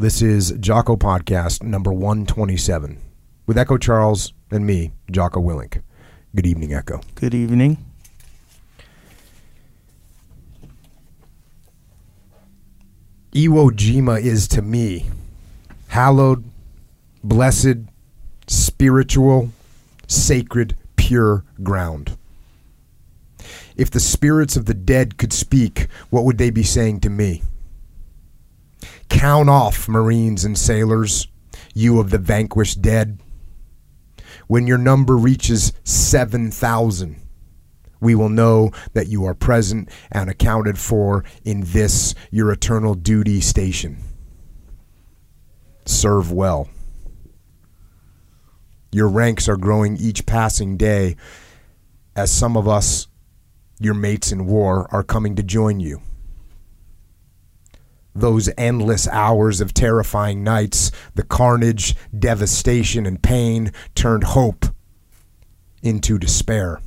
This is Jocko Podcast number 127 with Echo Charles and me, Jocko Willink. Good evening, Echo. Good evening. Iwo Jima is to me hallowed, blessed, spiritual, sacred, pure ground. If the spirits of the dead could speak, what would they be saying to me? Count off, Marines and sailors, you of the vanquished dead. When your number reaches 7,000, we will know that you are present and accounted for in this, your eternal duty station. Serve well. Your ranks are growing each passing day as some of us, your mates in war, are coming to join you. Those endless hours of terrifying nights, the carnage, devastation, and pain turned hope into despair.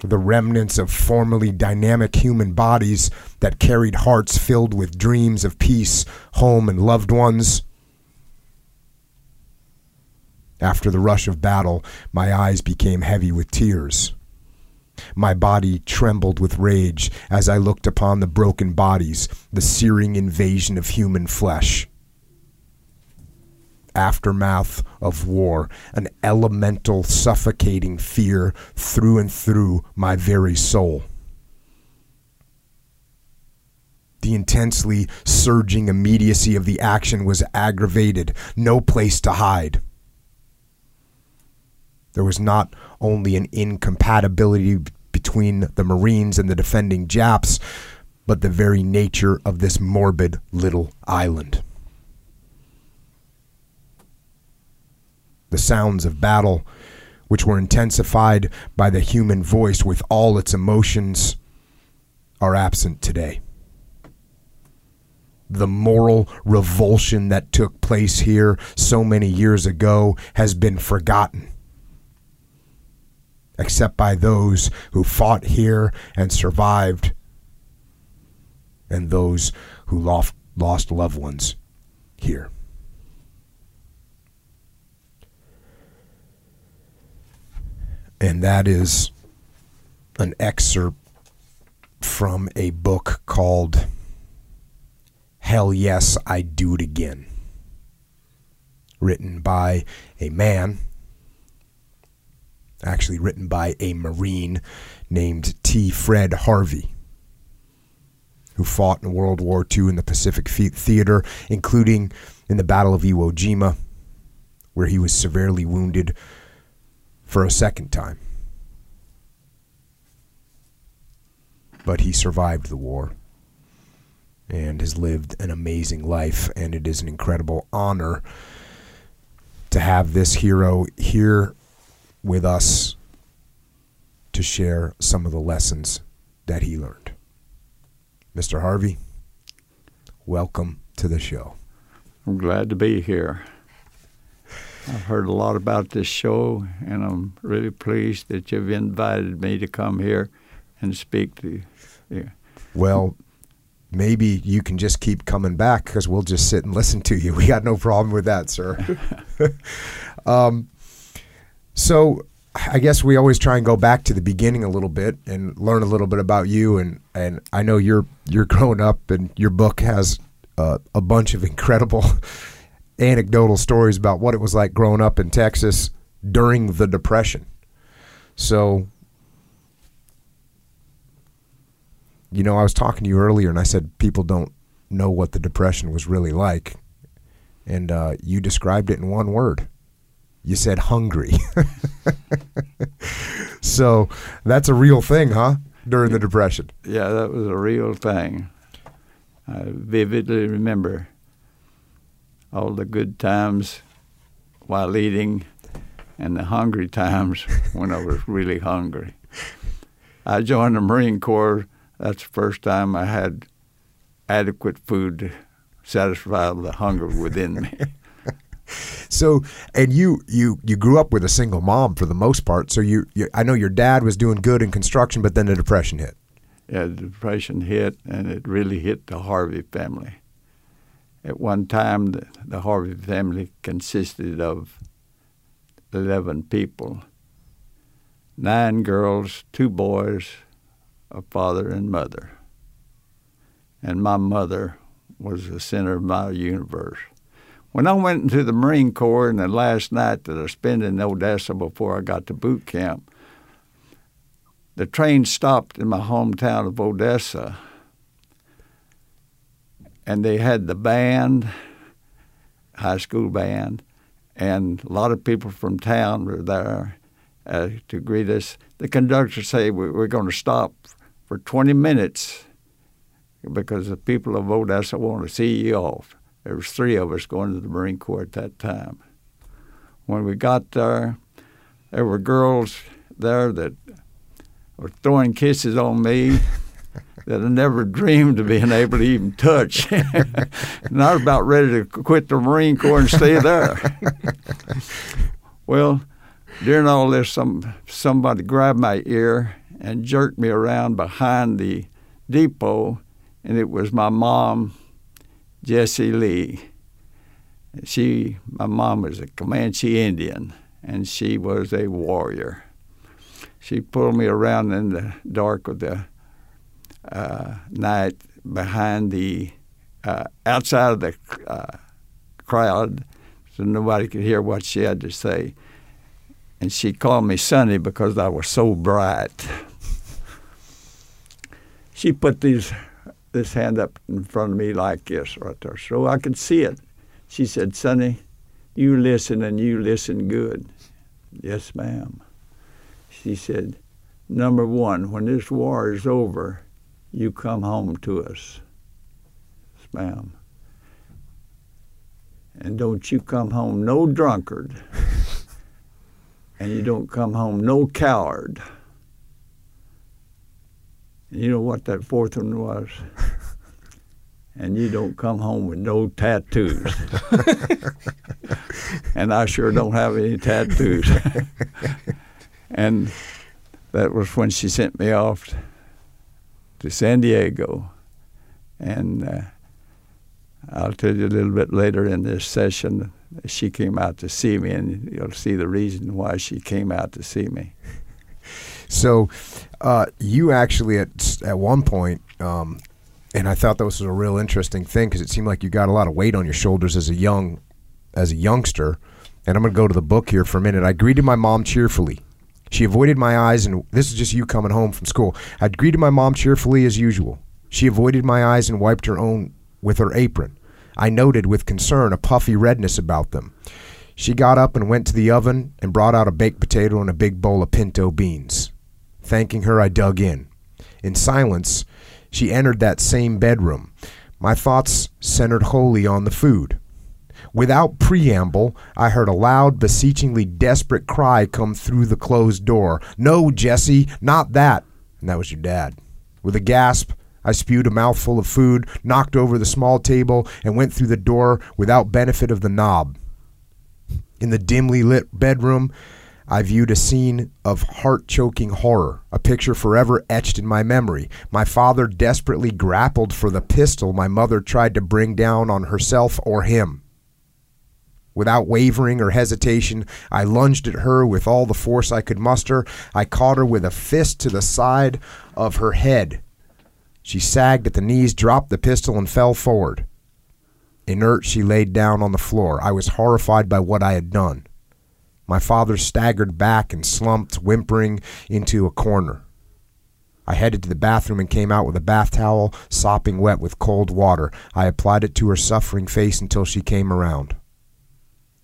The remnants of formerly dynamic human bodies that carried hearts filled with dreams of peace, home, and loved ones after the rush of battle, my eyes became heavy with tears. My body trembled with rage as I looked upon the broken bodies, the searing invasion of human flesh. Aftermath of war, an elemental, suffocating fear through and through my very soul. The intensely surging immediacy of the action was aggravated, no place to hide. There was not only an incompatibility between the Marines and the defending Japs, but the very nature of this morbid little island. The sounds of battle, which were intensified by the human voice with all its emotions, are absent today. The moral revulsion that took place here so many years ago has been forgotten except by those who fought here and survived, and those who lost, lost loved ones here. And that is an excerpt from a book called Hell Yes, I Do It Again, written by a man actually written by a Marine named T. Fred Harvey, who fought in World War II in the Pacific Theater, including in the Battle of Iwo Jima, where he was severely wounded for a second time. But he survived the war and has lived an amazing life, and it is an incredible honor to have this hero here with us to share some of the lessons that he learned. Mr. Harvey, welcome to the show. I'm glad to be here. I've heard a lot about this show, and I'm really pleased that you've invited me to come here and speak to you. Well, maybe you can just keep coming back because we'll just sit and listen to you. We got no problem with that, sir. um, so I guess we always try and go back to the beginning a little bit and learn a little bit about you. And, and I know you're you're growing up, and your book has uh, a bunch of incredible anecdotal stories about what it was like growing up in Texas during the Depression. So, you know, I was talking to you earlier, and I said people don't know what the Depression was really like, and uh, you described it in one word you said hungry. so that's a real thing, huh? During the Depression. Yeah, that was a real thing. I vividly remember all the good times while eating and the hungry times when I was really hungry. I joined the Marine Corps. That's the first time I had adequate food to satisfy the hunger within me. So, and you you you grew up with a single mom for the most part. So you, you, I know your dad was doing good in construction, but then the depression hit. Yeah, the depression hit, and it really hit the Harvey family. at one time, the, the Harvey family consisted of 11 people nine girls, two boys, a father and mother. And my mother was the center of my universe. When I went into the Marine Corps and the last night that I spent in Odessa before I got to boot camp, the train stopped in my hometown of Odessa and they had the band, high school band, and a lot of people from town were there uh, to greet us. The conductor said we're going to stop for 20 minutes because the people of Odessa want to see you off. There was three of us going to the Marine Corps at that time. When we got there, there were girls there that were throwing kisses on me that I never dreamed of being able to even touch. and I was about ready to quit the Marine Corps and stay there. well, during all this, some somebody grabbed my ear and jerked me around behind the depot, and it was my mom, Jessie Lee. She, my mom was a Comanche Indian, and she was a warrior. She pulled me around in the dark of the uh, night behind the uh, outside of the uh, crowd, so nobody could hear what she had to say. And she called me Sonny because I was so bright. she put these this hand up in front of me like this right there, so I could see it. She said, "Sonny, you listen and you listen good." Yes, ma'am. She said, "Number one, when this war is over." you come home to us. Yes, ma'am. And don't you come home no drunkard. and you don't come home no coward. You know what that fourth one was? and you don't come home with no tattoos. and I sure don't have any tattoos. and that was when she sent me off to San Diego. And uh, I'll tell you a little bit later in this session, she came out to see me, and you'll see the reason why she came out to see me. So, uh, you actually at at one point, um, and I thought that was a real interesting thing because it seemed like you got a lot of weight on your shoulders as a young, as a youngster. And I'm going to go to the book here for a minute. I greeted my mom cheerfully. She avoided my eyes, and this is just you coming home from school. I'd greeted my mom cheerfully as usual. She avoided my eyes and wiped her own with her apron. I noted with concern a puffy redness about them. She got up and went to the oven and brought out a baked potato and a big bowl of pinto beans. Thanking her, I dug in. In silence, she entered that same bedroom. My thoughts centered wholly on the food. Without preamble, I heard a loud, beseechingly desperate cry come through the closed door. No, Jesse, not that. And that was your dad. With a gasp, I spewed a mouthful of food, knocked over the small table, and went through the door without benefit of the knob. In the dimly lit bedroom, I viewed a scene of heart choking horror, a picture forever etched in my memory. My father desperately grappled for the pistol my mother tried to bring down on herself or him. Without wavering or hesitation, I lunged at her with all the force I could muster. I caught her with a fist to the side of her head. She sagged at the knees, dropped the pistol, and fell forward. Inert, she laid down on the floor. I was horrified by what I had done. My father staggered back and slumped, whimpering, into a corner. I headed to the bathroom and came out with a bath towel, sopping wet with cold water. I applied it to her suffering face until she came around.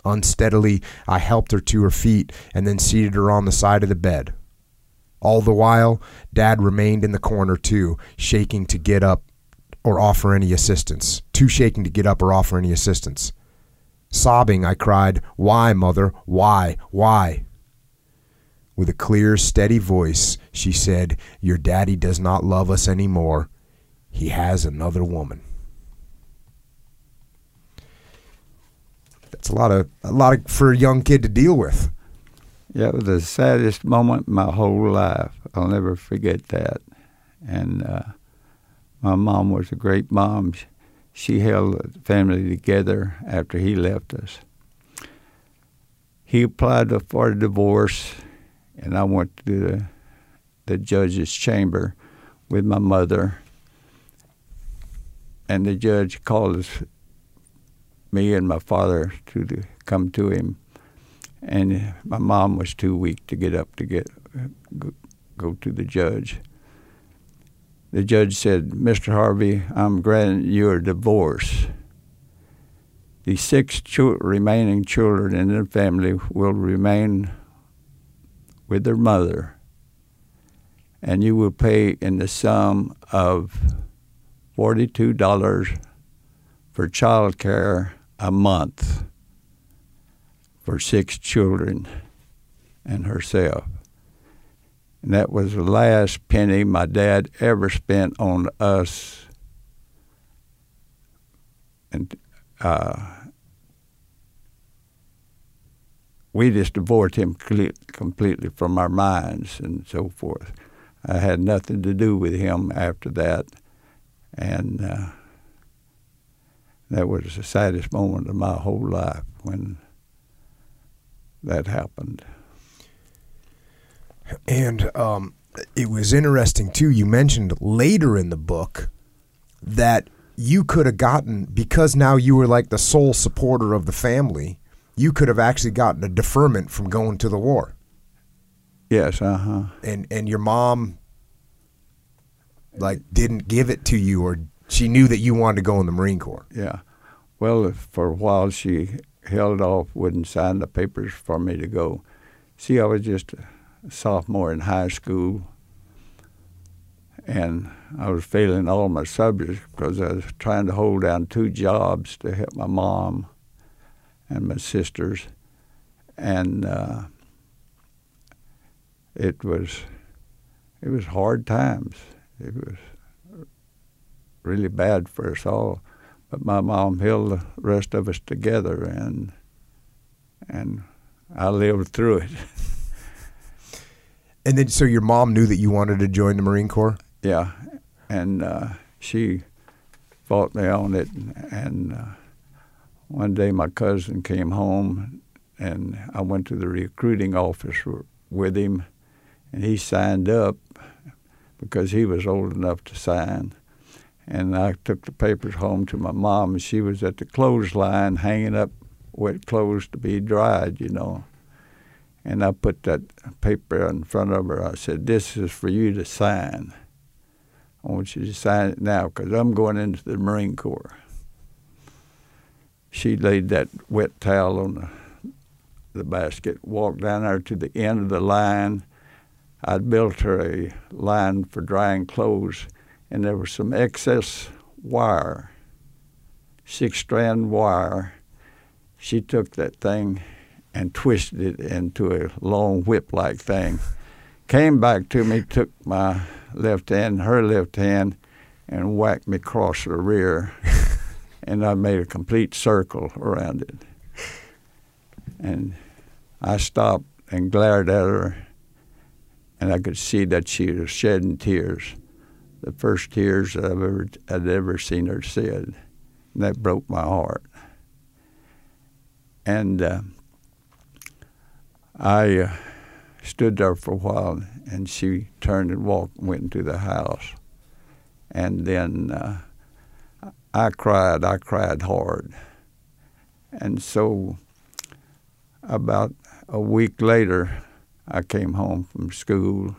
Unsteadily, I helped her to her feet and then seated her on the side of the bed. All the while, Dad remained in the corner too, shaking to get up or offer any assistance. Too shaking to get up or offer any assistance. Sobbing, I cried, Why, mother? Why? Why? With a clear, steady voice, she said, Your daddy does not love us anymore. He has another woman. That's a lot of a lot of, for a young kid to deal with. Yeah, it was the saddest moment in my whole life. I'll never forget that. And uh, my mom was a great mom. she held the family together after he left us. He applied for a divorce, and I went to the, the judge's chamber with my mother. And the judge called us, me and my father to the, come to him, and my mom was too weak to get up to get go to the judge the judge said, Mr. Harvey, I'm granting you a divorce. The six remaining children in the family will remain with their mother, and you will pay in the sum of $42 for child care a month for six children and herself. And that was the last penny my dad ever spent on us. And uh, we just divorced him completely from our minds and so forth. I had nothing to do with him after that. And uh, that was the saddest moment of my whole life when that happened. And um, it was interesting too. You mentioned later in the book that you could have gotten because now you were like the sole supporter of the family. You could have actually gotten a deferment from going to the war. Yes, uh huh. And and your mom like didn't give it to you, or she knew that you wanted to go in the Marine Corps. Yeah. Well, for a while she held off, wouldn't sign the papers for me to go. See, I was just sophomore in high school, and I was failing all my subjects because I was trying to hold down two jobs to help my mom and my sisters, and uh, it was it was hard times. It was really bad for us all, but my mom held the rest of us together, and and I lived through it. And then, so your mom knew that you wanted to join the Marine Corps. Yeah, and uh, she fought me on it. And uh, one day, my cousin came home, and I went to the recruiting office with him, and he signed up because he was old enough to sign. And I took the papers home to my mom, and she was at the clothesline hanging up wet clothes to be dried, you know. And I put that paper in front of her. I said, This is for you to sign. I want you to sign it now because I'm going into the Marine Corps. She laid that wet towel on the, the basket, walked down there to the end of the line. I'd built her a line for drying clothes, and there was some excess wire, six strand wire. She took that thing and twisted it into a long whip like thing. Came back to me, took my left hand, her left hand, and whacked me across the rear. and I made a complete circle around it. And I stopped and glared at her, and I could see that she was shedding tears, the first tears that I've ever I'd ever seen her shed. And that broke my heart. And uh, I uh, stood there for a while, and she turned and walked and went into the house. And then uh, I cried. I cried hard. And so about a week later, I came home from school,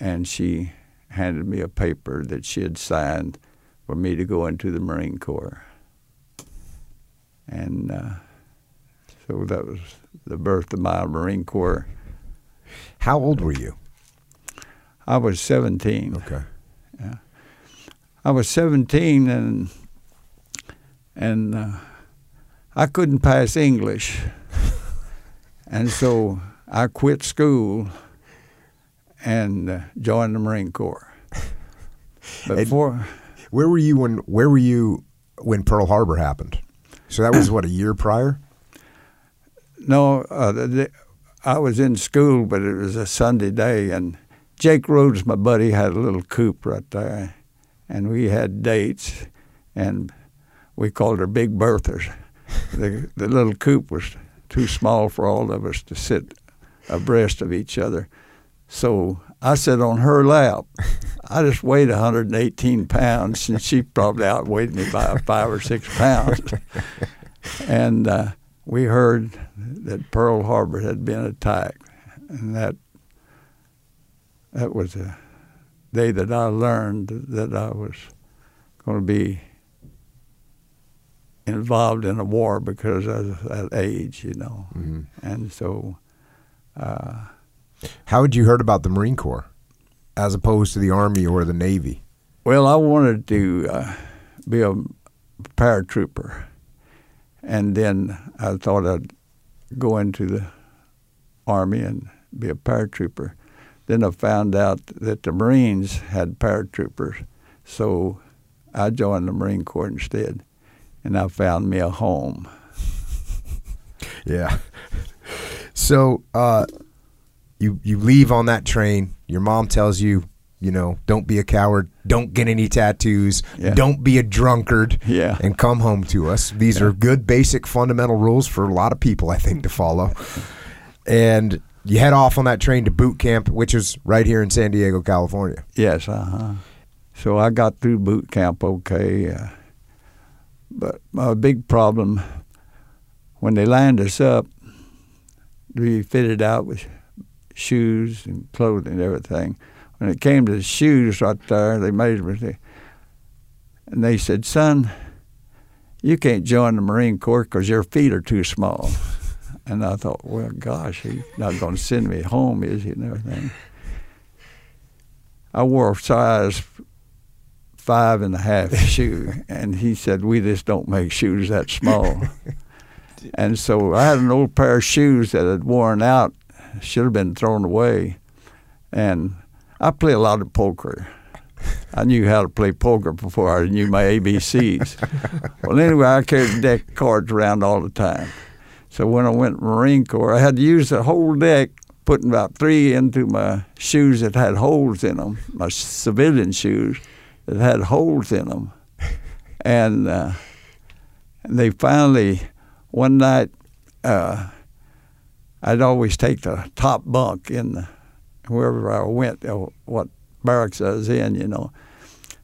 and she handed me a paper that she had signed for me to go into the Marine Corps. And uh, so that was the birth of my Marine Corps. How old were you? I was 17. Okay. Yeah. I was 17 and and uh, I couldn't pass English. and so I quit school and uh, joined the Marine Corps. Before where were you when where were you when Pearl Harbor happened? So that was what a year prior? No, uh, the, I was in school, but it was a Sunday day, and Jake Rhodes, my buddy, had a little coop right there, and we had dates, and we called her Big Berthers. the, the little coop was too small for all of us to sit abreast of each other. So I sat on her lap. I just weighed 118 pounds, and she probably outweighed me by five or six pounds. and uh, we heard that Pearl Harbor had been attacked, and that that was a day that I learned that I was going to be involved in a war because of that age, you know. Mm-hmm. And so. Uh, How had you heard about the Marine Corps as opposed to the Army or the Navy? Well, I wanted to uh, be a paratrooper, and then I thought I'd go into the Army and be a paratrooper. Then I found out that the Marines had paratroopers, so I joined the Marine Corps instead, and I found me a home. Yeah. So uh, you you leave on that train. Your mom tells you, you know, don't be a coward, don't get any tattoos, Yeah. don't be a drunkard, Yeah. and come home to us. These are good, basic, fundamental rules for a lot of people, I think, to follow. And you head off on that train to boot camp, which is right here in San Diego, California. Yes, uh huh. So I got through boot camp okay, uh, but my big problem when they lined us up, we fitted out with shoes and clothing and everything. When it came to the shoes right there, they measured me, and they said, "Son, you can't join the Marine Corps because your feet are too small." And I thought, well, gosh, he's not going to send me home, is he, and everything. I wore a size five and a half shoe, and he said, "We just don't make shoes that small." and so I had an old pair of shoes that had worn out, should have been thrown away, and I play a lot of poker. I knew how to play poker before I knew my ABCs. well, anyway, I carried deck cards around all the time. So when I went Marine Corps, I had to use the whole deck, putting about three into my shoes that had holes in them, my civilian shoes that had holes in them. And, uh, and they finally, one night, uh, I'd always take the top bunk in the, wherever I went, uh, what barracks I was in, you know.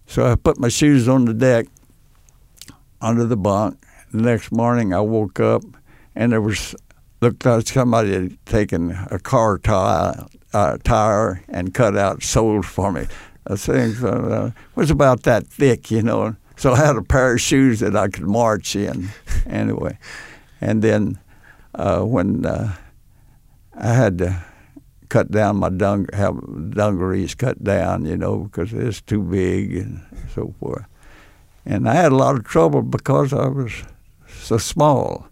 So I put my shoes on the deck under the bunk. The next morning I woke up and there was looked like somebody had taken a car tire, uh, tire and cut out soles for me. The thing uh, was about that thick, you know. So I had a pair of shoes that I could march in, anyway. And then uh, when uh, I had cut down my dung, have dungarees cut down, you know, because it's too big and so forth. And I had a lot of trouble because I was so small.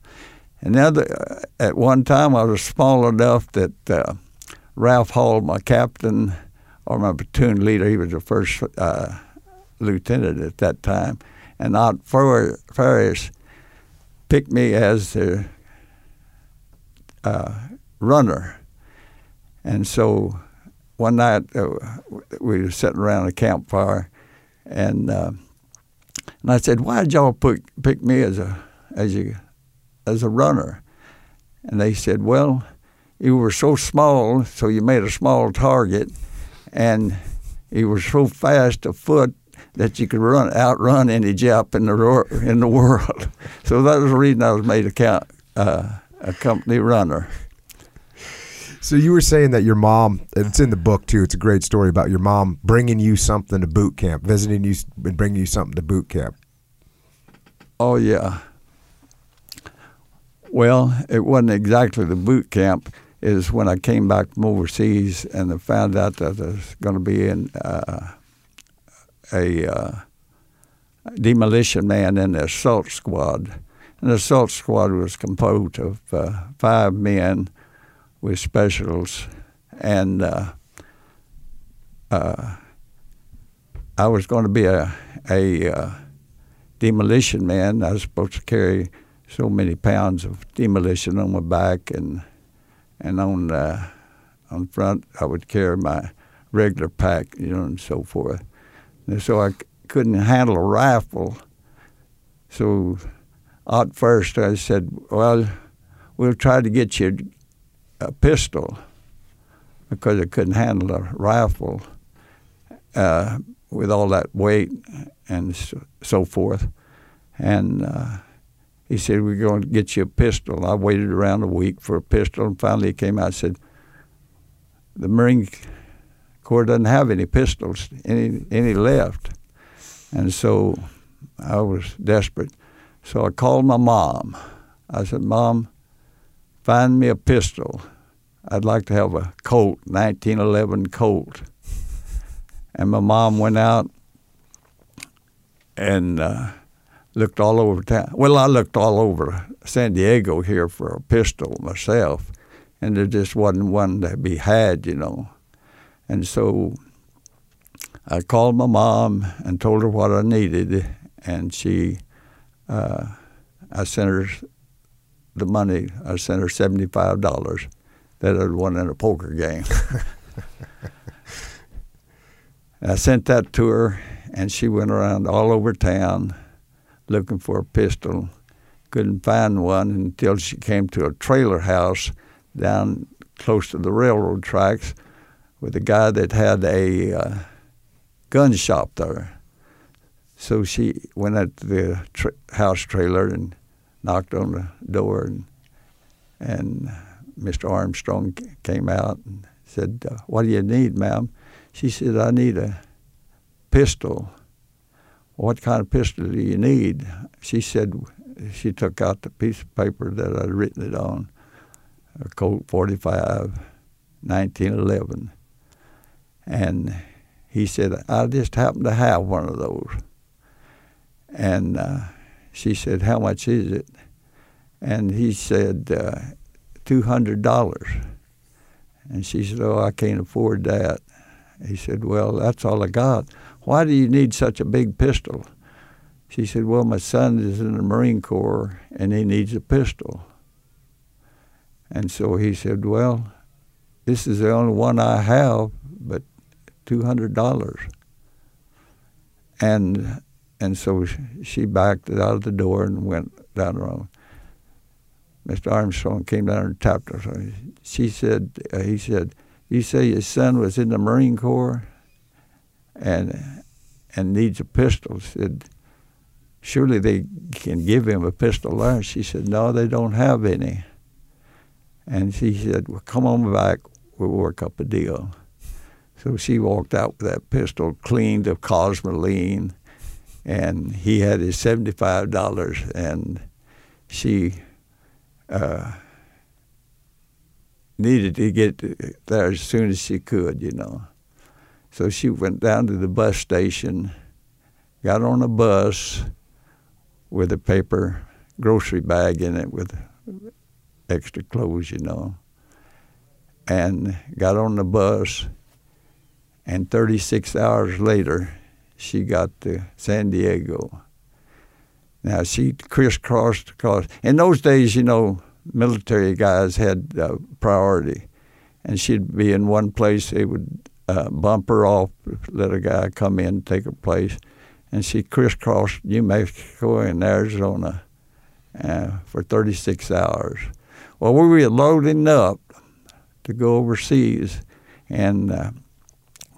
And the other, at one time, I was small enough that uh, Ralph Hall, my captain, or my platoon leader, he was the first uh, lieutenant at that time, and Fer- Ferris picked me as the uh, runner. And so one night uh, we were sitting around a campfire, and uh, and I said, "Why did y'all pick pick me as a as a as a runner?" And they said, "Well, you were so small, so you made a small target, and you were so fast afoot that you could run outrun any Jap in the in the world. so that was the reason I was made a count, uh, a company runner." So you were saying that your mom, it's in the book too. It's a great story about your mom bringing you something to boot camp, visiting you and bringing you something to boot camp. Oh yeah. Well, it wasn't exactly the boot camp. Is when I came back from overseas and I found out that I was going to be in uh, a uh, demolition man in the assault squad. And the assault squad was composed of uh, five men with specials, and uh, uh, I was going to be a a uh, demolition man. I was supposed to carry so many pounds of demolition on my back, and and on uh, on front I would carry my regular pack, you know, and so forth. And so I c- couldn't handle a rifle, So at first I said, well, we'll try to get you a pistol because I couldn't handle a rifle uh, with all that weight and so, forth. And uh, he said, we're going to get you a pistol. I waited around a week for a pistol, and finally he came out and said, the Marine Corps doesn't have any pistols, any, any left. And so I was desperate. So I called my mom. I said, Mom, find me a pistol. I'd like to have a Colt, 1911 Colt. And my mom went out and uh, looked all over town. Well, I looked all over San Diego here for a pistol myself, and there just wasn't one to be had, you know. And so I called my mom and told her what I needed, and she, uh, I sent her the money. I sent her seventy-five dollars that I'd won in a poker game. I sent that to her, and she went around all over town looking for a pistol. Couldn't find one until she came to a trailer house down close to the railroad tracks with a guy that had a uh, gun shop there. So she went at the tra- house trailer and knocked on the door, and, and Mr. Armstrong came out and said, uh, "What do you need, ma'am?" She said, "I need a pistol." What kind of pistol do you need? She said, she took out the piece of paper that I'd written it on, a Colt 45, 1911. And he said, I just happen to have one of those. And uh, she said, How much is it? And he said, uh, $200. And she said, Oh, I can't afford that. He said, Well, that's all I got. Why do you need such a big pistol? She said, Well, my son is in the Marine Corps and he needs a pistol. And so he said, Well, this is the only one I have, but $200. And and so she backed out of the door and went down the road. Mr. Armstrong came down and tapped her. She said, uh, he said, you say your son was in the Marine Corps and and needs a pistol. Said, surely they can give him a pistol there. She said, no, they don't have any. And she said, well, come on back. We'll work up a deal. So she walked out with that pistol cleaned of cosmoline, and he had his seventy-five dollars, and she uh, needed to get there as soon as she could, you know. So she went down to the bus station, got on a bus with a paper grocery bag in it with extra clothes, you know, and got on the bus. And 36 hours later, she got to San Diego. Now she crisscrossed across. In those days, you know, military guys had uh, priority, and she'd be in one place. They would uh, bump her off, let a guy come in, take her place, and she crisscrossed New Mexico and Arizona uh, for 36 hours. Well, we were loading up to go overseas, and uh,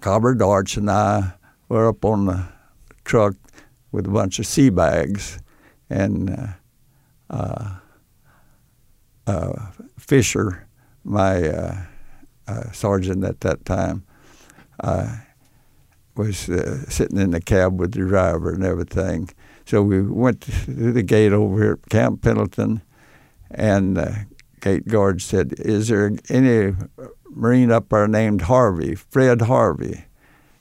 Cobber Darts and I were up on the truck with a bunch of sea bags, and uh, uh, uh, Fisher, my uh, sergeant at that time, was uh, sitting in the cab with the driver and everything. So we went through the gate over here at Camp Pendleton, and the gate guard said, "Is there any Marine up there named Harvey, Fred Harvey?"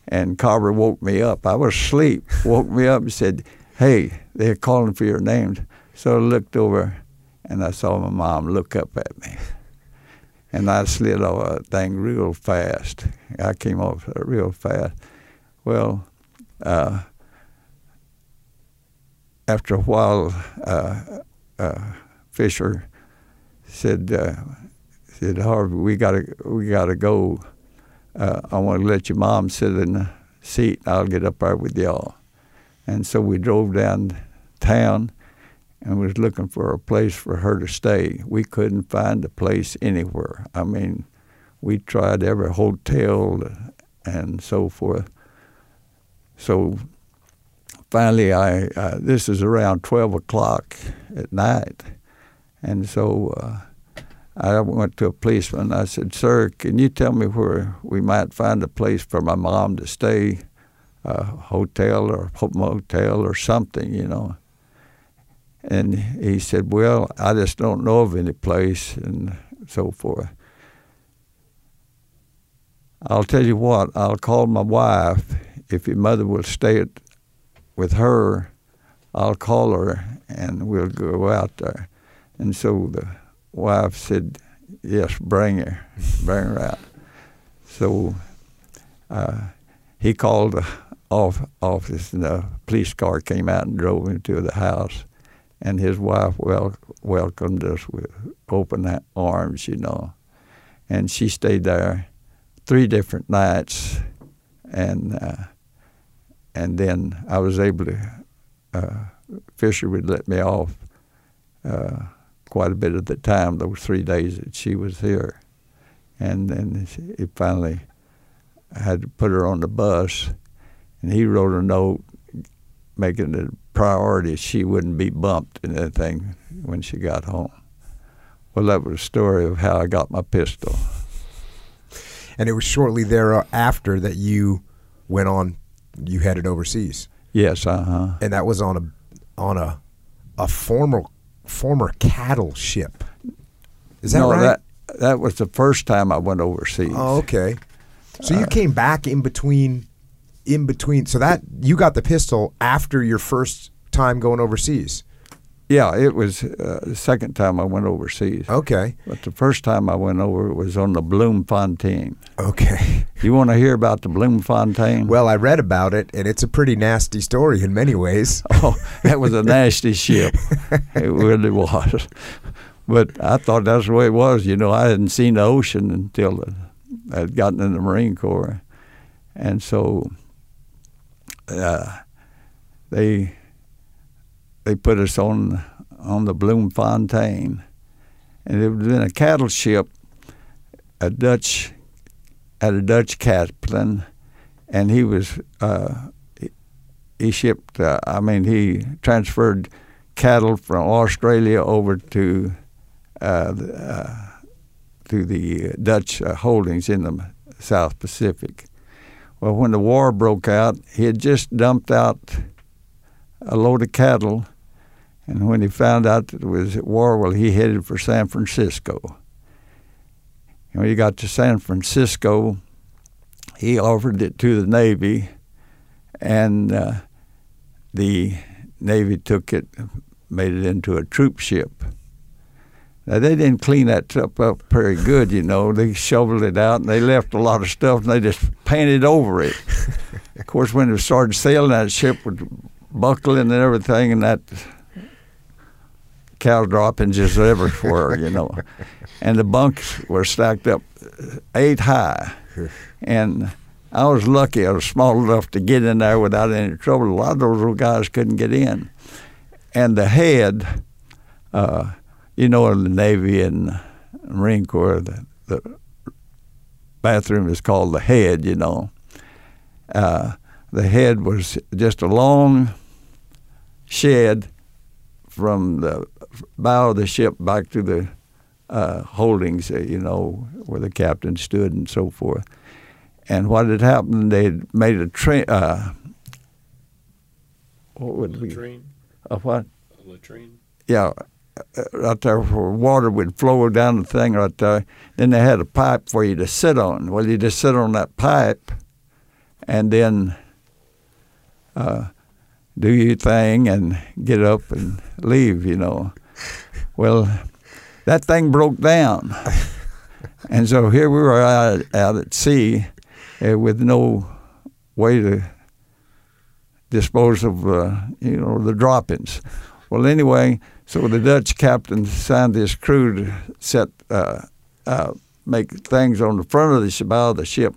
And Carver woke me up. I was asleep. Woke me up and said, "Hey, they're calling for your names." So I looked over, and I saw my mom look up at me and I slid off a thing real fast. I came off real fast. Well, uh, after a while, uh, uh, Fisher said, uh, "said Harvey, we gotta we gotta go. Uh, I want to let your mom sit in the seat. I'll get up there with y'all." And so we drove down town, and was looking for a place for her to stay. We couldn't find a place anywhere. I mean, we tried every hotel and so forth. So finally, I uh, this is around twelve o'clock at night, and so uh, I went to a policeman. I said, "Sir, can you tell me where we might find a place for my mom to stay, a hotel or a motel or something, you know?" And he said, "Well, I just don't know of any place," and so forth. I'll tell you what. I'll call my wife if your mother will stay at, with her. I'll call her and we'll go out there. And so the wife said, "Yes, bring her, bring her out." So uh, he called the off office, and the police car came out and drove him to the house. And his wife wel- welcomed us with open arms, you know. And she stayed there three different nights, and uh, and then I was able to. Uh, Fisher would let me off uh, quite a bit of the time, those three days that she was here. And then he finally I had to put her on the bus, and he wrote a note making it a priority she wouldn't be bumped and anything when she got home. Well, that was a story of how I got my pistol. And it was shortly thereafter that you went on, you headed overseas. Yes, uh huh. And that was on a on a a former former cattle ship. Is that no, right? that that was the first time I went overseas. Oh, okay. So Uh, you came back in between, in between. So that you got the pistol after your first time going overseas. Yeah, it was uh, the second time I went overseas. Okay. But the first time I went over it was on the Bloemfontein. Okay. You want to hear about the Bloemfontein? Well, I read about it, and it's a pretty nasty story in many ways. Oh, that was a nasty ship. It really was. But I thought that's the way it was. You know, I hadn't seen the ocean until I'd gotten in the Marine Corps. And so uh, they they put us on on the Bloemfontein. And it was in a cattle ship, a Dutch, had a Dutch captain, and he was uh, he shipped. Uh, I mean, he transferred cattle from Australia over to uh, uh, to the Dutch uh, holdings in the South Pacific. Well, when the war broke out, he had just dumped out a load of cattle, and when he found out that it was at war, well, he headed for San Francisco. And when he got to San Francisco, he offered it to the Navy, and uh, the Navy took it, made it into a troop ship. Now they didn't clean that stuff up very good, you know. They shoveled it out and they left a lot of stuff and they just painted over it. of course, when it started sailing, that ship would buckling and everything, and that cow droppings just everywhere, you know. And the bunks were stacked up eight high, and I was lucky. I was small enough to get in there without any trouble. A lot of those little guys couldn't get in. And the head, uh, you know, in the Navy and Marine Corps, the, the bathroom is called the head, you know. Uh, the head was just a long shed from the bow of the ship back to the uh, holdings, uh, you know, where the captain stood and so forth. And what had happened, they had made a train. Uh, what would we? latrine, A what? a latrine. Yeah, uh, right there where water would flow down the thing right there. Then they had a pipe for you to sit on. Well, you just sit on that pipe, and then uh, do your thing and get up and leave. You know. Well, that thing broke down, and so here we were out, out at sea uh, with no way to dispose of uh, you know the droppings. Well, anyway, so the Dutch captain signed his crew to set uh, uh, make things on the front of the bow of the ship,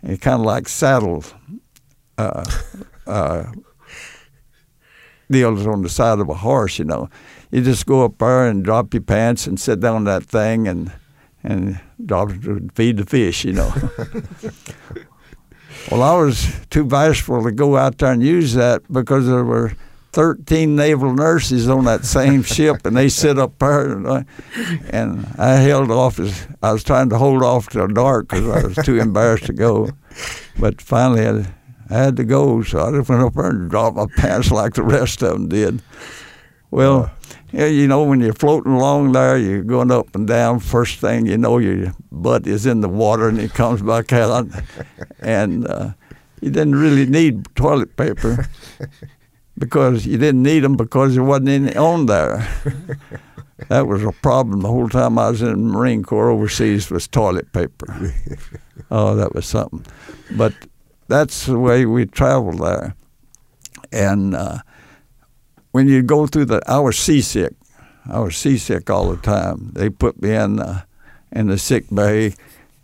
and kind of like saddle uh, uh, deals on the side of a horse. You know, you just go up there and drop your pants and sit down on that thing and and drop to feed the fish. You know. well, I was too bashful to go out there and use that because there were 13 naval nurses on that same ship, and they sit up there, and I, and I held off as I was trying to hold off till dark because I was too embarrassed to go. But finally, I, I had to go, so I just went up there and dropped my pants like the rest of them did. Well, yeah, you know, when you're floating along there, you're going up and down. First thing you know, your butt is in the water and it comes back out. And uh, you didn't really need toilet paper because you didn't need them because there wasn't any on there. that was a problem the whole time I was in the Marine Corps overseas was toilet paper. oh, that was something. But that's the way we traveled there. And uh, when you go through the, I was seasick. I was seasick all the time. They put me in uh, in the sick bay,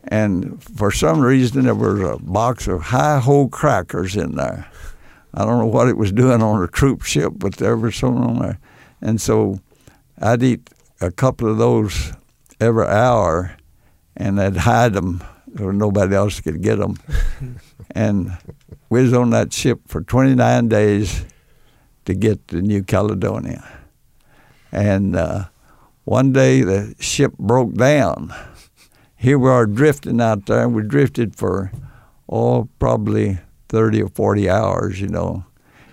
and for some reason there was a box of Hi-Ho crackers in there. I don't know what it was doing on a troop ship, but there was some on there. And so I'd eat a couple of those every hour, and I'd hide them so nobody else could get them. and we was on that ship for 29 days to get to New Caledonia. And uh, one day the ship broke down. Here we are drifting out there. We drifted for, oh, probably 30 or 40 hours, you know.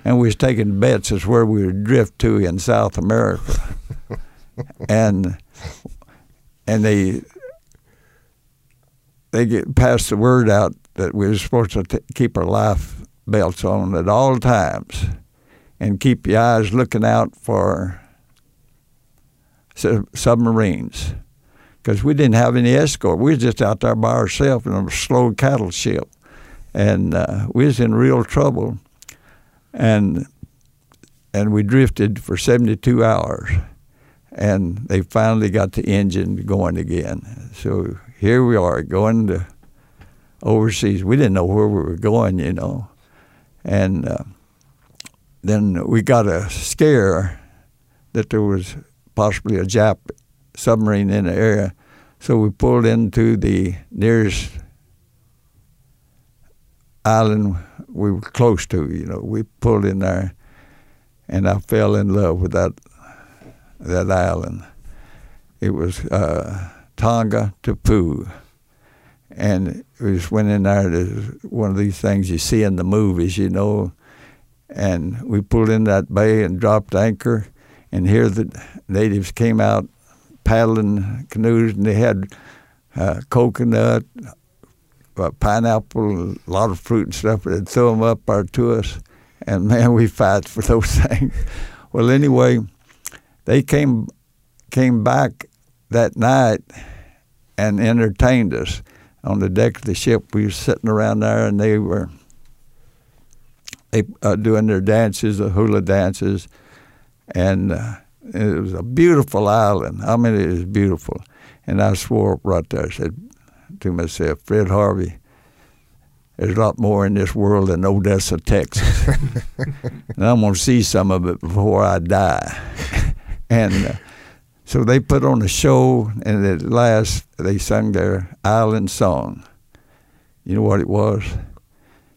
And we was taking bets as where we would drift to in South America. and and they they get passed the word out that we were supposed to t- keep our life belts on at all times and keep your eyes looking out for su- submarines because we didn't have any escort. We were just out there by ourselves in a slow cattle ship and uh, we was in real trouble, and and we drifted for 72 hours, and they finally got the engine going again. So here we are going to overseas. We didn't know where we were going, you know, and uh, then we got a scare that there was possibly a Jap submarine in the area. So we pulled into the nearest island we were close to. You know, we pulled in there, and I fell in love with that that island. It was uh, Tonga Tapu, and we just went in there. To one of these things you see in the movies, you know. And we pulled in that bay and dropped anchor, and here the natives came out paddling canoes, and they had uh, coconut, uh, pineapple, a lot of fruit and stuff, and throw them up there to us. And man, we fight for those things. well, anyway, they came came back that night and entertained us on the deck of the ship. We were sitting around there, and they were they uh, doing their dances, the hula dances, and uh, it was a beautiful island. I mean, it was beautiful. And I swore right there. I said, to myself, Fred Harvey, there's a lot more in this world than Odessa, Texas. and I'm going to see some of it before I die. and uh, so they put on a show, and at last they sung their island song. You know what it was?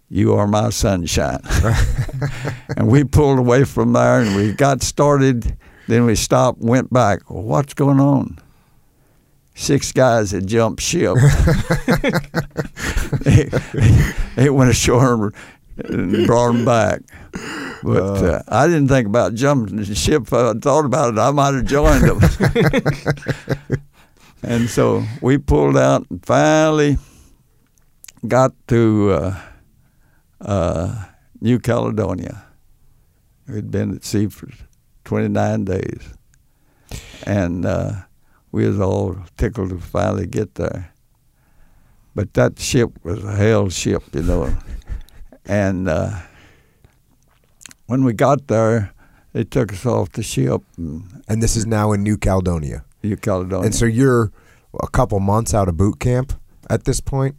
You are my sunshine. and we pulled away from there and we got started. Then we stopped, went back. Well, what's going on? six guys had jumped ship. they, they, went ashore and brought them back. But uh, uh, I didn't think about jumping the ship. If I thought about it, I might have joined them. and so we pulled out and finally got to uh, uh, New Caledonia. We'd been at sea for 29 days. And uh, we was all tickled to finally get there. But that ship was a hell ship, you know. And uh, when we got there, they took us off the ship. And, and this is now in New Caledonia. New Caledonia. And so you're a couple months out of boot camp at this point.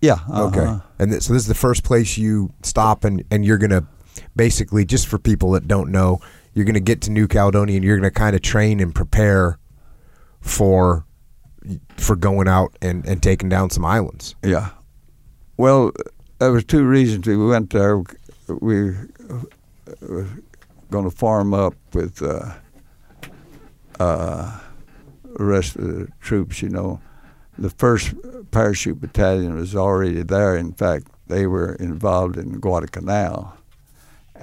Yeah. Uh-huh. Okay. And th- so this is the first place you stop, and and you're gonna basically, just for people that don't know, you're going to get to New Caledonia and you're going to kind of train and prepare for for going out and, and taking down some islands. Yeah. Well, there was two reasons we went there. We were going to farm up with uh, uh, the rest of the troops. You know, the first parachute battalion was already there. In fact, they were involved in Guadalcanal,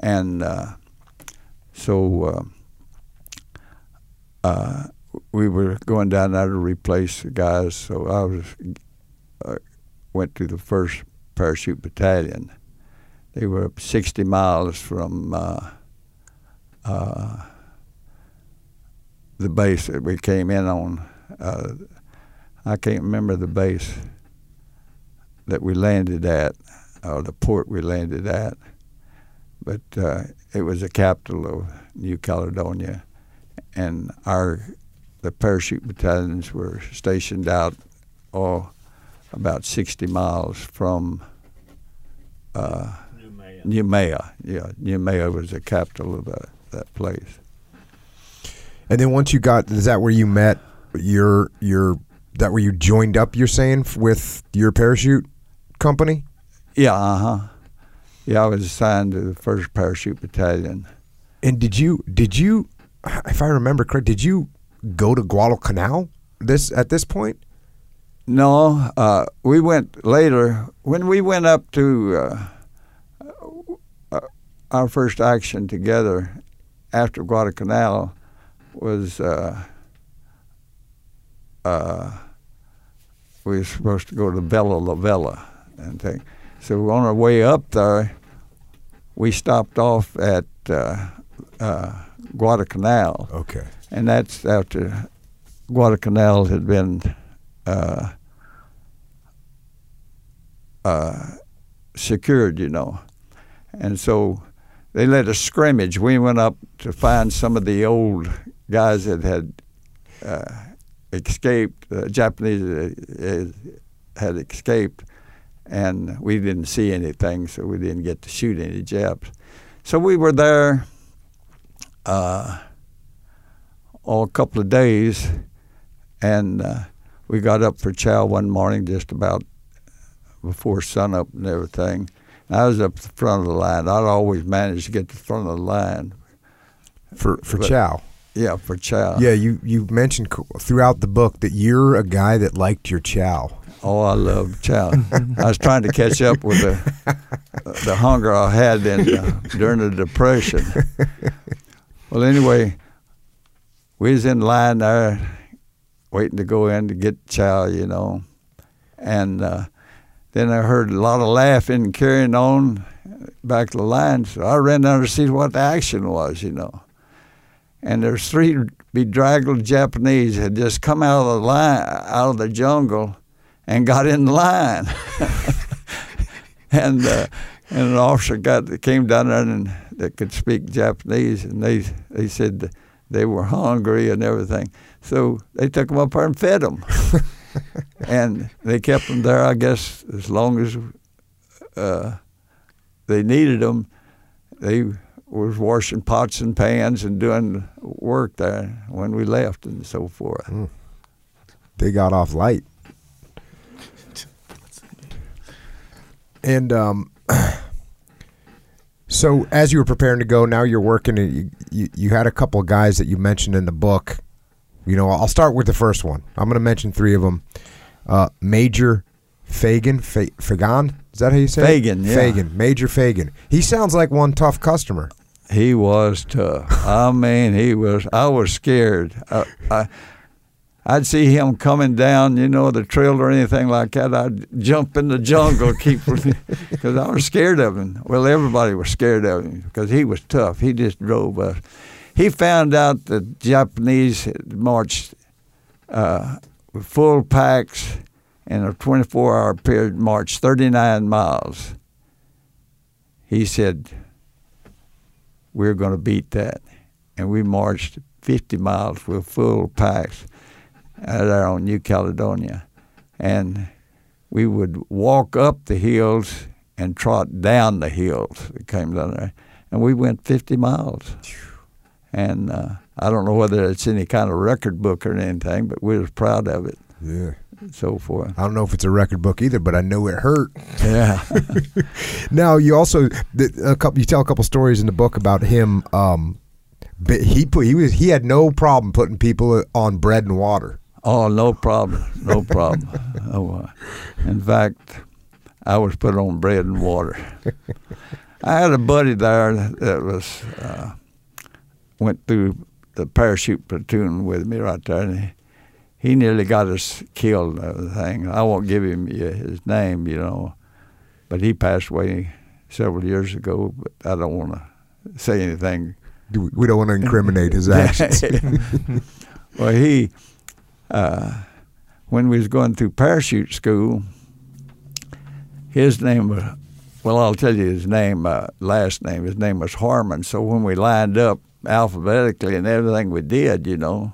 and uh, so uh, uh, we were going down there to replace the guys. So I was uh, went to the first parachute battalion. They were 60 miles from uh, uh, the base that we came in on. Uh, I can't remember the base that we landed at, or the port we landed at, but uh, it was the capital of New Caledonia, and our the parachute battalions were stationed out, oh, about 60 miles from uh, Noumea. Yeah, Noumea was the capital of that, that place. And then once you got, is that where you met your your that where you joined up? You're saying with your parachute company? Yeah, uh huh. Yeah, I was assigned to the first parachute battalion. And did you did you, if I remember correct, did you go to Guadalcanal this at this point? No, uh, we went later. When we went up to uh, uh, our first action together after Guadalcanal was uh, uh, we were supposed to go to Vella Lavella and thing. So on our way up there, we stopped off at uh, Guadalcanal. Okay and that's after Guadalcanal had been uh, uh, secured, you know, and so they let us scrimmage. We went up to find some of the old guys that had uh, escaped. The Japanese uh, had escaped, and we didn't see anything, so we didn't get to shoot any Japs. So we were there. Uh, oh, a couple of days, and uh, we got up for chow one morning just about before sunup and everything. And I was up the front of the line. I'd always manage to get to the front of the line for for but, chow. Yeah, for chow. Yeah, you you mentioned throughout the book that you're a guy that liked your chow. Oh, I love chow. I was trying to catch up with the the hunger I had in, uh, during the depression. Well, anyway, we was in line there waiting to go in to get chow, you know. And uh, then I heard a lot of laughing and carrying on back to the line. So I ran down to see what the action was, you know. And there's three bedraggled Japanese had just come out of the line, out of the jungle, and got in line. and uh, and an officer got came down there and that could speak Japanese, and they they said they were hungry and everything. So they took them up there and fed them. and they kept them there, I guess, as long as uh, they needed them. They was washing pots and pans and doing work there when we left and so forth. Mm. They got off light. And um, so as you were preparing to go, now you're working. You, you, you had a couple of guys that you mentioned in the book. You know, I'll start with the first one. I'm going to mention three of them. Uh, Major Fagan, Fa- Fagan, is that how you say Fagan, it? yeah. Fagan, Major Fagan. He sounds like one tough customer. He was tough. I mean, he was. I was scared. I, I I'd see him coming down, you know, the trail or anything like that. I'd jump in the jungle, keep because I was scared of him. Well, everybody was scared of him because he was tough. He just drove us. He found out the Japanese had marched uh, with full packs in a 24-hour period, marched 39 miles. He said, "We're going to beat that," and we marched 50 miles with full packs out there on New Caledonia, and we would walk up the hills and trot down the hills that came down there, and we went 50 miles. And uh, I don't know whether it's any kind of record book or anything, but we was proud of it. Yeah. So forth. I don't know if it's a record book either, but I know it hurt. Yeah. Now you also a couple. You tell a couple stories in the book about him. Um, he put he was he had no problem putting people on bread and water. oh, no problem. No problem. oh, uh, in fact, I was put on bread and water. I had a buddy there that was uh, went through the parachute platoon with me right there, and he, he nearly got us killed. and everything. I won't give him his name, you know, but he passed away several years ago. But I don't want to say anything we- We don't want to incriminate his actions. well, he, uh, when we was going through parachute school, his name was, well, I'll tell you his name, uh, last name. His name was Harmon. So when we lined up alphabetically and everything we did, you know,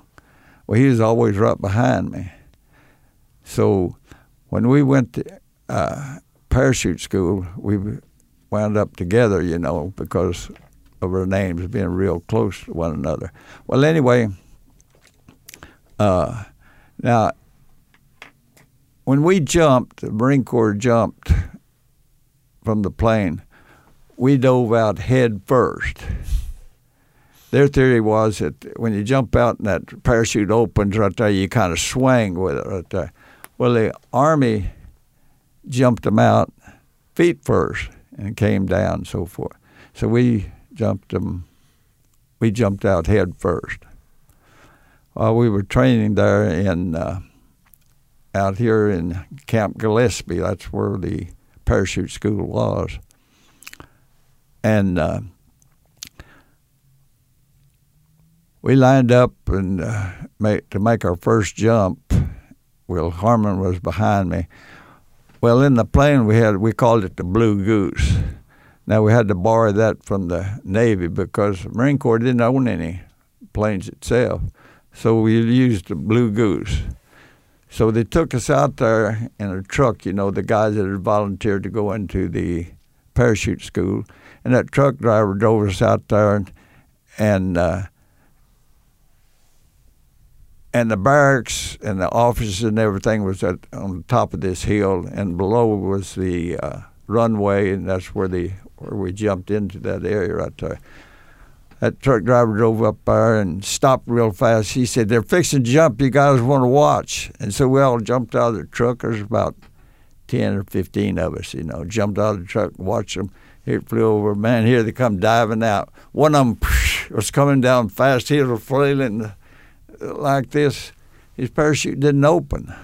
well, he was always right behind me. So when we went to uh, parachute school, we wound up together, you know, because of our names being real close to one another. Well, anyway, uh, now when we jumped, the Marine Corps jumped from the plane, we dove out head first. Their theory was that when you jump out and that parachute opens right there, you kind of swing with it right there. Well, the Army jumped them out feet first and came down and so forth. So we jumped them, we jumped out head first. While we were training there in uh, out here in Camp Gillespie, that's where the parachute school was, and uh, we lined up and uh, make, to make our first jump. Will Harmon was behind me. Well, in the plane we had we called it the Blue Goose. Now we had to borrow that from the Navy because the Marine Corps didn't own any planes itself, so we used the Blue Goose. So they took us out there in a truck, you know, the guys that had volunteered to go into the parachute school, and that truck driver drove us out there, and and, uh, and the barracks and the offices and everything was at, on the top of this hill, and below was the uh, runway, and that's where the where we jumped into that area right there. That truck driver drove up there and stopped real fast. He said, "They're fixing to jump. You guys want to watch?" And so we all jumped out of the truck. There's about ten or fifteen of us, you know, jumped out of the truck, watched them. It flew over. Man, here they come diving out. One of them was coming down fast. He was flailing like this. His parachute didn't open,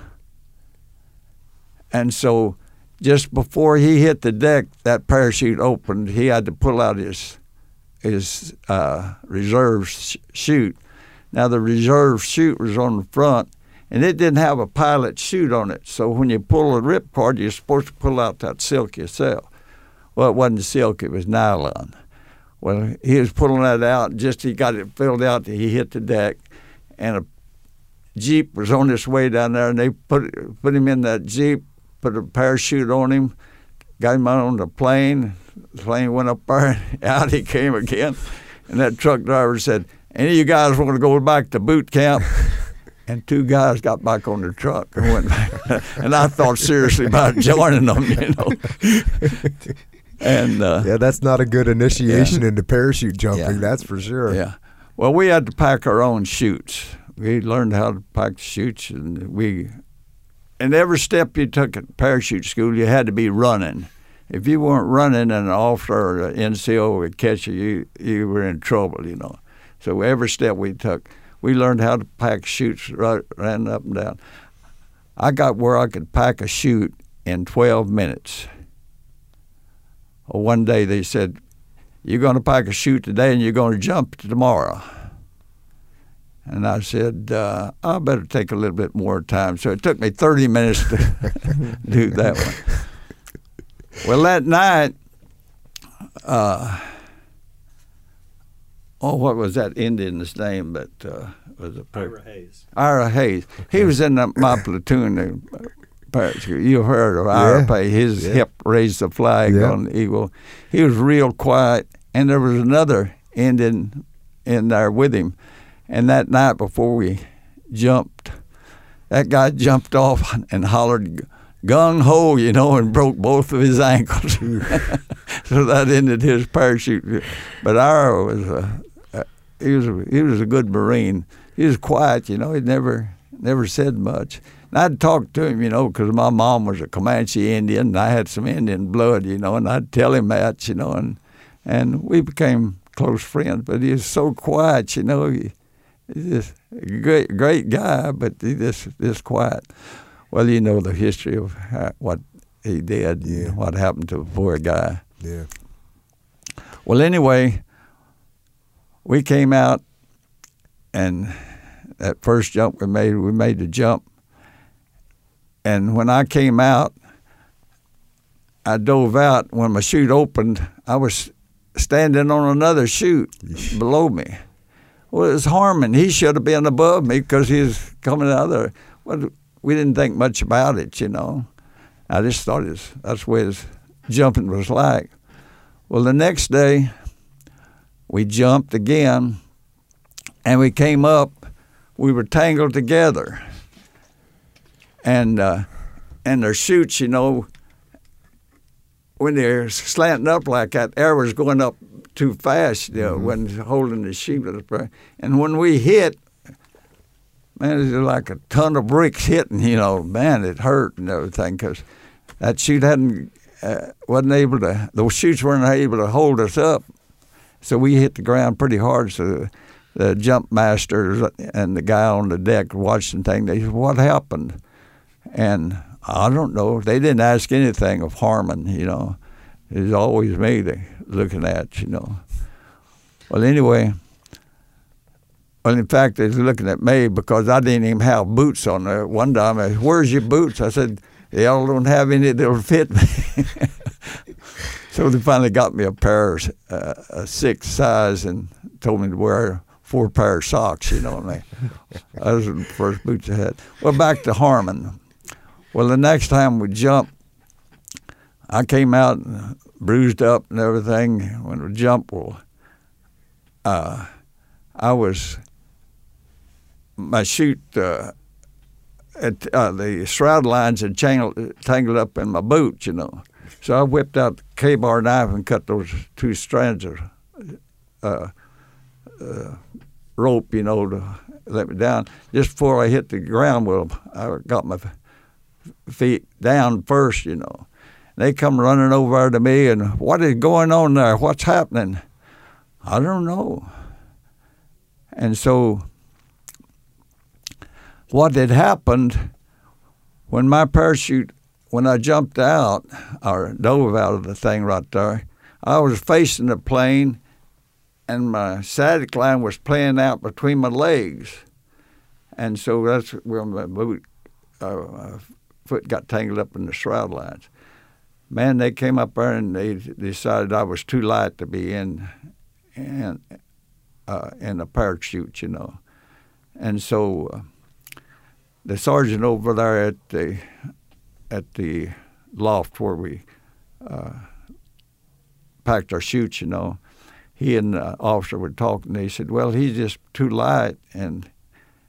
and so just before he hit the deck, that parachute opened. He had to pull out his his uh, reserve sh- chute. Now the reserve chute was on the front, and it didn't have a pilot chute on it. So when you pull a rip cord, you're supposed to pull out that silk yourself. Well, it wasn't silk; it was nylon. Well, he was pulling that out. Just he got it filled out. He hit the deck, and a jeep was on its way down there, and they put put him in that jeep, put a parachute on him, got him out on the plane. The plane went up there, out he came again, and that truck driver said, "Any of you guys want to go back to boot camp?" And two guys got back on the truck and went back. and I thought seriously about joining them, you know. and uh, yeah, that's not a good initiation into parachute jumping. Yeah. That's for sure. yeah. Well, we had to pack our own chutes. We learned how to pack chutes, and we, and every step you took at parachute school, you had to be running. If you weren't running, an officer or an NCO would catch you, you you were in trouble, you know. So every step we took, we learned how to pack chutes, right, ran up and down. I got where I could pack a chute in 12 minutes. One day they said, you're going to pack a chute today and you're going to jump tomorrow. And I said, uh, I better take a little bit more time. So it took me 30 minutes to do that one. Well, that night, uh, oh, what was that Indian's name? But uh, was a Ira Hayes. Ira Hayes. He was in the, my platoon. parachute. You heard of Ira Yeah. Hayes. His Yeah. hip raised the flag Yeah. on the eagle. He was real quiet. And there was another Indian in there with him. And that night before we jumped, that guy jumped off and hollered gung ho, you know, and broke both of his ankles. so that ended his parachute. But our was a, a, he was a, he was a good Marine. He was quiet, you know. He never never said much. And I'd talk to him, you know, because my mom was a Comanche Indian, and I had some Indian blood, you know, and I'd tell him that, you know, and and we became close friends. But he was so quiet, you know. He, he's just a great great guy, but he just just quiet. Well, you know the history of how, what he did, Yeah. what happened to the poor guy. Yeah. Well, anyway, we came out, and that first jump we made, we made the jump. And when I came out, I dove out. When my chute opened, I was standing on another chute below me. Well, it was Harmon. He should have been above me because he was coming out there. Well, we didn't think much about it, you know. I just thought it's, that's what his jumping was like. Well, the next day, we jumped again, and we came up. We were tangled together, and uh, and their chutes, you know, when they're slanting up like that, air was going up too fast, you know, when holding the chute. And when we hit, man, it was like a ton of bricks hitting. You know, man, it hurt and everything because that chute hadn't uh, wasn't able to. Those chutes weren't able to hold us up, so we hit the ground pretty hard. So the jump masters and the guy on the deck watching thing, they said, "What happened?" And I don't know. They didn't ask anything of Harmon. You know, it was always me they looking at. You know. Well, anyway. Well, in fact, they was looking at me because I didn't even have boots on there. One time, I said, "Where's your boots?" I said, "Y'all don't have any that'll fit me." so they finally got me a pair, uh, a six size, and told me to wear four pair of socks. You know, what I mean? those were the first boots I had. Well, back to Harmon. Well, the next time we jumped, I came out bruised up and everything. When we jumped, well, uh, I was my chute. Uh, at, uh, the shroud lines had tangled, tangled up in my boot, you know. So I whipped out the Ka-Bar knife and cut those two strands of uh, uh, rope, you know, to let me down. Just before I hit the ground, well, I got my feet down first, you know. They come running over to me, and what is going on there? What's happening? I don't know. And so, what had happened when my parachute, when I jumped out or dove out of the thing right there, I was facing the plane, and my static line was playing out between my legs, and so that's where my boot, uh, foot got tangled up in the shroud lines. Man, they came up there and they decided I was too light to be in, in, uh, in a parachute, you know, and so. Uh, the sergeant over there at the at the loft where we uh, packed our chutes, you know, he and the officer were talking. They said, "Well, he's just too light," and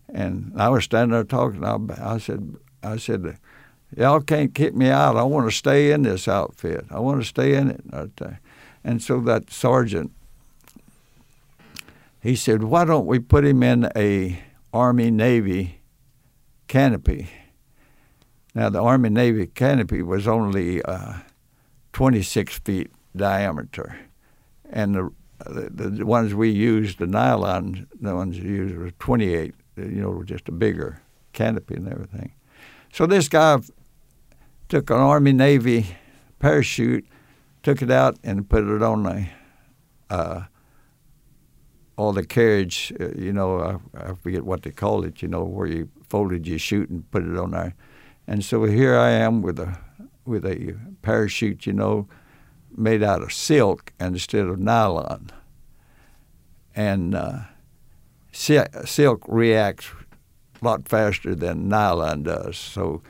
and I was standing there talking. I, I said, "I said, y'all can't kick me out. I want to stay in this outfit. I want to stay in it." And so that sergeant, he said, "Why don't we put him in a Army Navy?" canopy. Now, the Army Navy canopy was only uh, 26 feet diameter, and the, the, the ones we used, the nylon, the ones we used were 28. You know, just a bigger canopy and everything. So this guy took an Army Navy parachute, took it out and put it on the uh, all the carriage, uh, you know, I, I, forget what they call it, you know, where you folded your chute and put it on there. And so here I am with a with a parachute, you know, made out of silk instead of nylon. And uh, silk reacts a lot faster than nylon does. So,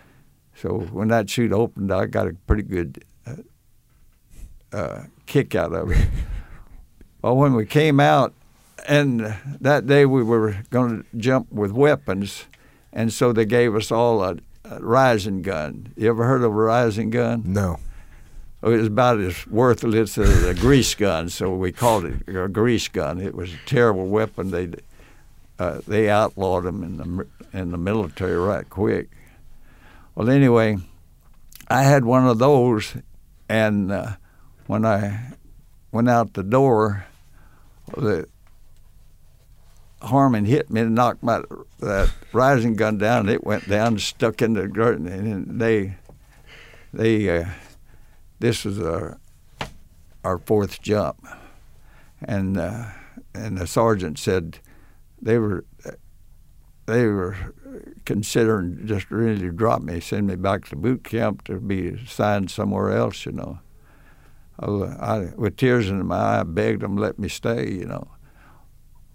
so when that chute opened, I got a pretty good uh, uh, kick out of it. Well, when we came out, and that day we were going to jump with weapons, and so they gave us all a, a Reising gun. You ever heard of a Reising gun? No. It was about as worthless as a grease gun, so we called it a grease gun. It was a terrible weapon. They uh, they outlawed them in the in the military right quick. Well, anyway, I had one of those, and uh, when I went out the door, the Harmon hit me and knocked my that Reising gun down. And it went down, stuck in the dirt, and they they uh, this was our our fourth jump, and uh, and the sergeant said they were they were considering just really to drop me, send me back to boot camp to be assigned somewhere else, you know. I, I, with tears in my eye, I begged them let me stay, you know.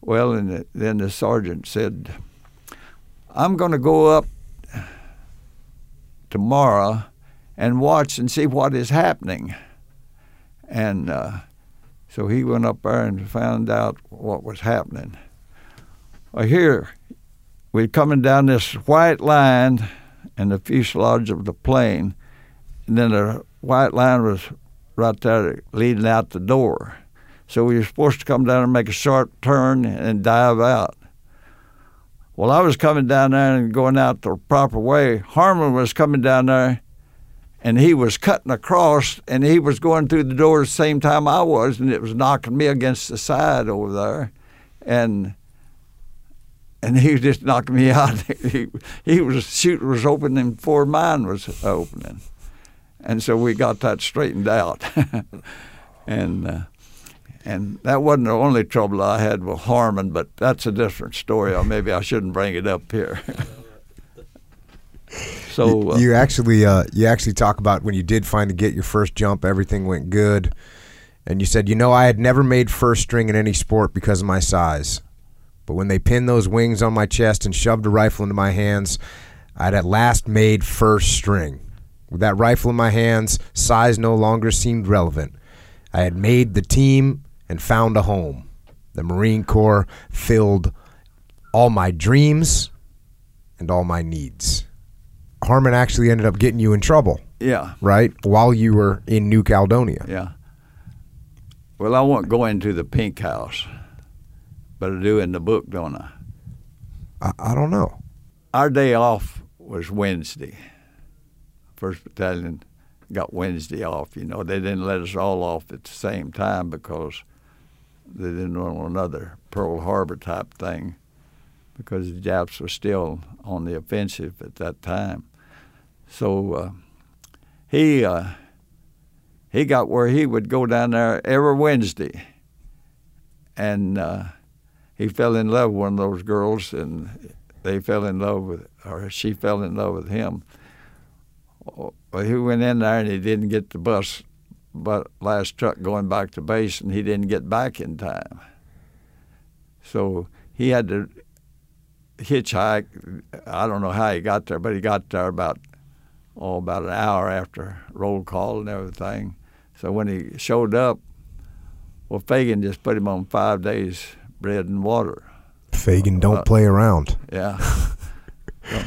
Well, and the, then the sergeant said, I'm going to go up tomorrow and watch and see what is happening. And uh, so he went up there and found out what was happening. Well, here, we're coming down this white line in the fuselage of the plane, and then the white line was right there leading out the door. So we were supposed to come down and make a sharp turn and dive out. Well, I was coming down there and going out the proper way. Harmon was coming down there and he was cutting across and he was going through the door the same time I was and it was knocking me against the side over there. And and he just knocking me out. he, he was shooter was opening before mine was opening, and so we got that straightened out. and uh, and that wasn't the only trouble I had with Harmon, but that's a different story. Or maybe I shouldn't bring it up here. so uh, you, you, actually uh, you actually talk about when you did finally get your first jump, everything went good, and you said, you know, I had never made first string in any sport because of my size, but when they pinned those wings on my chest and shoved a rifle into my hands, I'd at last made first string. With that rifle in my hands, size no longer seemed relevant. I had made the team and found a home. The Marine Corps filled all my dreams and all my needs. Harmon actually ended up getting you in trouble. Yeah. Right? While you were in New Caledonia. Yeah. Well, I won't go into the pink house, but I do in the book, don't I? I, I don't know. Our day off was Wednesday. First Battalion got Wednesday off. You know, they didn't let us all off at the same time because they didn't want another Pearl Harbor type thing because the Japs were still on the offensive at that time. So uh, he uh, he got where he would go down there every Wednesday, and uh, he fell in love with one of those girls, and they fell in love with, or she fell in love with him. Well, he went in there and he didn't get the bus but last truck going back to base, and he didn't get back in time. So he had to hitchhike. I don't know how he got there, but he got there about oh about an hour after roll call and everything. So when he showed up, well, Fagan just put him on five days bread and water. Fagan don't uh, play around. Yeah. so,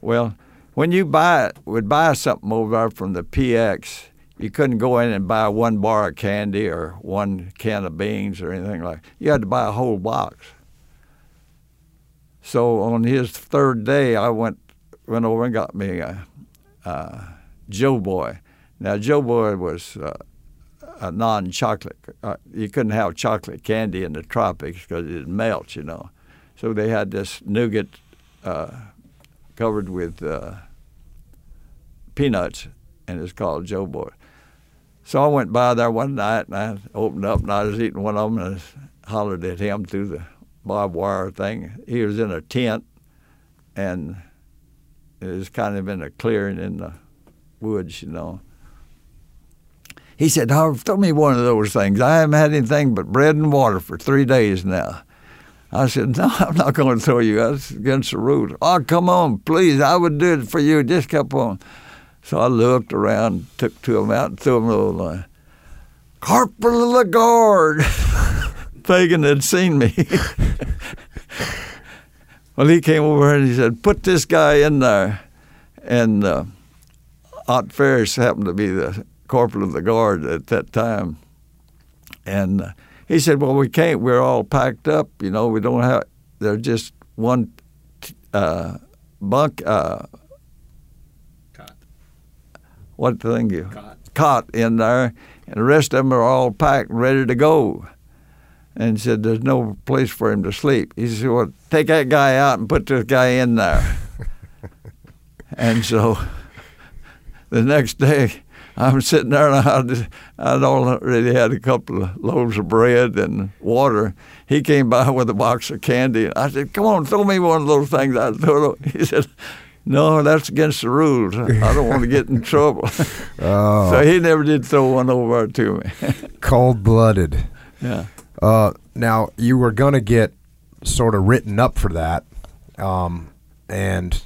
well, when you buy would buy something over there from the PX, you couldn't go in and buy one bar of candy or one can of beans or anything like. That. You had to buy a whole box. So on his third day, I went went over and got me a, a Joe Boy. Now Joe Boy was uh, a non-chocolate. Uh, you couldn't have chocolate candy in the tropics because it melts, you know. So they had this nougat uh, covered with uh, peanuts, and it's called Joe Boy. So I went by there one night and I opened up and I was eating one of them and I hollered at him through the barbed wire thing. He was in a tent and it was kind of in a clearing in the woods, you know. He said, Howard, throw me one of those things. I haven't had anything but bread and water for three days now. I said, No, I'm not going to throw you. That's against the rules. Oh, come on, please. I would do it for you. Just come on. So I looked around, took two of them out, and threw them a little line. Corporal of the guard. Fagan had seen me. well, he came over and he said, "Put this guy in there," and uh, Ott Ferris happened to be the corporal of the guard at that time, and uh, he said, "Well, we can't. We're all packed up. You know, we don't have. There's just one uh, bunk." Uh, Cot. what thing you Cot. cot in there, and the rest of them are all packed and ready to go. And he said, "There's no place for him to sleep." He said, "Well, take that guy out and put this guy in there." and so the next day, I'm sitting there, and I'd, I'd already had a couple of loaves of bread and water. He came by with a box of candy. I said, "Come on, throw me one of those things." I threw it. He said. No, that's against the rules. I don't want to get in trouble. Oh, So he never did throw one over to me. cold blooded. yeah. Uh, now you were gonna get sort of written up for that, um, and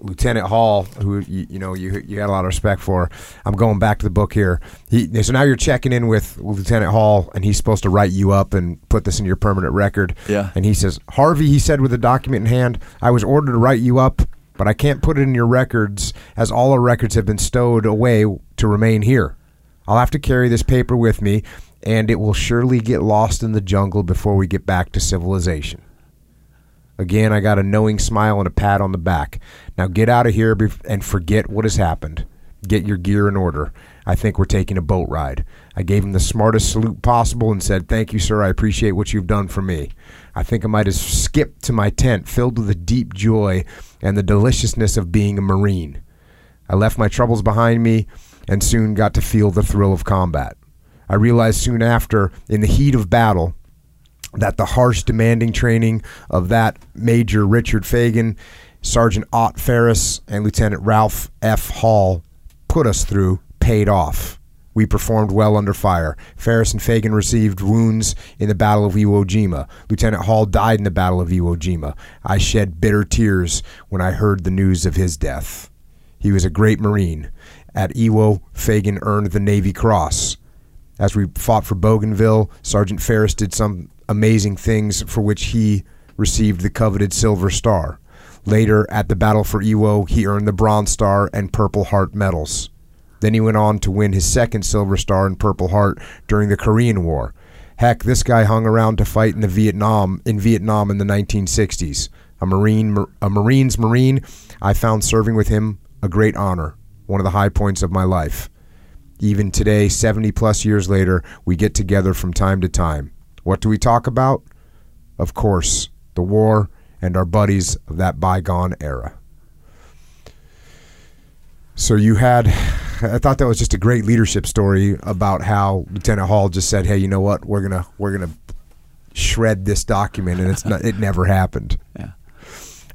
Lieutenant Hall, who you, you know you you had a lot of respect for. I'm going back to the book here. He, so now you're checking in with Lieutenant Hall, and he's supposed to write you up and put this in your permanent record. Yeah. And he says, Harvey, he said with a document in hand, I was ordered to write you up, but I can't put it in your records as all our records have been stowed away to remain here. I'll have to carry this paper with me, and it will surely get lost in the jungle before we get back to civilization. Again, I got a knowing smile and a pat on the back. Now get out of here and forget what has happened. Get your gear in order. I think we're taking a boat ride. I gave him the smartest salute possible and said, Thank you, sir. I appreciate what you've done for me. I think I might have skipped to my tent filled with a deep joy and the deliciousness of being a Marine. I left my troubles behind me and soon got to feel the thrill of combat. I realized soon after, in the heat of battle, that the harsh, demanding training of that Major Richard Fagan, Sergeant Ott Ferris, and Lieutenant Ralph F. Hall put us through paid off. We performed well under fire. Ferris and Fagan received wounds in the Battle of Iwo Jima. Lieutenant Hall died in the Battle of Iwo Jima. I shed bitter tears when I heard the news of his death. He was a great Marine. At Iwo, Fagan earned the Navy Cross. As we fought for Bougainville, Sergeant Ferris did some amazing things for which he received the coveted Silver Star. Later, at the Battle for Iwo, he earned the Bronze Star and Purple Heart medals. Then he went on to win his second Silver Star and Purple Heart during the Korean War. Heck, this guy hung around to fight in the Vietnam in Vietnam in the 1960s. A Marine, a Marine's Marine, I found serving with him a great honor, one of the high points of my life. Even today, 70 plus years later, we get together from time to time. What do we talk about? Of course, the war and our buddies of that bygone era. So you had, I thought that was just a great leadership story about how Lieutenant Hall just said, "Hey, you know what? We're gonna we're gonna shred this document," and it's not, it never happened. Yeah.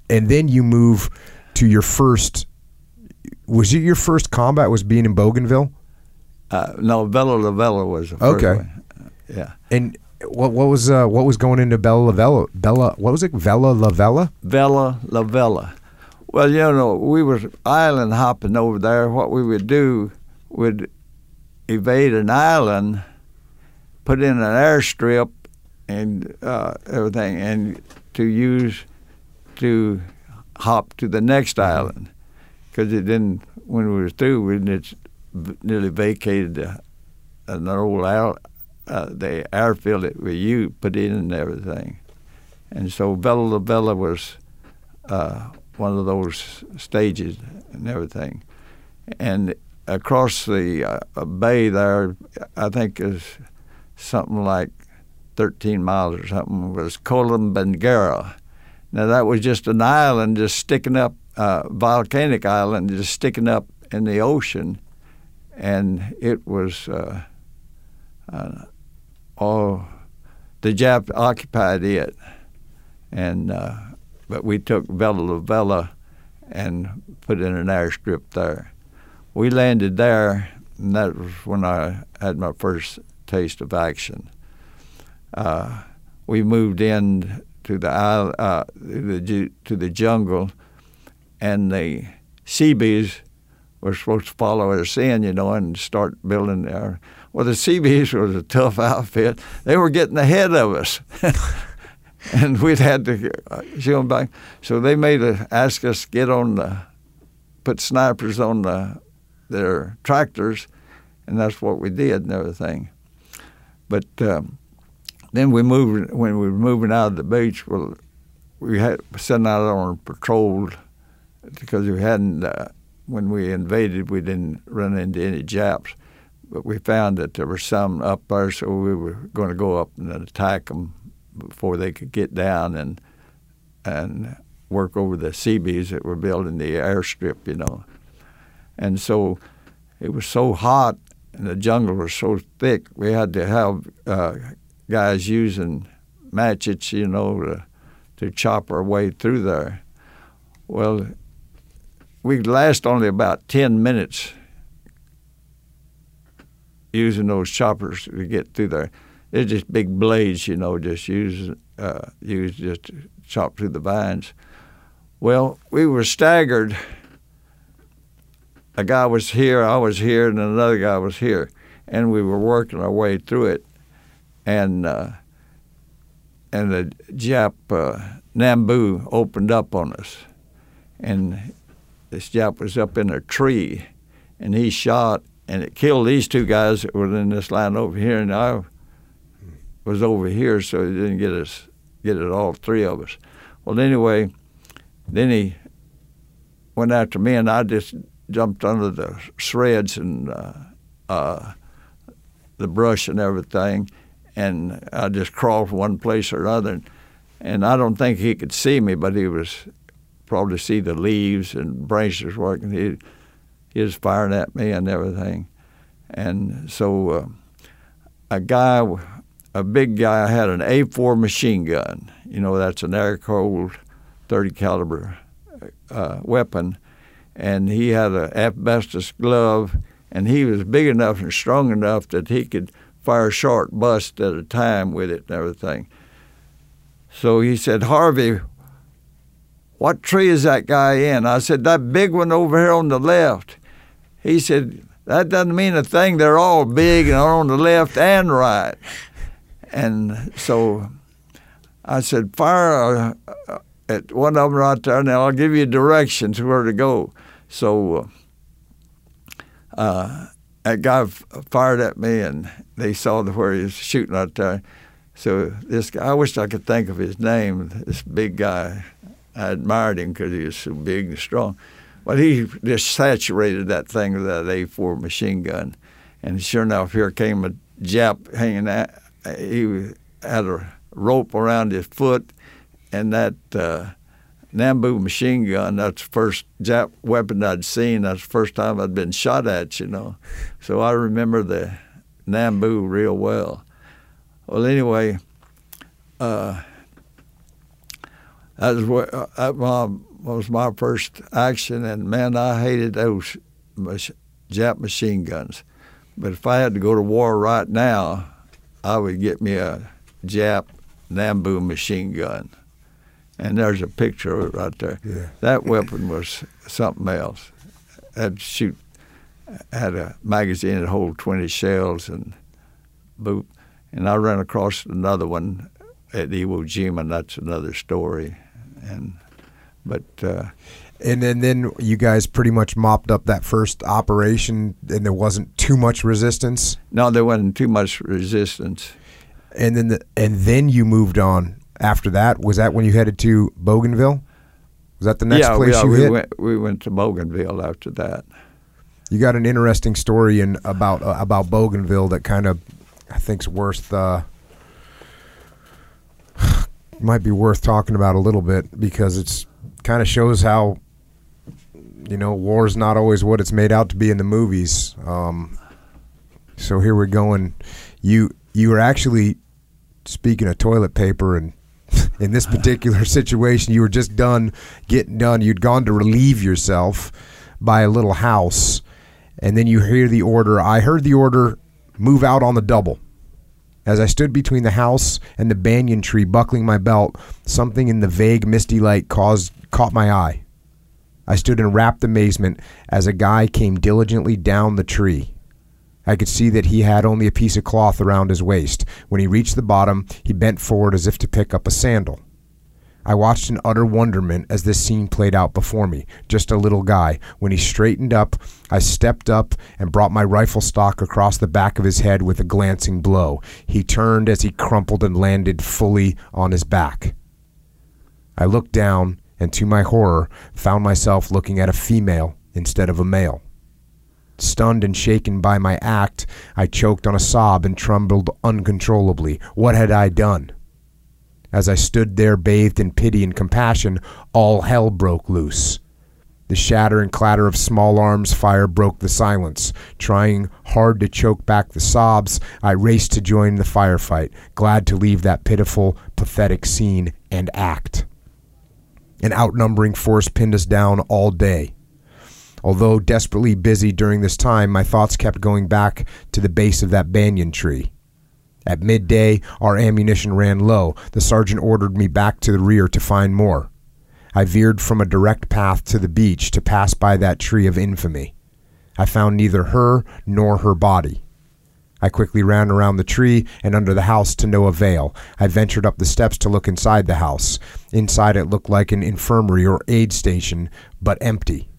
And then you move to your first. Was it your first combat? Was being in Bougainville? Uh, no, Bella La was Okay. one. Yeah. And what what was uh, what was going into Bella La Vella? Bella what was it? Vella Lavella? Vella Lavella. Well, you know, we were island hopping over there. What we would do would evade an island, put in an airstrip, and uh, everything, and to use to hop to the next island, because it didn't. When we were through, we nearly vacated an old uh, the airfield that we used, put in and everything, and so Bella La Bella was. Uh, one of those stages and everything. And across the uh, bay there, I think is something like 13 miles or something, was Kolombangara. Now that was just an island just sticking up, uh, volcanic island just sticking up in the ocean, and it was uh, all the Jap occupied it, and uh, but we took Vella Lavella and put in an airstrip there. We landed there, and that was when I had my first taste of action. Uh, we moved in to the uh, the to the jungle, and the Seabees were supposed to follow us in, you know, and start building there. Well, the Seabees was a tough outfit. They were getting ahead of us. and we'd had to uh, show them back. So they made a, ask us get on the, put snipers on the, their tractors, and that's what we did and everything. But um, then we moved when we were moving out of the beach. Well, we had sent out on patrol because we hadn't. Uh, when we invaded, we didn't run into any Japs, but we found that there were some up there, so we were going to go up and attack them before they could get down and and work over the Seabees that were building the airstrip, you know. And so it was so hot and the jungle was so thick, we had to have uh, guys using matchets, you know, to, to chop our way through there. Well, we'd last only about 10 minutes using those choppers to get through there. They're just big blades, you know, just used uh, just to chop through the vines. Well, we were staggered. A guy was here, I was here, and another guy was here, and we were working our way through it, and uh, and the Jap uh, Nambu opened up on us, and this Jap was up in a tree, and he shot, and it killed these two guys that were in this line over here, and I was over here, so he didn't get us get it all three of us. Well, anyway, then he went after me, and I just jumped under the shreds and uh, uh, the brush and everything, and I just crawled from one place or another. And I don't think he could see me, but he was probably see the leaves and branches working. He, he was firing at me and everything. And so uh, a guy a big guy had an A4 machine gun. You know, that's an air-cooled 30 caliber uh, weapon, and he had an asbestos glove, and he was big enough and strong enough that he could fire short bursts at a time with it and everything. So he said, Harvey, what tree is that guy in? I said, that big one over here on the left. He said, that doesn't mean a thing. They're all big and are on the left and right. And so I said, fire uh, at one of them right there, and I'll give you directions where to go. So uh, that guy fired at me, and they saw where he was shooting right there. So this guy, I wish I could think of his name. This big guy, I admired him because he was so big and strong. But he just saturated that thing with that A4 machine gun, and sure enough, here came a Jap hanging out, he had a rope around his foot, and that uh, Nambu machine gun, that's the first Jap weapon I'd seen. That's the first time I'd been shot at, you know. So I remember the Nambu real well. Well, anyway, uh, that was, what, uh, was my first action, and man, I hated those Jap machine guns. But if I had to go to war right now, I would get me a Jap Nambu machine gun. And there's a picture of it right there. Yeah. That weapon was something else. That shoot had a magazine that hold 20 shells and boot. And I ran across another one at Iwo Jima, and that's another story. And but uh, and then then you guys pretty much mopped up that first operation, and there wasn't too much resistance. No, there wasn't too much resistance. And then the, and then you moved on. After that, was that when you headed to Bougainville? Was that the next yeah, place yeah, you we hit? went. We went to Bougainville after that. You got an interesting story in about uh, about Bougainville that kind of I think's worth uh, might be worth talking about a little bit because it's kind of shows how you know war's not always what it's made out to be in the movies. Um, so here we're going. You you were actually speaking of toilet paper and in this particular situation you were just done getting done you'd gone to relieve yourself by a little house and then you hear the order i heard the order move out on the double as i stood between the house and the banyan tree buckling my belt something in the vague misty light caused caught my eye i stood in rapt amazement as a guy came diligently down the tree I could see that he had only a piece of cloth around his waist. When he reached the bottom, he bent forward as if to pick up a sandal. I watched in utter wonderment as this scene played out before me, just a little guy. When he straightened up, I stepped up and brought my rifle stock across the back of his head with a glancing blow. He turned as he crumpled and landed fully on his back. I looked down and, to my horror, found myself looking at a female instead of a male. Stunned and shaken by my act, I choked on a sob and trembled uncontrollably. What had I done? As I stood there bathed in pity and compassion, all hell broke loose. The shatter and clatter of small arms fire broke the silence. Trying hard to choke back the sobs, I raced to join the firefight, glad to leave that pitiful, pathetic scene and act. An outnumbering force pinned us down all day. Although desperately busy during this time, my thoughts kept going back to the base of that banyan tree. At midday, our ammunition ran low. The sergeant ordered me back to the rear to find more. I veered from a direct path to the beach to pass by that tree of infamy. I found neither her nor her body. I quickly ran around the tree and under the house to no avail. I ventured up the steps to look inside the house. Inside it looked like an infirmary or aid station, but empty.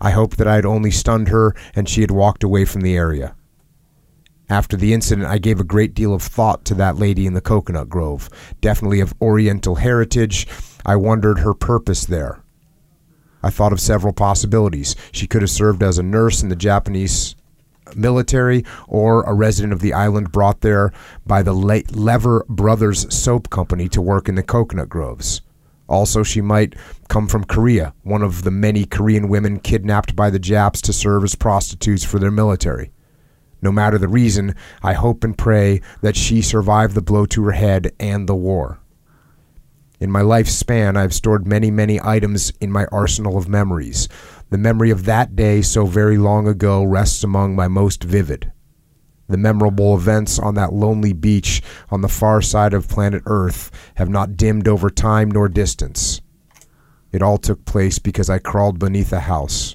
I hoped that I had only stunned her and she had walked away from the area. After the incident, I gave a great deal of thought to that lady in the coconut grove. Definitely of Oriental heritage, I wondered her purpose there. I thought of several possibilities. She could have served as a nurse in the Japanese military or a resident of the island brought there by the Lever Brothers Soap Company to work in the coconut groves. Also, she might come from Korea, one of the many Korean women kidnapped by the Japs to serve as prostitutes for their military. No matter the reason, I hope and pray that she survived the blow to her head and the war. In my lifespan, I have stored many, many items in my arsenal of memories. The memory of that day so very long ago rests among my most vivid. The memorable events on that lonely beach on the far side of planet Earth have not dimmed over time nor distance. It all took place because I crawled beneath a house.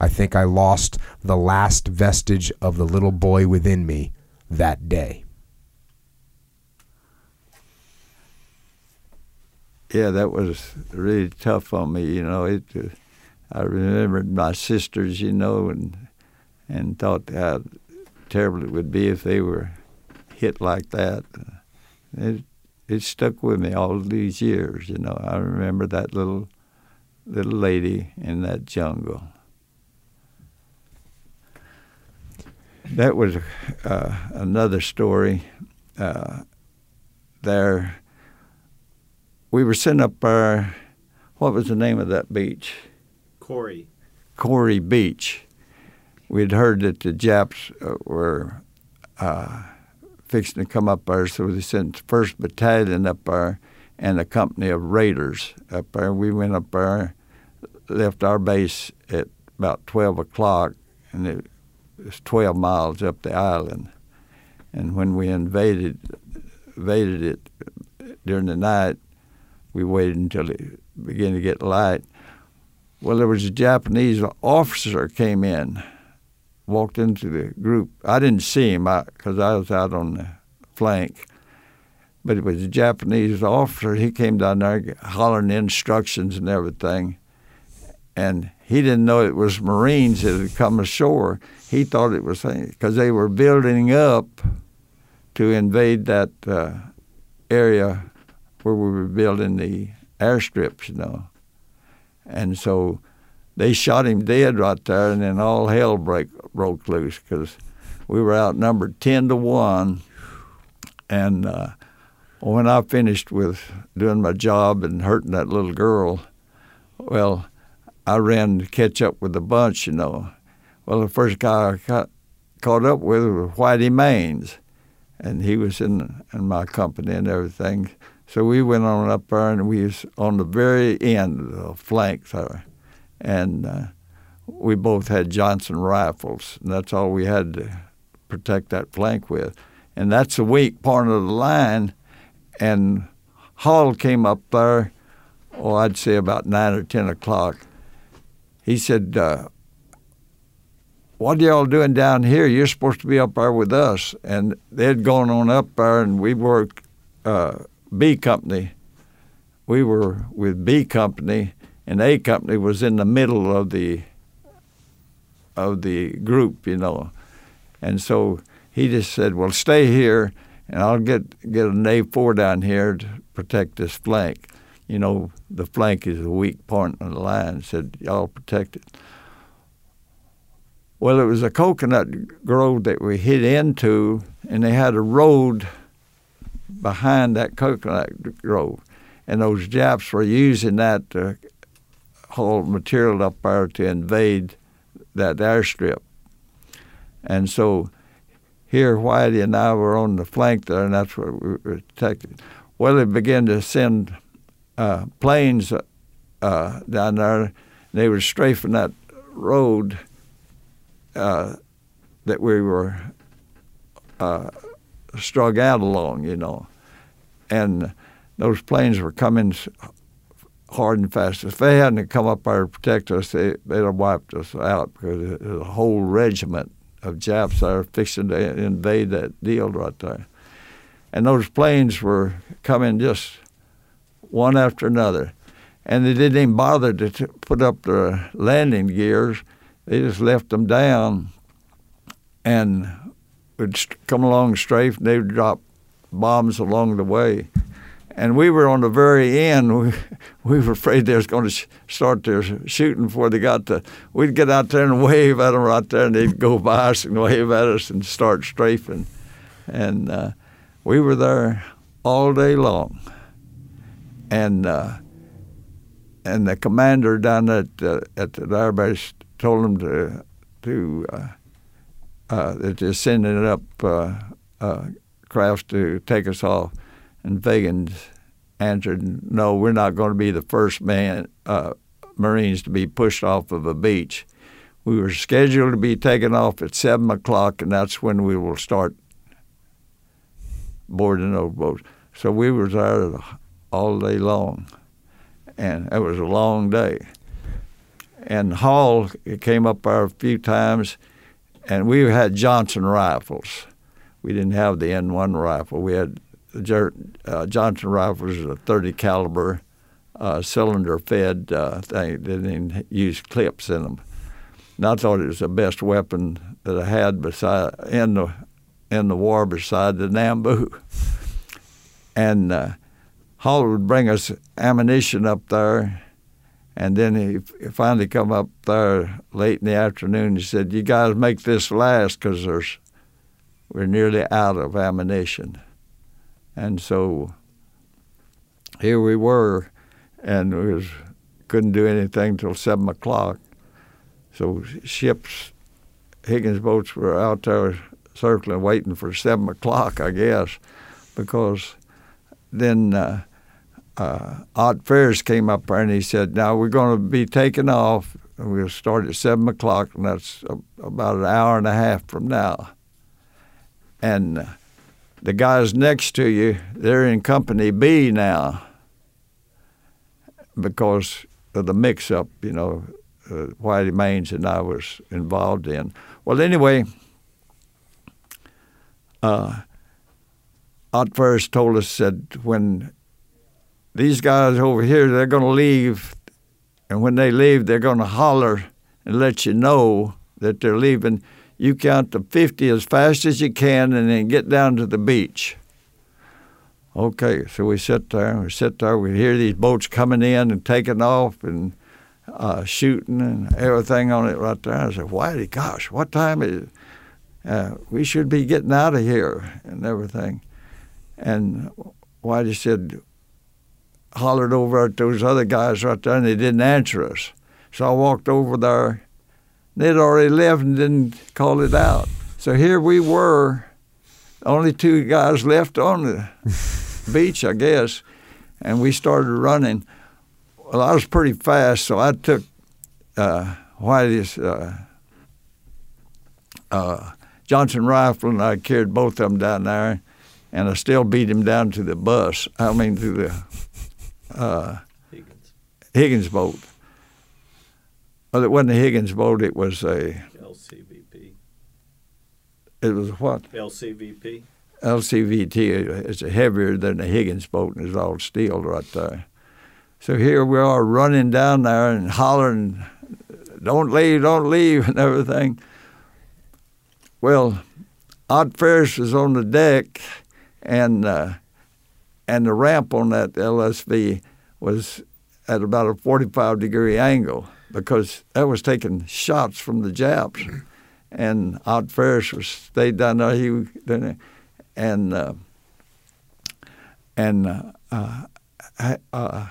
I think I lost the last vestige of the little boy within me that day. Yeah, that was really tough on me. You know, it. Uh, I remembered my sisters, you know, and and thought how terrible it would be if they were hit like that. It it stuck with me all these years. You know, I remember that little little lady in that jungle. That was uh, another story. Uh, there, we were sitting up there. What was the name of that beach? Corey. Corey Beach. We'd heard that the Japs uh, were uh, fixing to come up there, so they sent the First Battalion up there and a company of raiders up there. We went up there, left our base at about twelve o'clock, and it was 12 miles up the island. And when we invaded, invaded it during the night, we waited until it began to get light. Well, there was a Japanese officer came in, walked into the group. I didn't see him because I, I was out on the flank, but it was a Japanese officer. He came down there hollering instructions and everything, and he didn't know it was Marines that had come ashore. He thought it was because they were building up to invade that uh, area where we were building the airstrips, you know. And so they shot him dead right there, and then all hell break, broke loose because we were outnumbered 10 to 1. And uh, when I finished with doing my job and hurting that little girl, well, I ran to catch up with the bunch, you know. Well, the first guy I caught, caught up with was Whitey Maines, and he was in in my company and everything. So we went on up there, and we was on the very end of the flank there, and uh, we both had Johnson rifles, and that's all we had to protect that flank with. And that's the weak part of the line. And Hall came up there, oh, I'd say about nine or ten o'clock, he said, uh, what y'all doing down here? You're supposed to be up there with us. And they'd gone on up there, and we worked uh, B Company. We were with B Company, and A Company was in the middle of the of the group, you know. And so he just said, "Well, stay here, and I'll get get an A four down here to protect this flank." You know, the flank is a weak point on the line. Said, "Y'all protect it." Well, it was a coconut grove that we hit into, and they had a road behind that coconut grove, and those Japs were using that to haul material up there to invade that airstrip. And so here, Whitey and I were on the flank there, and that's where we were protected. Well, they began to send uh, planes uh, down there. They were strafing that road uh, that we were uh, strung out along, you know. And those planes were coming hard and fast. If they hadn't come up there to protect us, they, they'd have wiped us out because a whole regiment of Japs there fixing to invade that deal right there. And those planes were coming just one after another. And they didn't even bother to t- put up their landing gears they just left them down and would come along strafe and they would drop bombs along the way. And we were on the very end. We, we were afraid they was going to sh- start their shooting before they got to. We'd get out there and wave at them right there, and they'd go by us and wave at us and start strafing. And uh, we were there all day long. And uh, and the commander down at uh, at the airbase told them to to uh, uh, they're sending up uh, uh, crafts to take us off, and Fagans answered, "No, we're not going to be the first man uh, Marines to be pushed off of a beach. We were scheduled to be taken off at seven o'clock, and that's when we will start boarding those boats." So we were there all day long, and it was a long day and Hall came up there a few times, and we had Johnson rifles. We didn't have the M1 rifle. We had uh, Johnson rifles, a 30 caliber uh, cylinder fed uh, thing. They didn't use clips in them. And I thought it was the best weapon that I had beside in the in the war beside the Nambu. And uh, Hall would bring us ammunition up there and then he finally come up there late in the afternoon. He said, "You guys make this last because there's we're nearly out of ammunition." And so here we were, and we was couldn't do anything till seven o'clock. So ships, Higgins boats were out there circling, waiting for seven o'clock, I guess, because then. Uh, uh, Ferris came up there and he said, "Now we're going to be taking off. And we'll start at seven o'clock, and that's about an hour and a half from now." And uh, the guys next to you, they're in Company B now because of the mix-up, you know, uh, Whitey Maines and I was involved in. Well, anyway, uh, Ferris told us said when these guys over here, they're going to leave. And when they leave, they're going to holler and let you know that they're leaving. You count to 50 as fast as you can and then get down to the beach. Okay, so we sit there, we sit there, we hear these boats coming in and taking off and uh, shooting and everything on it right there. I said, Whitey, gosh, what time is it? Uh, we should be getting out of here and everything. And Whitey said, hollered over at those other guys right there, and they didn't answer us. So I walked over there. They'd already left and didn't call it out. So here we were, only two guys left on the beach, I guess, and we started running. Well, I was pretty fast, so I took uh, Whitey's uh, uh, Johnson rifle, and I carried both of them down there, and I still beat him down to the bus. I mean, to the uh, Higgins. Higgins boat. Well, it wasn't a Higgins boat. It was a LCVP. It was what? LCVP. LCVT. It's heavier than the Higgins boat, and it's all steel right there. So here we are running down there and hollering, "Don't leave! Don't leave!" and everything. Well, Odd Ferris was on the deck, and uh, and the ramp on that LSV was at about a 45 degree angle because that was taking shots from the Japs, and Odd Ferris was stayed down there. He and uh, and uh, uh, uh,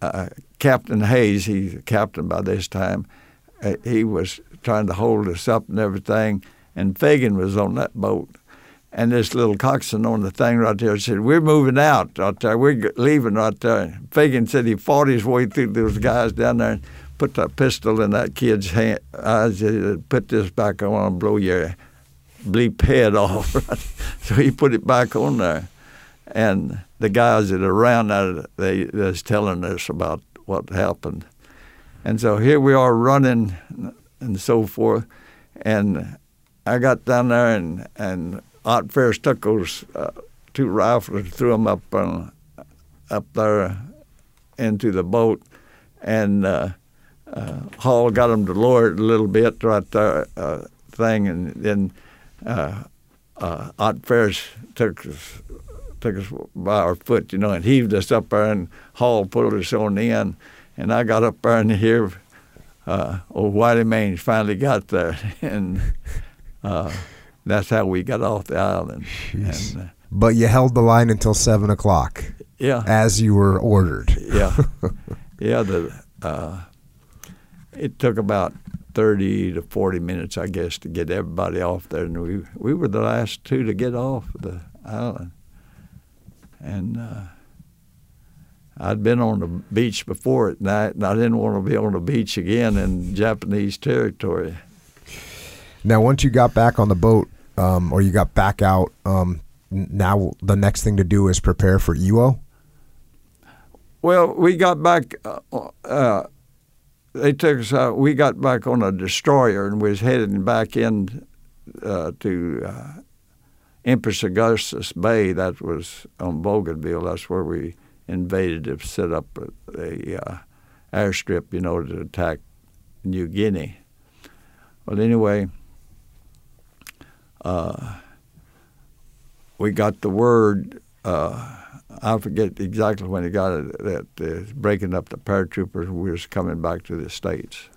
uh, Captain Hayes, he's a captain by this time. Uh, he was trying to hold us up and everything, and Fagan was on that boat. And this little coxswain on the thing right there said, "We're moving out right there. We're leaving right there." Fagan said he fought his way through those guys down there and put that pistol in that kid's hand. I said, "Put this back. Want to blow your bleep head off." so he put it back on there, and the guys that are around there, they was telling us about what happened, and so here we are running and so forth, and I got down there and and Art Ferris took those uh, two rifles and threw them up uh, up there into the boat, and uh, uh, Hall got them to lower it a little bit right there uh, thing, and then uh, uh, Art Ferris took us took us by our foot, you know, and heaved us up there, and Hall pulled us on in, and I got up there and here. Uh, old Whitey Mange finally got there, and that's how we got off the island. And, uh, But you held the line until seven o'clock, yeah, as you were ordered. yeah, yeah. The uh, it took about thirty to forty minutes, I guess, to get everybody off there, and we we were the last two to get off the island. And uh, I'd been on the beach before at night, and I didn't want to be on the beach again in Japanese territory. Now, once you got back on the boat, um, or you got back out, um, now the next thing to do is prepare for Iwo. Well, we got back. Uh, uh, they took us out. We got back on a destroyer and was heading back in uh, to uh, Empress Augusta Bay. That was on Bougainville. That's where we invaded to set up a uh, airstrip, you know, to attack New Guinea. Well, anyway, uh, we got the word. Uh, I forget exactly when he got it that uh, breaking up the paratroopers. We was coming back to the states,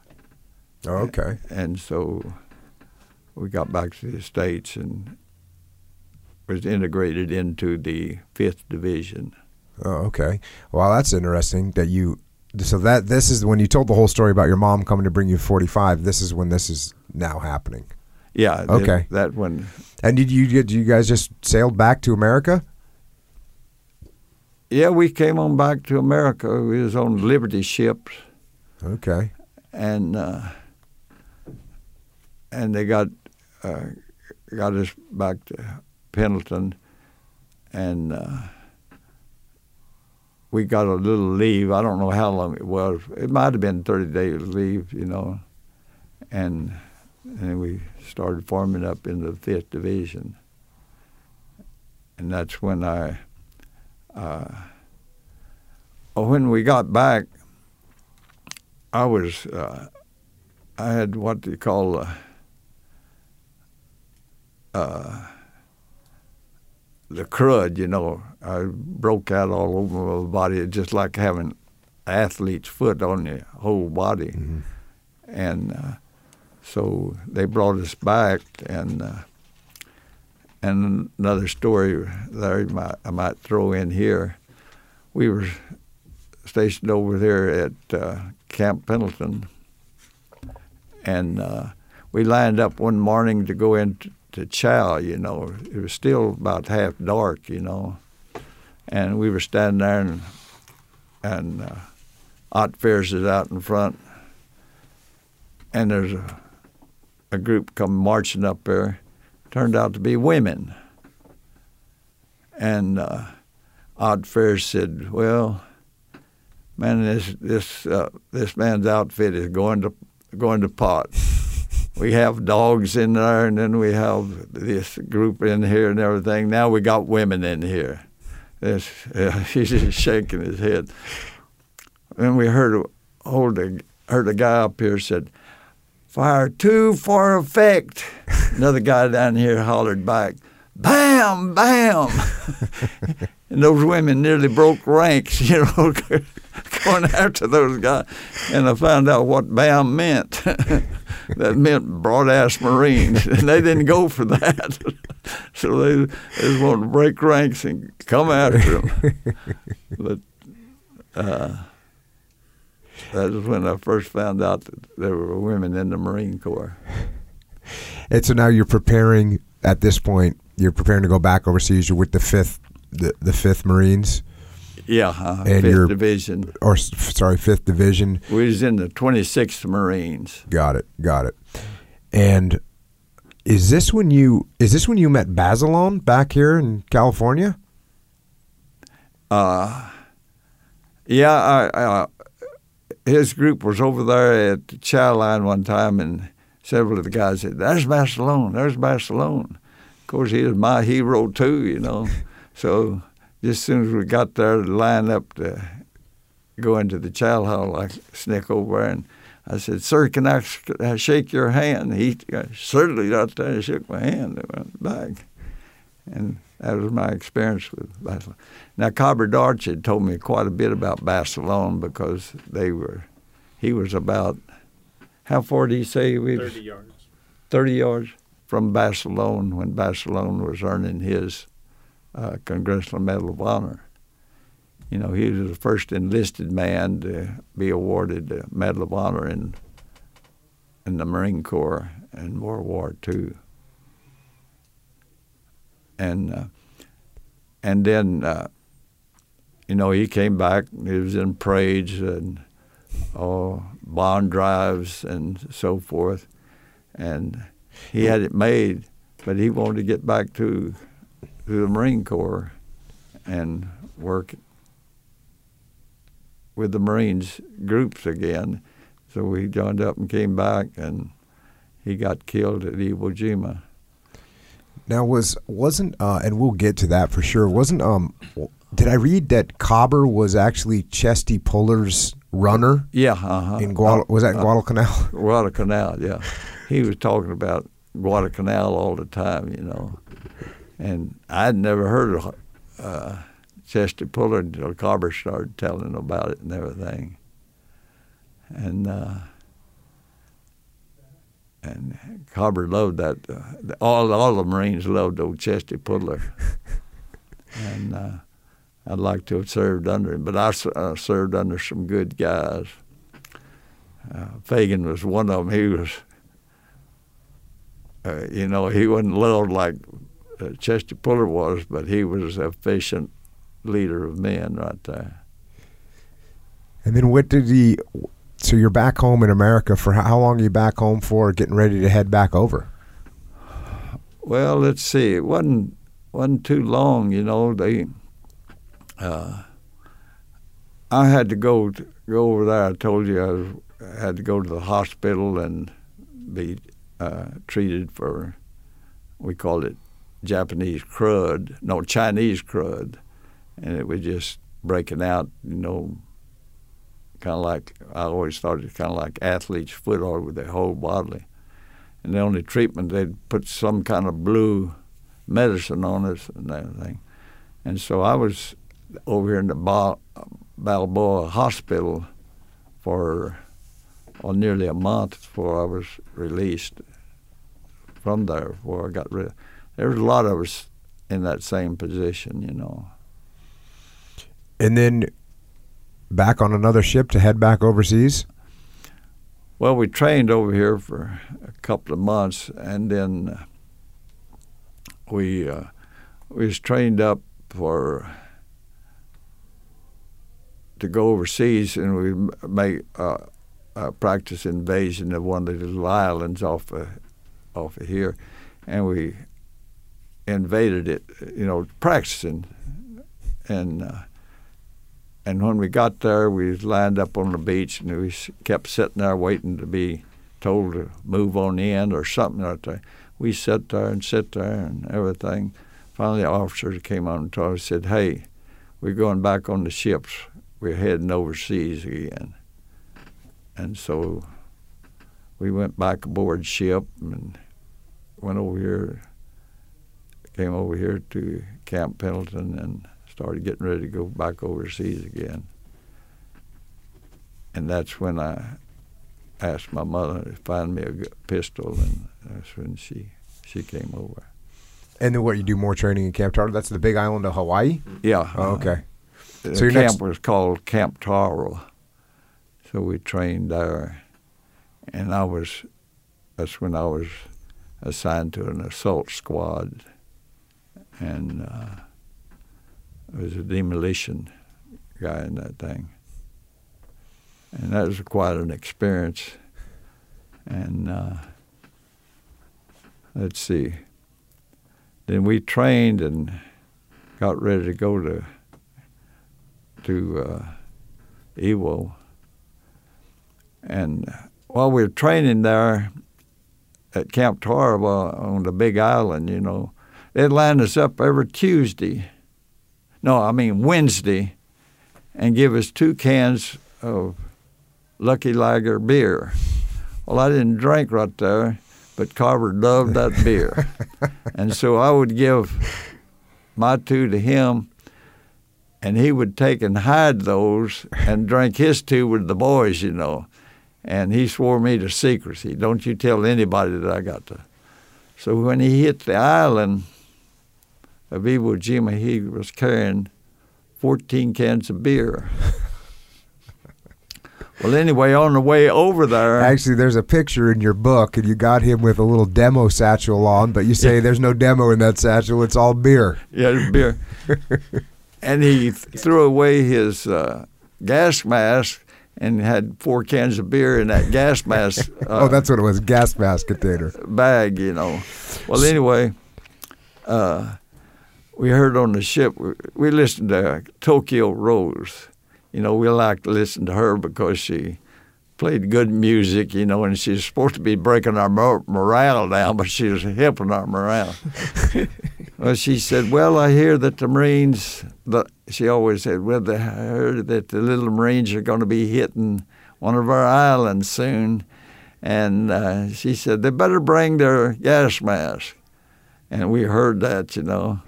Oh, okay. and so we got back to the states and was integrated into the fifth division. Oh, okay. Well, that's interesting that you. So that this is when you told the whole story about your mom coming to bring you 45. This is when this is now happening. Yeah. Okay. that one. And did you did you guys just sailed back to America? Yeah, we came on back to America. We was on Liberty ships. Okay. and uh, and they got uh, got us back to Pendleton, and uh, we got a little leave. I don't know how long it was. It might have been thirty days leave, you know, and and we started forming up in the fifth division, and that's when I. Uh, when we got back, I was, uh, I had what they call uh, uh, the crud, you know. I broke out all over my body. It's just like having athlete's foot on your whole body. Mhm. And uh, so they brought us back, and uh, and another story there you might, I might throw in here. We were stationed over there at uh, Camp Pendleton, and uh, we lined up one morning to go into to chow. You know, it was still about half dark. You know, and we were standing there, and and uh, Ferris is out in front, and there's a, a group come marching up there. Turned out to be women, and uh, Odd Ferris said, "Well." man, this this uh, this man's outfit is going to going to pot. we have dogs in there, and then we have this group in here and everything. Now we got women in here. This, uh, he's just shaking his head. And we heard hold a, heard a guy up here said, "Fire two for effect." Another guy down here hollered back, "Bam, bam!" and those women nearly broke ranks, you know, going after those guys. And I found out what BAM meant. that meant broad ass Marines, and they didn't go for that. so they, they just wanted to break ranks and come after them. but uh, that was when I first found out that there were women in the Marine Corps. And so now you're preparing at this point. You're preparing to go back overseas. You're with the fifth, the, the fifth Marines. Yeah, uh, And fifth division. or sorry, fifth division. We was in the 26th Marines. Got it, got it. And is this when you is this when you met Basilone back here in California? Uh, yeah, I, uh, his group was over there at the chow line one time, and several of the guys said, "There's Basilone, there's Basilone." Of course, he was my hero too, you know. so just as soon as we got there, to line up to go into the chow hall, I sneak over and I said, "Sir, can I uh, shake your hand?" He uh, certainly got there and shook my hand and went back, and that was my experience with Basilone. Now, Cobber Darch had told me quite a bit about Basilone because they were, he was about, how far did he say we was? 30 yards. 30 yards from Basilone when Basilone was earning his uh, Congressional Medal of Honor. You know, he was the first enlisted man to be awarded the Medal of Honor in in the Marine Corps in World War II. And uh, and then, uh, you know, he came back. He was in parades and oh, bond drives and so forth, and he had it made, but he wanted to get back to to the Marine Corps and work with the Marines groups again. So he joined up and came back, and he got killed at Iwo Jima. Now was wasn't uh, and we'll get to that for sure. Wasn't um did I read that Cobber was actually Chesty Puller's runner Yeah, uh-huh. in Guadal- was that in Guadalcanal? Guadalcanal, yeah. He was talking about Guadalcanal all the time, you know. And I'd never heard of uh, Chester Puller until Cobber started telling about it and everything. And uh, and Carver loved that. Uh, all all the Marines loved old Chesty Puller. and uh, I'd like to have served under him, but I uh, served under some good guys. Uh, Fagan was one of them. He was, uh, you know, he wasn't loved like uh, Chester Puller was, but he was an efficient leader of men right there. And then what did he? So you're back home in America for how, how long are you back home for? Getting ready to head back over. Well, let's see. It wasn't wasn't too long, you know. They, uh, I had to go to, go over there. I told you I, was, I had to go to the hospital and be uh, treated for, we called it Japanese crud, no Chinese crud, and it was just breaking out, you know. Kind of like I always thought it kind of like athlete's foot all over their whole body and the only treatment they'd put some kind of blue medicine on us and everything. And so I was over here in the Bal- Balboa Hospital for well, nearly a month before I was released from there. Before I got rid, there was a lot of us in that same position, you know. And then back on another ship to head back overseas. Well, we trained over here for a couple of months, and then we uh, we was trained up for to go overseas, and we make uh, uh, practice invasion of one of the little islands off of, off of here, and we invaded it, you know, practicing, and. Uh, and when we got there, we lined up on the beach, and we kept sitting there waiting to be told to move on in or something like that. We sat there and sat there and everything. Finally, the came on and told us, said, "Hey, we're going back on the ships. We're heading overseas again." And so we went back aboard ship and went over here, came over here to Camp Pendleton and started getting ready to go back overseas again. And that's when I asked my mother to find me a pistol, and that's when she she came over. And then what? You do more training in Camp Taro? That's the Big Island of Hawaii. Yeah. Oh, okay. The camp next- was called Camp Taro. So we trained there, and I was. That's when I was assigned to an assault squad, and uh, I was a demolition guy in that thing, and that was quite an experience. And uh, let's see. Then we trained and got ready to go to to uh, Iwo. And while we were training there at Camp Tarawa on the Big Island, you know, they'd line us up every Tuesday. No, I mean Wednesday, and give us two cans of Lucky Lager beer. Well, I didn't drink right there, but Carver loved that beer, and so I would give my two to him and he would take and hide those and drink his two with the boys, you know. And he swore me to secrecy. Don't you tell anybody that I got to. So when he hit the island of Iwo Jima, he was carrying 14 cans of beer. well, anyway, on the way over there, Actually, there's a picture in your book, and you got him with a little demo satchel on, but you say there's no demo in that satchel. It's all beer. Yeah, beer. and he threw away his uh, gas mask and had four cans of beer in that gas mask uh, oh, that's what it was. Gas mask container. bag, you know. Well, anyway, uh, we heard on the ship, we, we listened to Tokyo Rose. You know, we like to listen to her because she played good music, you know, and she's supposed to be breaking our mor- morale down, but she was helping our morale. well, she said, "Well, I hear that the Marines." The, she always said, "Well, the, I heard that the little Marines are going to be hitting one of our islands soon," and uh, she said they better bring their gas mask. And we heard that, you know,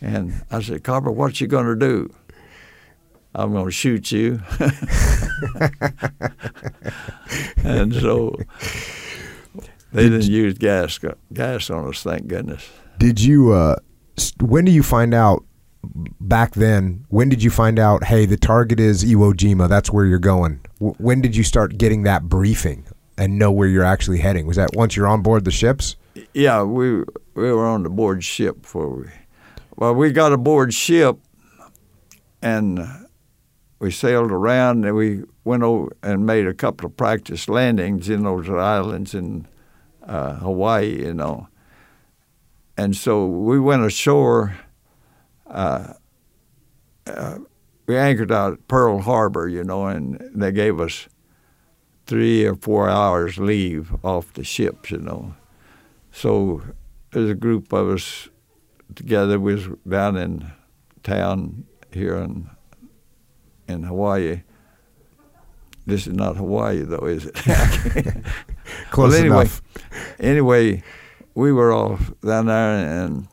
and I said, "Carver, what you going to do?" I'm going to shoot you. and so they didn't use gas gas on us, thank goodness. Did you? Uh, when do you find out? Back then, when did you find out? Hey, the target is Iwo Jima. That's where you're going. W- when did you start getting that briefing and know where you're actually heading? Was that once you're on board the ships? Yeah, we we were on the board ship before we. Well, we got aboard ship, and we sailed around, and we went over and made a couple of practice landings in those islands in uh, Hawaii, you know. And so we went ashore. Uh, uh, we anchored out at Pearl Harbor, you know, and they gave us three or four hours leave off the ships, you know. So there's a group of us together. We was down in town here in in Hawaii. This is not Hawaii, though, is it? Close well, anyway, enough. anyway, we were all down there, and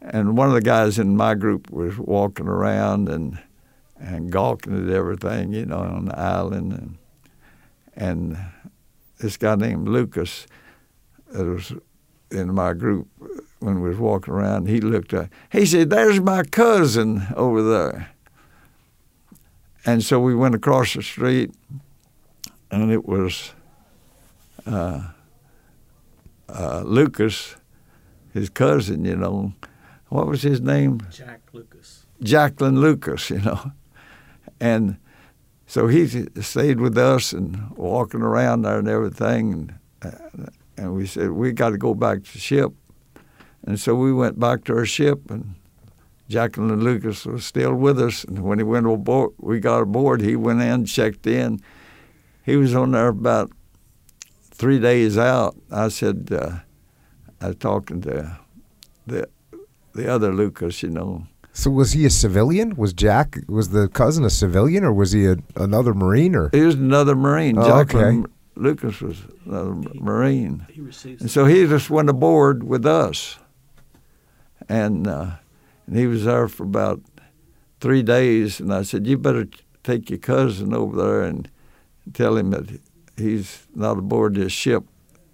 and one of the guys in my group was walking around and and gawking at everything, you know, on the island, and and this guy named Lucas that was in my group when we was walking around, he looked up. He said, "There's my cousin over there." And so we went across the street, and it was uh, uh, Lucas, his cousin. You know, what was his name? Jack Lucas. Jacklyn Lucas, you know. And so he stayed with us and walking around there and everything. And, uh, and we said, we got to go back to the ship. And so we went back to our ship, and Jacklyn Lucas was still with us. And when he went aboard, we got aboard, he went in, checked in. He was on there about three days out, I said, uh, I was talking to the the other Lucas, you know. So was he a civilian? Was Jack was the cousin a civilian, or was he a, another Marine? Or He was another Marine. Oh, Jocelyn Lucas was another Marine. He receives. And so he just went aboard with us. And, uh, and he was there for about three days. And I said, You better take your cousin over there and tell him that he's not aboard this ship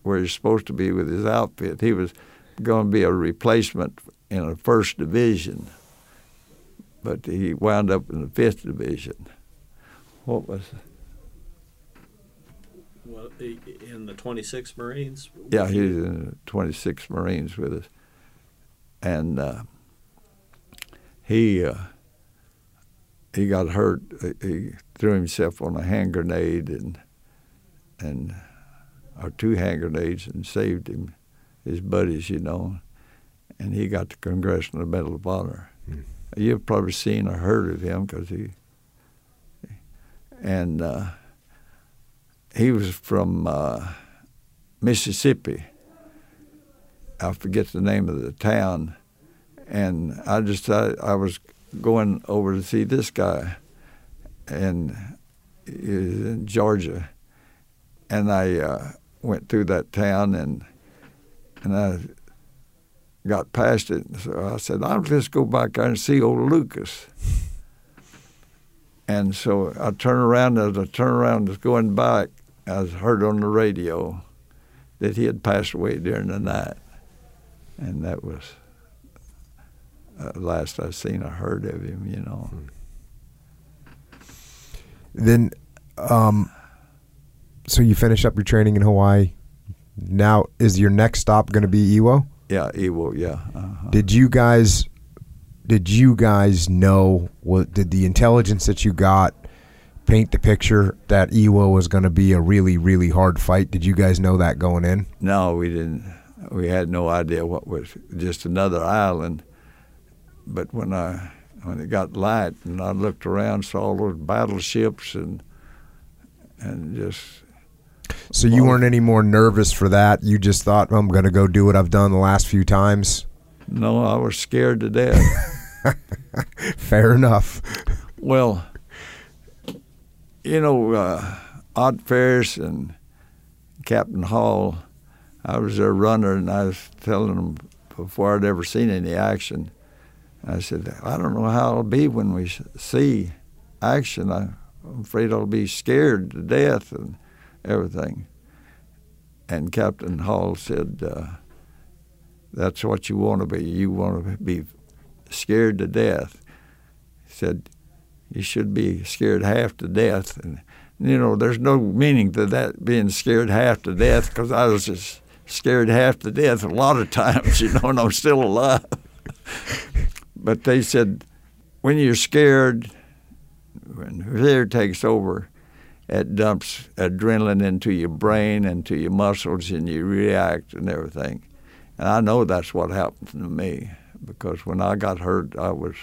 where he's supposed to be with his outfit. He was going to be a replacement in a first division. But he wound up in the fifth division. What was Well, in the 26 Marines. Yeah, he was in 26 Marines with us, and uh, he uh, he got hurt. He threw himself on a hand grenade and and or two hand grenades and saved him, his buddies, you know, and he got the Congressional Medal of Honor. Hmm. You've probably seen or heard of him because he and. Uh, he was from uh, Mississippi. I forget the name of the town, and I just I, I was going over to see this guy, and in Georgia, and I uh, went through that town and and I got past it. So I said, I'll just go back there and see old Lucas. And so I turned around. As I turned around, was going back, I heard on the radio that he had passed away during the night, and that was uh, last I seen or heard of him. You know. then, um, so you finish up your training in Hawaii. Now, is your next stop going to be Iwo? Yeah, Iwo. Yeah. Uh-huh. Did you guys? Did you guys know? What did the intelligence that you got paint the picture that Iwo was going to be a really, really hard fight? Did you guys know that going in? No, we didn't. We had no idea what was just another island. But when I when it got light and I looked around, saw all those battleships and and just So you weren't any more nervous for that. You just thought, I'm going to go do what I've done the last few times. no, I was scared to death. Fair enough. well, you know, uh, Ott Ferris and Captain Hall, I was their runner, and I was telling them before I'd ever seen any action. I said, I don't know how it'll be when we see action. I, I'm afraid I'll be scared to death and everything. And Captain Hall said, uh, That's what you want to be. You want to be scared to death. He said, You should be scared half to death. And, you know, there's no meaning to that being scared half to death because I was just scared half to death a lot of times, you know, and I'm still alive. but they said, when you're scared, when fear takes over, it dumps adrenaline into your brain and to your muscles, and you react and everything. And I know that's what happened to me because when I got hurt, I was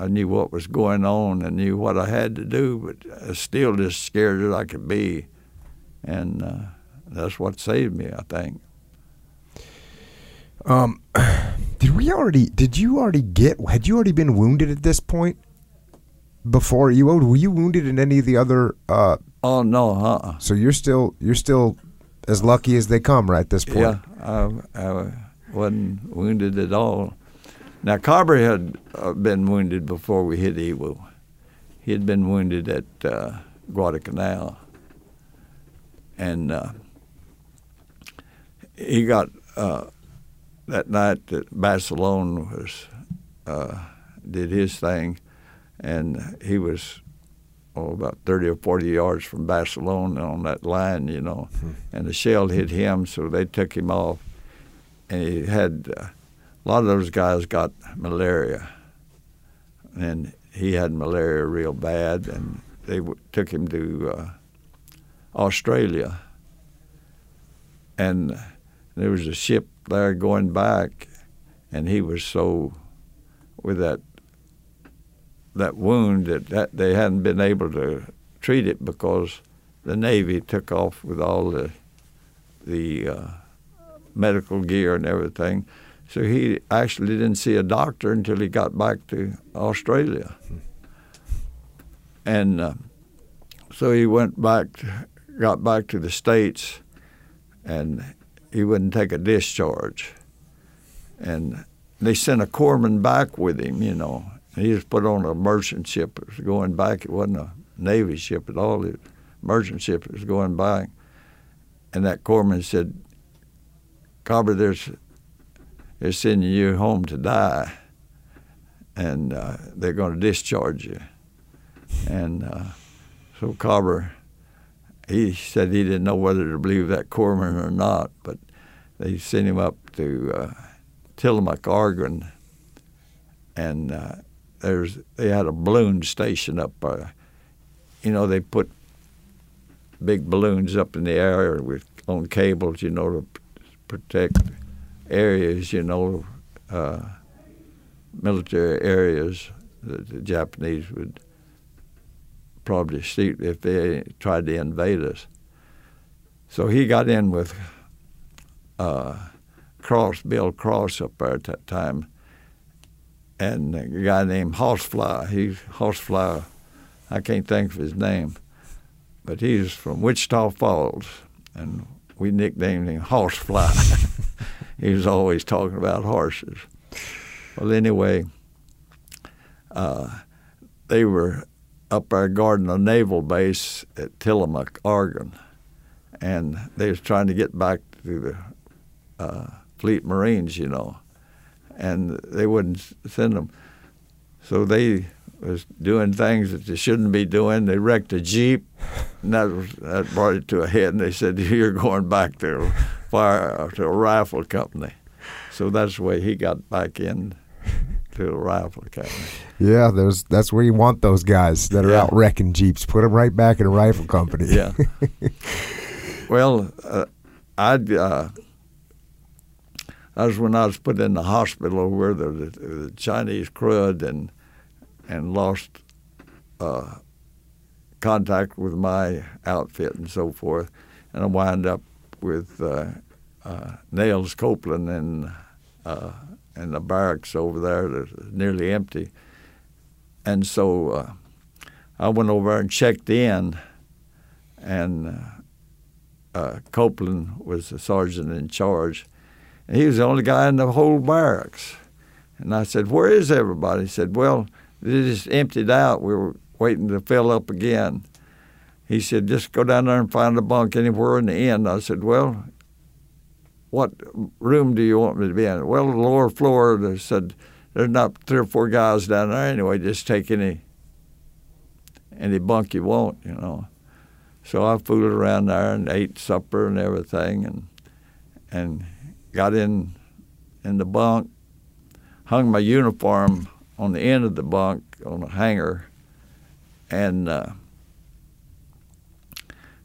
I knew what was going on and knew what I had to do, but I was still as scared as I could be, and uh, that's what saved me, I think. Um, did we already? Did you already get? Had you already been wounded at this point? Before you were you wounded in any of the other? Uh, Oh no, uh-uh. so you're still you're still as lucky as they come, right? At this point. Yeah, I, I wasn't wounded at all. Now Carver had uh, been wounded before we hit Iwo. He had been wounded at uh, Guadalcanal, and uh, he got uh, that night that Basilone was uh, did his thing, and he was oh, about 30 or 40 yards from Basilone on that line, you know, and the shell hit him, so they took him off, and he had uh, a lot of those guys got malaria, and he had malaria real bad, and they w- took him to uh, Australia, and there was a ship there going back, and he was so with that that wound that, that they hadn't been able to treat it because the Navy took off with all the the uh, medical gear and everything. So he actually didn't see a doctor until he got back to Australia. And uh, so he went back, got back to the States, and he wouldn't take a discharge. And they sent a corpsman back with him, you know. He was put on a merchant ship. It was going back. It wasn't a Navy ship at all. It was a merchant ship. It was going back. And that corpsman said, Carver, they're sending you home to die, and uh, they're going to discharge you. And uh, so Carver, he said he didn't know whether to believe that corpsman or not, but they sent him up to uh, Tillamook, Oregon, and uh, there's they had a balloon station up. Uh, you know, they put big balloons up in the air with on cables, you know, to protect areas, you know, uh, military areas that the Japanese would probably shoot if they tried to invade us. So he got in with uh, Cross, Bill Cross up there at that time, and a guy named Horsefly. He's Horsefly. I can't think of his name, but he's from Wichita Falls, and we nicknamed him Horsefly. he was always talking about horses. Well, anyway, uh, they were up there guarding a naval base at Tillamook, Oregon, and they was trying to get back to the uh, Fleet Marines, you know, and they wouldn't send them. So they was doing things that they shouldn't be doing. They wrecked a jeep, and that was, that brought it to a head. And they said, "You're going back to fire to a rifle company." So that's the way he got back in to a rifle company. Yeah, there's that's where you want those guys that are Yeah. out wrecking jeeps. Put them right back in a rifle company. Yeah. well, uh, I'd. Uh, that was when I was put in the hospital where the, the, the Chinese crud and and lost uh, contact with my outfit and so forth, and I wound up with uh, uh, Nails Copeland and and the barracks over there that was nearly empty, and so uh, I went over and checked in, and uh, uh, Copeland was the sergeant in charge, and he was the only guy in the whole barracks. And I said, "Where is everybody?" He said, "Well, they just emptied out. We were waiting to fill up again." He said, "Just go down there and find a bunk anywhere in the inn." I said, "Well, what room do you want me to be in?" Well, the lower floor. They said, "There's not three or four guys down there anyway. Just take any any bunk you want, you know." So I fooled around there and ate supper and everything, and and got in in the bunk, hung my uniform on the end of the bunk on a hanger, and uh,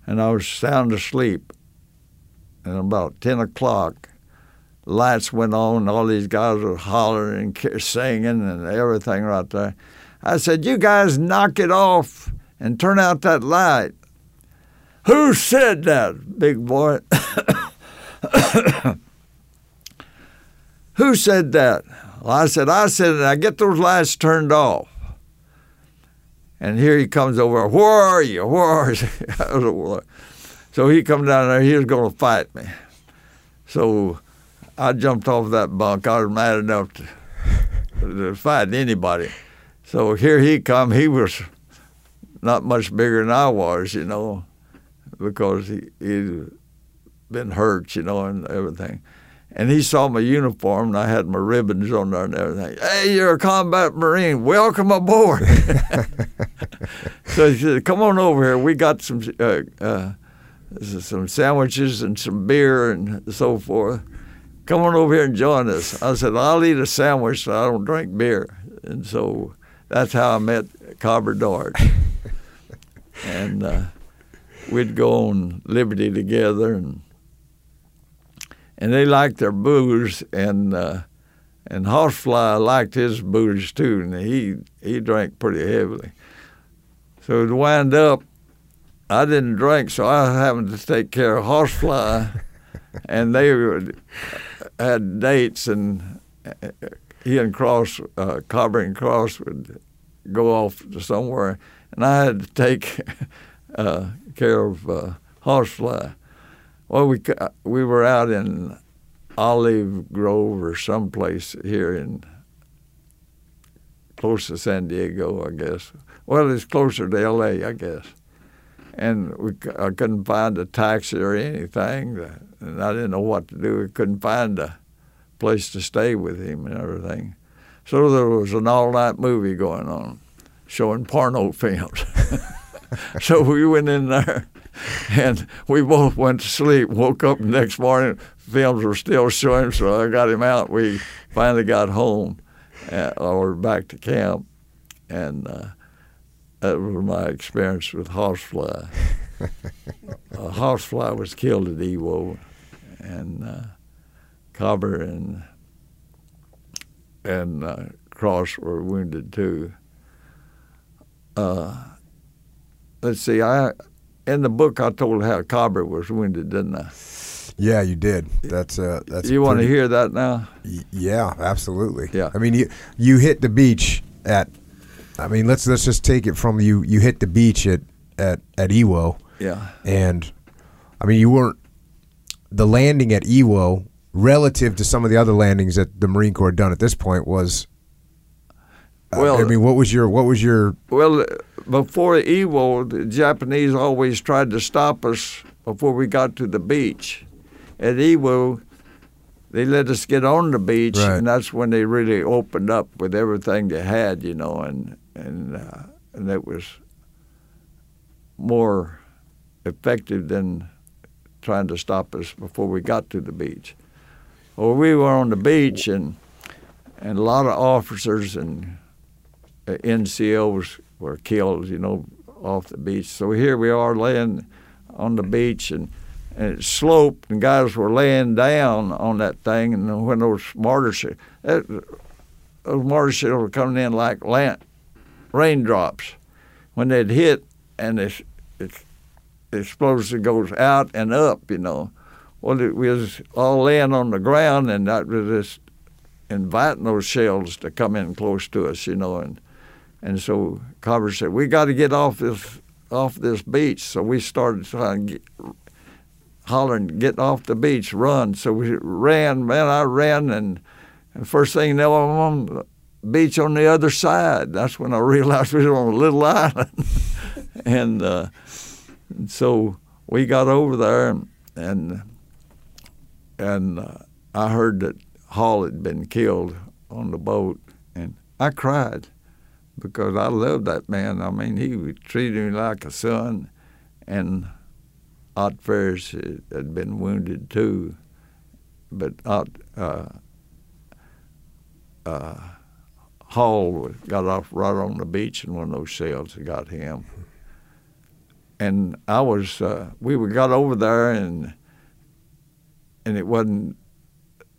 and I was sound asleep. And about ten o'clock, lights went on. All these guys were hollering and singing and everything right there. I said, "You guys knock it off and turn out that light." Who said that, big boy? Who said that? Well, I said, I said. I get those lights turned off. And here he comes over. Where are you? Where are you? So he come down there. He was going to fight me. So I jumped off that bunk. I was mad enough to, to fight anybody. So here he come. He was not much bigger than I was, you know, because he he'd been hurt, you know, and everything. And he saw my uniform, and I had my ribbons on there and everything. Hey, you're a combat marine. Welcome aboard. so he said, "Come on over here. We got some uh, uh, some sandwiches and some beer and so forth. Come on over here and join us." I said, "I'll eat a sandwich. So I don't drink beer." And so that's how I met Cobber Dart. and uh, we'd go on Liberty together, and and they liked their booze, and uh, and Horsefly liked his booze too, and he he drank pretty heavily. So to wind up, I didn't drink, so I happened to take care of Horsefly, and they were, had dates, and he and Cross, uh, Carver and Cross would go off to somewhere, and I had to take uh, care of uh, Horsefly. Well, we we were out in Olive Grove or someplace here in close to San Diego, I guess. Well, it's closer to L.A., I guess. And we, I couldn't find a taxi or anything, and I didn't know what to do. We couldn't find a place to stay with him and everything. So there was an all-night movie going on, showing porno films. so we went in there, and we both went to sleep. Woke up next morning, films were still showing, so I got him out. We finally got home uh, or back to camp, and uh, that was my experience with horsefly. a horsefly was killed at Iwo, and uh, Carver and and uh, Cross were wounded too. Uh, let's see, I in the book I told how Carver was wounded, didn't I? Yeah, you did. That's uh, that's. You want to hear that now? Y- yeah, absolutely. Yeah. I mean, you you hit the beach at. I mean, let's let's just take it from you. You hit the beach at at at Iwo. Yeah. And, I mean, you weren't the landing at Iwo relative to some of the other landings that the Marine Corps had done at this point was. Uh, Well- I mean, what was your what was your Well, before Iwo, the Japanese always tried to stop us before we got to the beach. At Iwo, they let us get on the beach, Right. and that's when they really opened up with everything they had, you know, and and uh, and it was more effective than trying to stop us before we got to the beach. Well, we were on the beach, and and a lot of officers and uh, NCOs were killed, you know, off the beach. So here we are laying on the beach, and, and it sloped, and guys were laying down on that thing. And when those mortar those mortar shells were coming in like lant, raindrops. When they'd hit, and this, this explosive goes out and up, you know. Well, it was all laying on the ground, and that was just inviting those shells to come in close to us, you know, and and so Carver said, "We got to get off this off this beach." So we started trying to get, hollering, "Get off the beach, run!" So we ran, man. I ran, and, and first thing you know, I'm the beach on the other side. That's when I realized we were on a little island, and, uh, so we got over there, and and, uh, I heard that Hall had been killed on the boat, and I cried because I loved that man. I mean, he treated me like a son, and Ott Ferris had been wounded too, but Ott uh, uh, Hall got off right on the beach, and one of those shells got him. And I was, uh, we got over there, and and it wasn't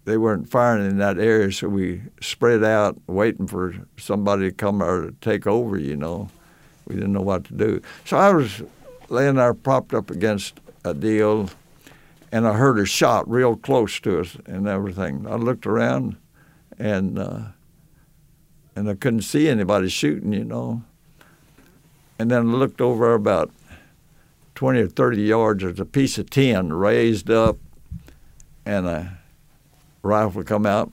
they weren't firing in that area, so we spread out waiting for somebody to come or to take over, you know. We didn't know what to do. So I was laying there propped up against a deal, and I heard a shot real close to us and everything. I looked around, and uh, and I couldn't see anybody shooting, you know. And then I looked over about 20 or 30 yards. There's a piece of tin raised up, and a rifle come out,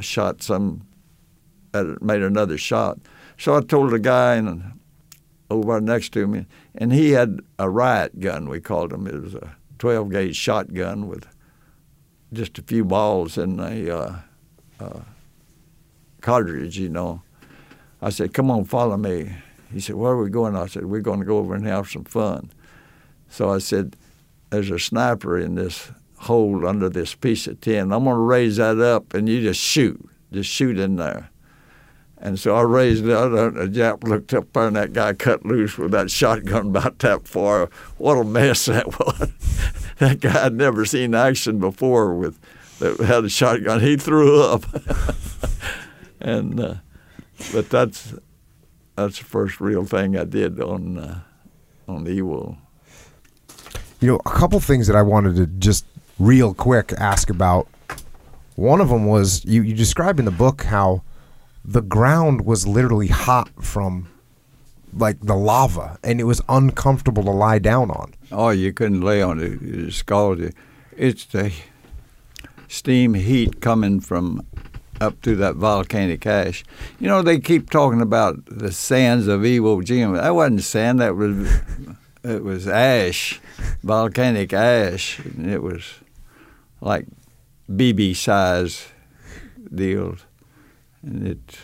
shot some, made another shot. So I told the guy and over next to me, and he had a riot gun. We called him. It was a 12 gauge shotgun with just a few balls in a uh, uh, cartridge, you know. I said, "Come on, follow me." He said, "Where are we going?" I said, "We're going to go over and have some fun." So I said, "There's a sniper in this hole under this piece of tin. I'm going to raise that up, and you just shoot. Just shoot in there." And so I raised it up, and the Jap looked up there, and that guy cut loose with that shotgun about that far. What a mess that was. that guy had never seen action before with that had a shotgun. He threw up. and uh, but that's that's the first real thing I did on uh, on Iwo. You know, a couple things that I wanted to just real quick ask about. One of them was you, you describe in the book how the ground was literally hot from like the lava and it was uncomfortable to lie down on. Oh, you couldn't lay on it. It scalded. It's the steam heat coming from up through that volcanic ash. You know, they keep talking about the sands of Iwo Jima. That wasn't sand. That was it was ash, volcanic ash. And it was like BB size deals, and it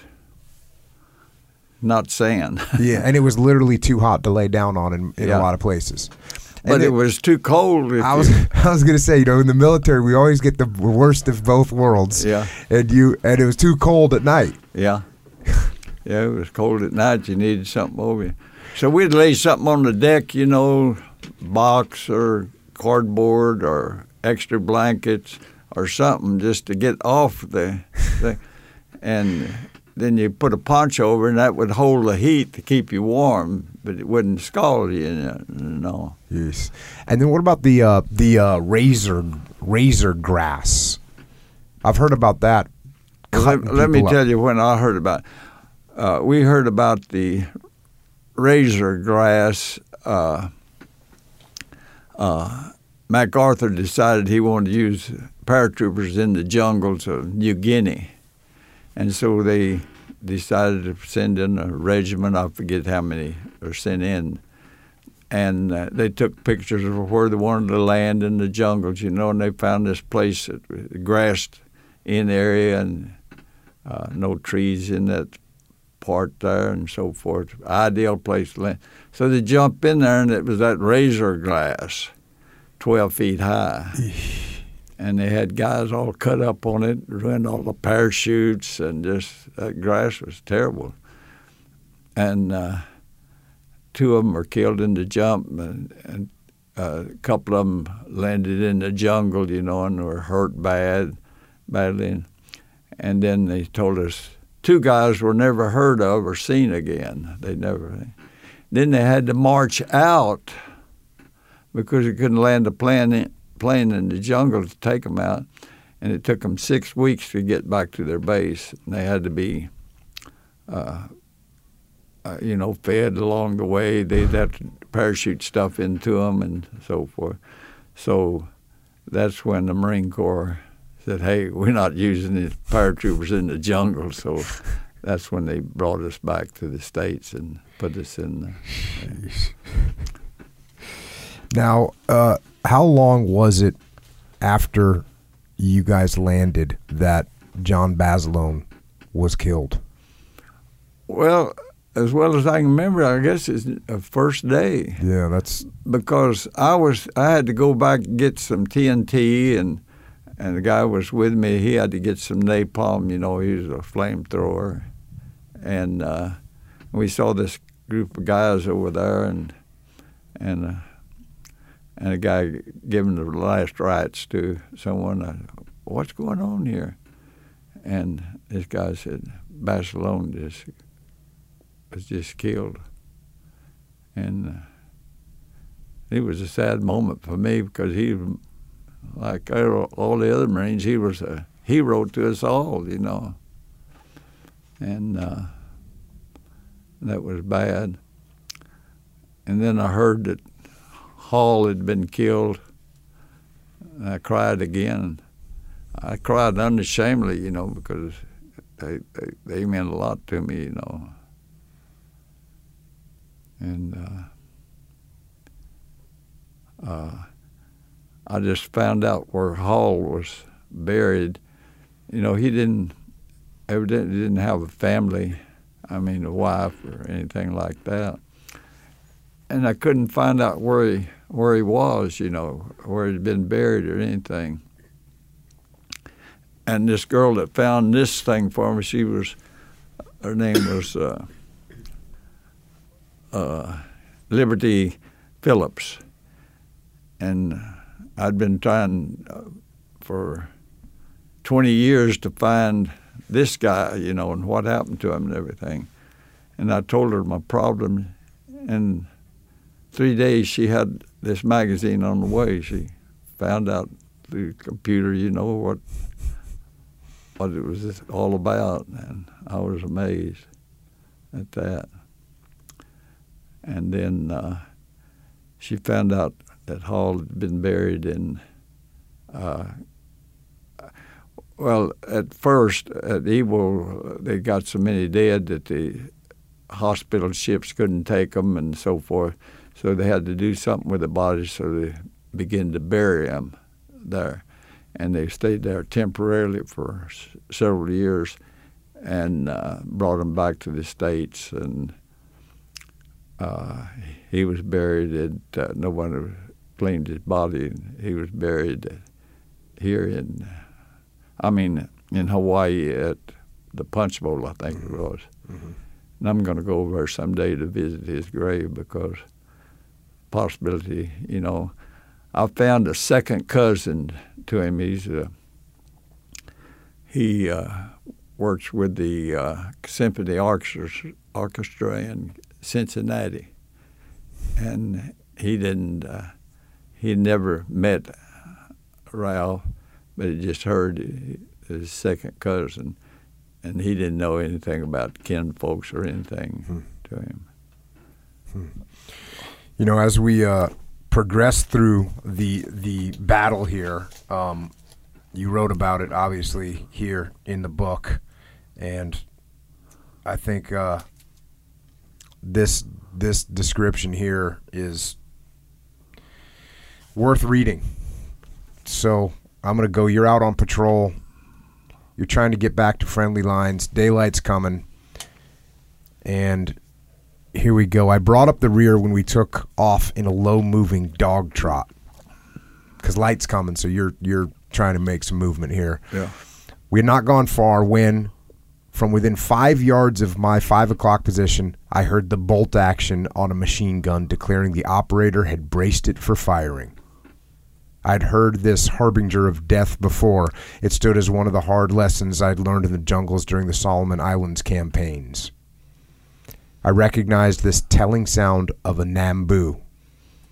not sand. yeah, and it was literally too hot to lay down on in, in Yeah. a lot of places. But And it, was too cold. I was you- I was gonna say, you know, in the military we always get the worst of both worlds. Yeah. And you and it was too cold at night. Yeah. Yeah, it was cold at night. You needed something over you. So we'd lay something on the deck, you know, box or cardboard or extra blankets or something just to get off the thing. And then you put a poncho over and that would hold the heat to keep you warm, but it wouldn't scald you, you know. Yes. And then what about the uh, the uh, razor razor grass? I've heard about that. Let, let me up. tell you when I heard about. Uh, we heard about the razor grass. Uh, uh, MacArthur decided he wanted to use paratroopers in the jungles of New Guinea, and so they decided to send in a regiment. I forget how many are sent in, and uh, they took pictures of where they wanted to land in the jungles, you know, and they found this place that grassed in area and uh, no trees in that part there and so forth. Ideal place to land. So they jump in there and it was that razor glass, 12 feet high. And they had guys all cut up on it, ruined all the parachutes, and just that grass was terrible. And uh, two of them were killed in the jump, and, and uh, a couple of them landed in the jungle, you know, and were hurt bad, badly. And, and then they told us two guys were never heard of or seen again. They never. Then they had to march out because they couldn't land a plane plane in the jungle to take them out, and it took them six weeks to get back to their base. And they had to be, uh, uh, you know, fed along the way. They'd have to parachute stuff into them and so forth. So that's when the Marine Corps said, "Hey, we're not using the paratroopers in the jungle." So that's when they brought us back to the states and put us in. The, Now, uh, how long was it after you guys landed that John Basilone was killed? well, as well as I can remember, I guess it's the first day Yeah, that's because I was I had to go back and get some TNT and and the guy was with me. He had to get some napalm. You know, he was a flamethrower, and uh, we saw this group of guys over there, and and uh, and a guy giving the last rites to someone. I, What's going on here? And this guy said, Basilone just was just killed, and. Uh, it was a sad moment for me because he, like all the other Marines, he was a hero to us all, you know. And uh, that was bad. And then I heard that Hall had been killed. I cried again. I cried unashamedly, you know, because they, they, they meant a lot to me, you know. And uh, uh, I just found out where Hall was buried. You know, he didn't evidently didn't have a family. I mean, a wife or anything like that. And I couldn't find out where he where he was. You know, where he'd been buried or anything. And this girl that found this thing for me, she was, her name was uh, uh, Liberty Phillips and I'd been trying uh, for 20 years to find this guy, you know, and what happened to him and everything. And I told her my problem. In three days, she had this magazine on the way. She found out the computer, you know what what it was all about, and I was amazed at that. And then uh, she found out that Hall had been buried in. Uh, well, at first at Iwo, they got so many dead that the hospital ships couldn't take them and so forth. So they had to do something with the bodies, so they began to bury them there. And they stayed there temporarily for s- several years and uh, brought him back to the States. And uh, he was buried at, uh, no one cleaned his body. and He was buried here in, I mean, in Hawaii at the Punch Bowl, I think it was. And I'm going to go over there someday to visit his grave because possibility, you know. I found a second cousin to him. He's a, he uh, works with the uh, Symphony Orchestra, Orchestra in Cincinnati, and he didn't. Uh, he never met Ralph, but he just heard his second cousin, and he didn't know anything about kin folks or anything to him. You know, as we uh, progress through the the battle here, um, you wrote about it obviously here in the book, and I think uh, this this description here is worth reading. So I'm gonna go. You're out on patrol. You're trying to get back to friendly lines. Daylight's coming, and here we go. I brought up the rear when we took off in a low moving dog trot because light's coming. So you're you're trying to make some movement here. Yeah. We had not gone far when, from within five yards of my five o'clock position, I heard the bolt action on a machine gun declaring the operator had braced it for firing. I'd heard this harbinger of death before. It stood as one of the hard lessons I'd learned in the jungles during the Solomon Islands campaigns. I recognized this telling sound of a Nambu,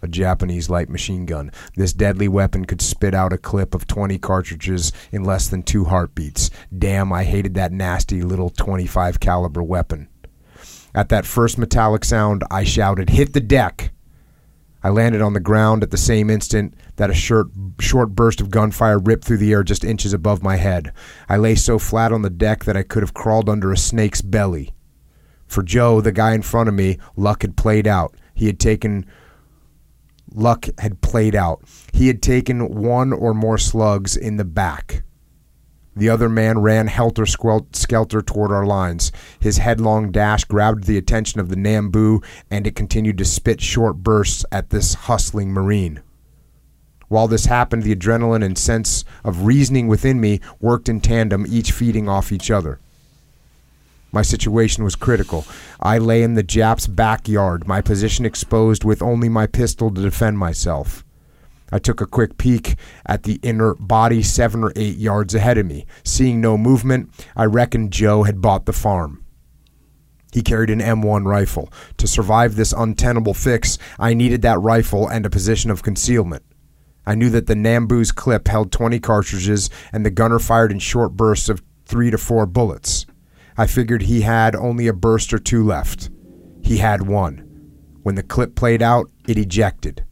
a Japanese light machine gun. This deadly weapon could spit out a clip of 20 cartridges in less than two heartbeats. Damn, I hated that nasty little 25 caliber weapon. At that first metallic sound, I shouted, "Hit the deck!" I landed on the ground at the same instant that a short, short burst of gunfire ripped through the air just inches above my head. I lay so flat on the deck that I could have crawled under a snake's belly. For Joe, the guy in front of me, luck had played out. He had taken luck had played out. He had taken one or more slugs in the back. The other man ran helter skelter toward our lines. His headlong dash grabbed the attention of the Nambu, and it continued to spit short bursts at this hustling Marine. While this happened, the adrenaline and sense of reasoning within me worked in tandem, each feeding off each other. My situation was critical. I lay in the Jap's backyard, my position exposed with only my pistol to defend myself. I took a quick peek at the inert body seven or eight yards ahead of me. Seeing no movement, I reckoned Joe had bought the farm. He carried an M1 rifle. To survive this untenable fix, I needed that rifle and a position of concealment. I knew that the Nambu's clip held 20 cartridges and the gunner fired in short bursts of three to four bullets. I figured he had only a burst or two left. He had one. When the clip played out, it ejected.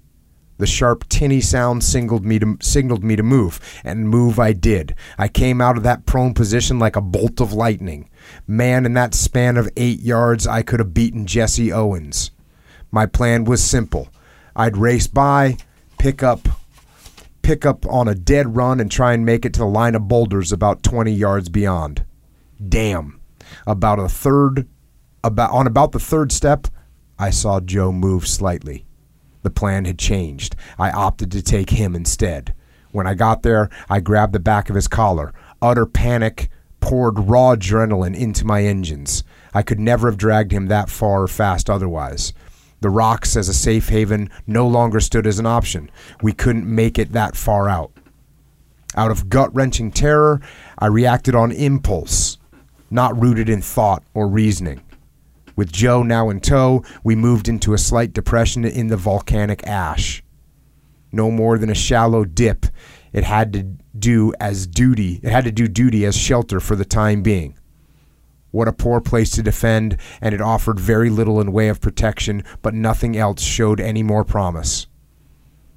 The sharp tinny sound signaled me to signaled me to move, and move I did. I came out of that prone position like a bolt of lightning. Man, in that span of eight yards, I could have beaten Jesse Owens. My plan was simple. I'd race by, pick up pick up on a dead run and try and make it to the line of boulders about 20 yards beyond. Damn. About a third about on about the third step, I saw Joe move slightly. The plan had changed. I opted to take him instead. When I got there, I grabbed the back of his collar. Utter panic poured raw adrenaline into my engines. I could never have dragged him that far or fast otherwise. The rocks as a safe haven no longer stood as an option. We couldn't make it that far out. Out of gut wrenching terror, I reacted on impulse, not rooted in thought or reasoning. With Joe now in tow, we moved into a slight depression in the volcanic ash. no more than a shallow dip. It had to do as duty. It had to do duty as shelter for the time being. What a poor place to defend, and it offered very little in way of protection, but nothing else showed any more promise.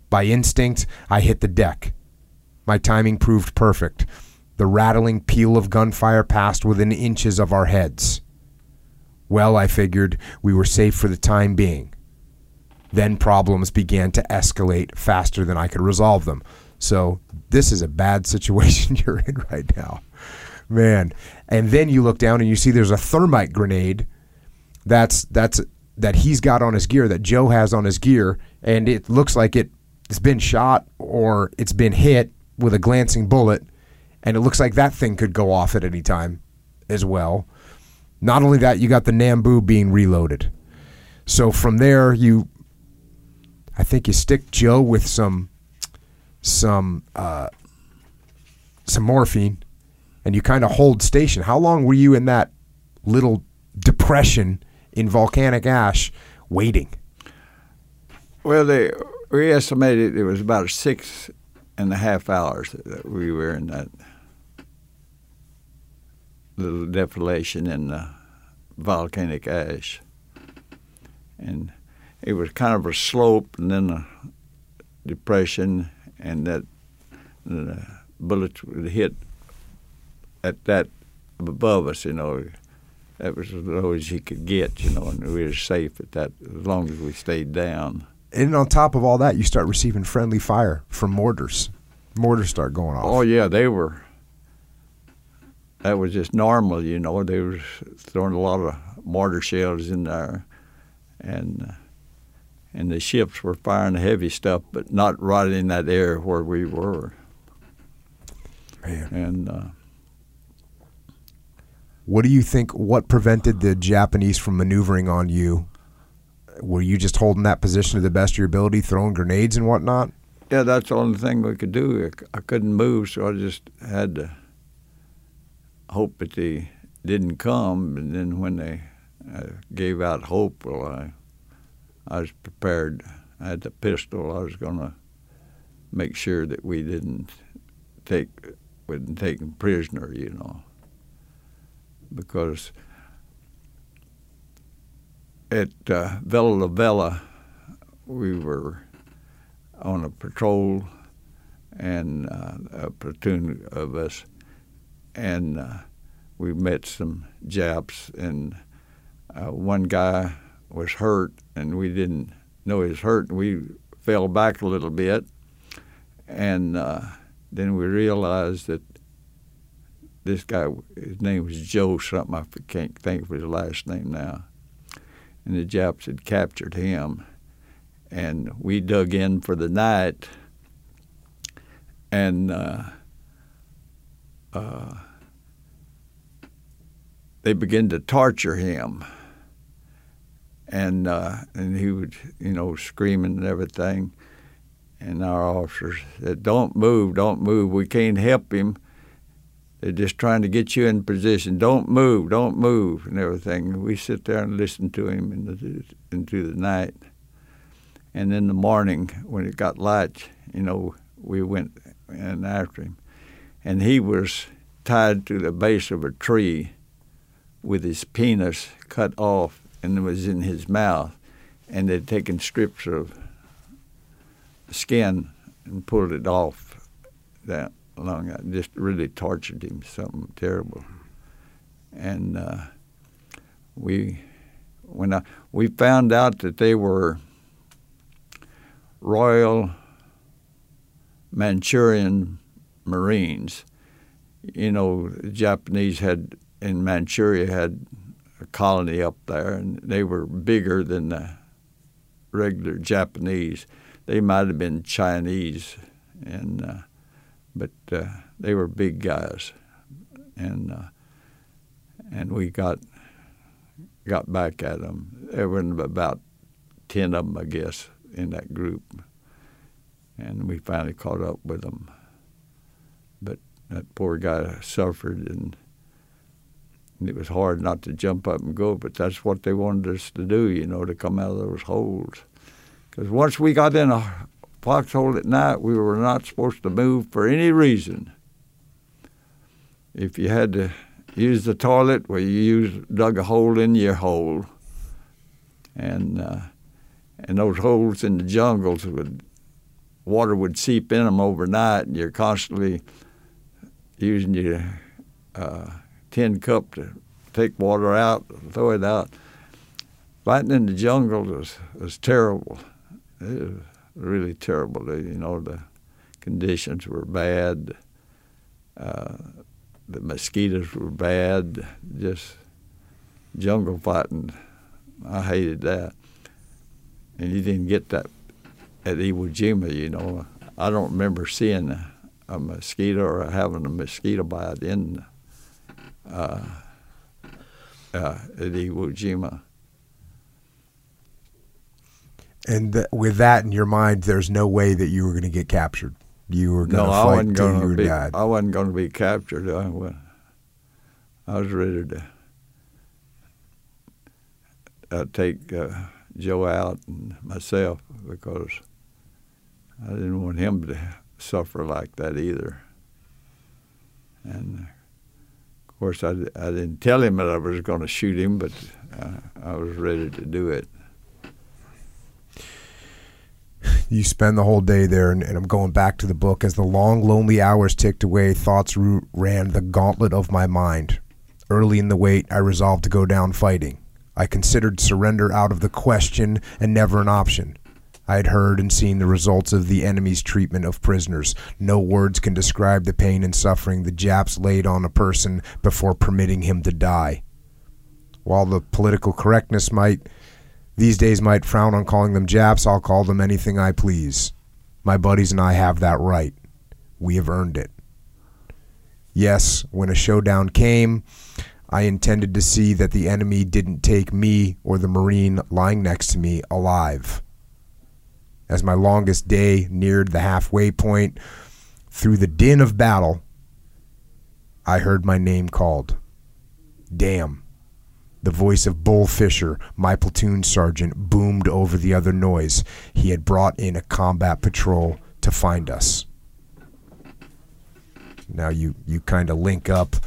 By instinct, I hit the deck. My timing proved perfect. The rattling peal of gunfire passed within inches of our heads. Well, I figured we were safe for the time being. Then problems began to escalate faster than I could resolve them. So, this is a bad situation you're in right now. Man. And then you look down and you see there's a thermite grenade that's that's that he's got on his gear that Joe has on his gear and it looks like it it's been shot or it's been hit with a glancing bullet and it looks like that thing could go off at any time as well. Not only that, you got the Nambu being reloaded. So from there, you, I think you stick Joe with some, some, uh, some morphine, and you kind of hold station. How long were you in that little depression in volcanic ash, waiting? Well, they we estimated it was about six and a half hours that we were in that little deflation in the volcanic ash. And it was kind of a slope and then a depression, and that the bullets would hit at that above us, you know. That was as low as he could get, you know, and we were safe at that as long as we stayed down. And on top of all that, you start receiving friendly fire from mortars. Mortars start going off. Oh yeah, they were that was just normal, you know. They were throwing a lot of mortar shells in there, and and the ships were firing the heavy stuff, but not right in that area where we were. Man. And uh, what do you think? What prevented the Japanese from maneuvering on you? Were you just holding that position to the best of your ability, throwing grenades and whatnot? Yeah, that's the only thing we could do. I couldn't move, so I just had to hope that they didn't come. And then when they uh, gave out hope, well, I, I was prepared. I had the pistol. I was going to make sure that we didn't take, wasn't taken prisoner, you know, because at uh, Vella Lavella, we were on a patrol and uh, a platoon of us and uh, we met some Japs, and uh, one guy was hurt, and we didn't know he was hurt, and we fell back a little bit, and uh, then we realized that this guy, his name was Joe something, I can't think of his last name now, and the Japs had captured him, and we dug in for the night, and uh, they began to torture him, and uh, and he would you know screaming and everything, and our officers said, "Don't move, don't move. We can't help him. They're just trying to get you in position. Don't move, don't move, and everything." We sit there and listen to him into into the night, and in the morning when it got light, you know, we went and after him and he was tied to the base of a tree with his penis cut off and it was in his mouth. And they'd taken strips of skin and pulled it off that long. I just really tortured him something terrible. And uh, we when I, we found out that they were royal Manchurian Marines. You know, the Japanese had in Manchuria had a colony up there, and they were bigger than the regular Japanese. They might have been Chinese, and uh, but uh, they were big guys, and uh, and we got got back at them. There were about ten of them, I guess, in that group, and we finally caught up with them that poor guy suffered, and, it was hard not to jump up and go. But that's what they wanted us to do, you know, to come out of those holes. Because once we got in a foxhole at night, we were not supposed to move for any reason. If you had to use the toilet, well, you use, dug a hole in your hole. And, uh, and those holes in the jungles would, water would seep in them overnight, and you're constantly using your uh, tin cup to take water out, throw it out. Fighting in the jungle was, was terrible. It was really terrible. You know, the conditions were bad. Uh, the mosquitoes were bad. Just jungle fighting. I hated that. And you didn't get that at Iwo Jima, you know. I don't remember seeing a, mosquito or having a mosquito bite in uh, uh, at Iwo Jima. And th- with that in your mind, there's no way that you were going to get captured. You were going to I fight till you to be. died. I wasn't going to be captured. I, I was ready to uh, take uh, Joe out and myself because I didn't want him to suffer like that either. And of course, I, I didn't tell him that I was going to shoot him, but uh, I was ready to do it. You spend the whole day there, and, and I'm going back to the book. As the long, lonely hours ticked away, thoughts ran the gauntlet of my mind. Early in the wait, I resolved to go down fighting. I considered surrender out of the question and never an option. I had heard and seen the results of the enemy's treatment of prisoners. No words can describe the pain and suffering the Japs laid on a person before permitting him to die. While the political correctness might these days might frown on calling them Japs, I'll call them anything I please. My buddies and I have that right. We have earned it. Yes, when a showdown came, I intended to see that the enemy didn't take me or the Marine lying next to me alive. As my longest day neared the halfway point, through the din of battle, I heard my name called. Damn. The voice of Bull Fisher, my platoon sergeant, boomed over the other noise. He had brought in a combat patrol to find us. Now you, you kind of link up,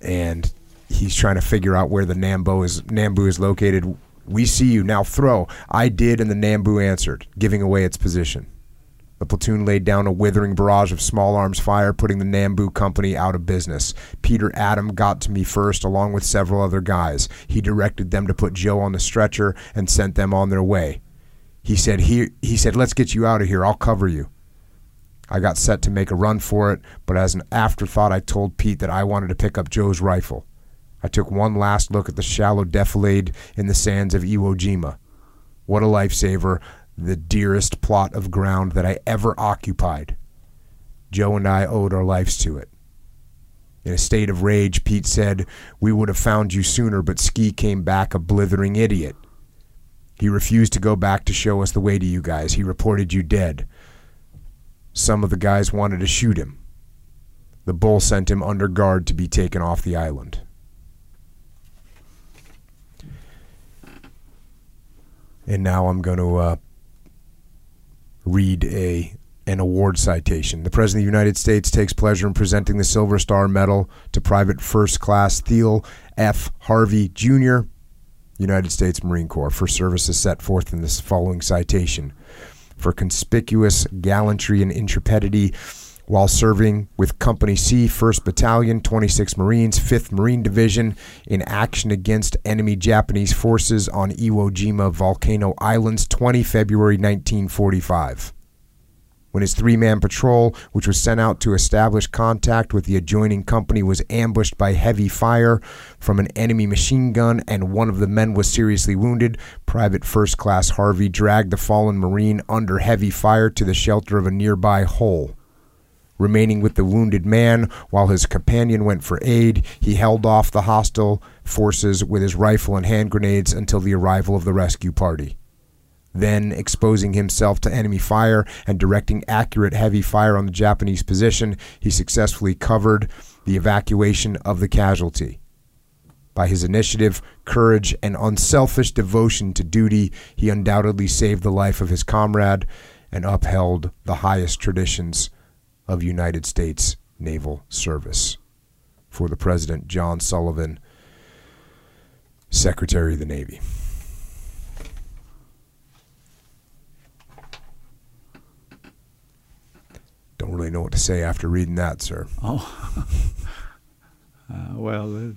and he's trying to figure out where the Nambu is Nambu is located. We see you now. Throw. I did, and the Nambu answered, giving away its position. The platoon laid down a withering barrage of small arms fire, putting the Nambu company out of business. Peter Adam got to me first, along with several other guys. He directed them to put Joe on the stretcher and sent them on their way. He said, "Here," he said, "Let's get you out of here. I'll cover you." I got set to make a run for it, but as an afterthought, I told Pete that I wanted to pick up Joe's rifle. I took one last look at the shallow defilade in the sands of Iwo Jima. What a lifesaver, the dearest plot of ground that I ever occupied. Joe and I owed our lives to it. In a state of rage, Pete said, We would have found you sooner, but Ski came back a blithering idiot. He refused to go back to show us the way to you guys. He reported you dead. Some of the guys wanted to shoot him. The bull sent him under guard to be taken off the island. And now I'm going to uh, read a an award citation. The President of the United States takes pleasure in presenting the Silver Star Medal to Private First Class Thiel F. Harvey Jr., United States Marine Corps, for services set forth in this following citation. For conspicuous gallantry and intrepidity while serving with Company C, 1st Battalion, 26 Marines, 5th Marine Division, in action against enemy Japanese forces on Iwo Jima Volcano Islands, 20 February 1945 when his three man patrol, which was sent out to establish contact with the adjoining company, was ambushed by heavy fire from an enemy machine gun and one of the men was seriously wounded. Private First Class Harvey dragged the fallen Marine under heavy fire to the shelter of a nearby hole. Remaining with the wounded man while his companion went for aid, he held off the hostile forces with his rifle and hand grenades until the arrival of the rescue party then exposing himself to enemy fire and directing accurate heavy fire on the Japanese position, he successfully covered the evacuation of the casualty. By his initiative, courage, and unselfish devotion to duty, he undoubtedly saved the life of his comrade and upheld the highest traditions of United States naval service. For the President, John Sullivan, Secretary of the Navy. Don't really know what to say after reading that, sir. Oh, uh, well, it,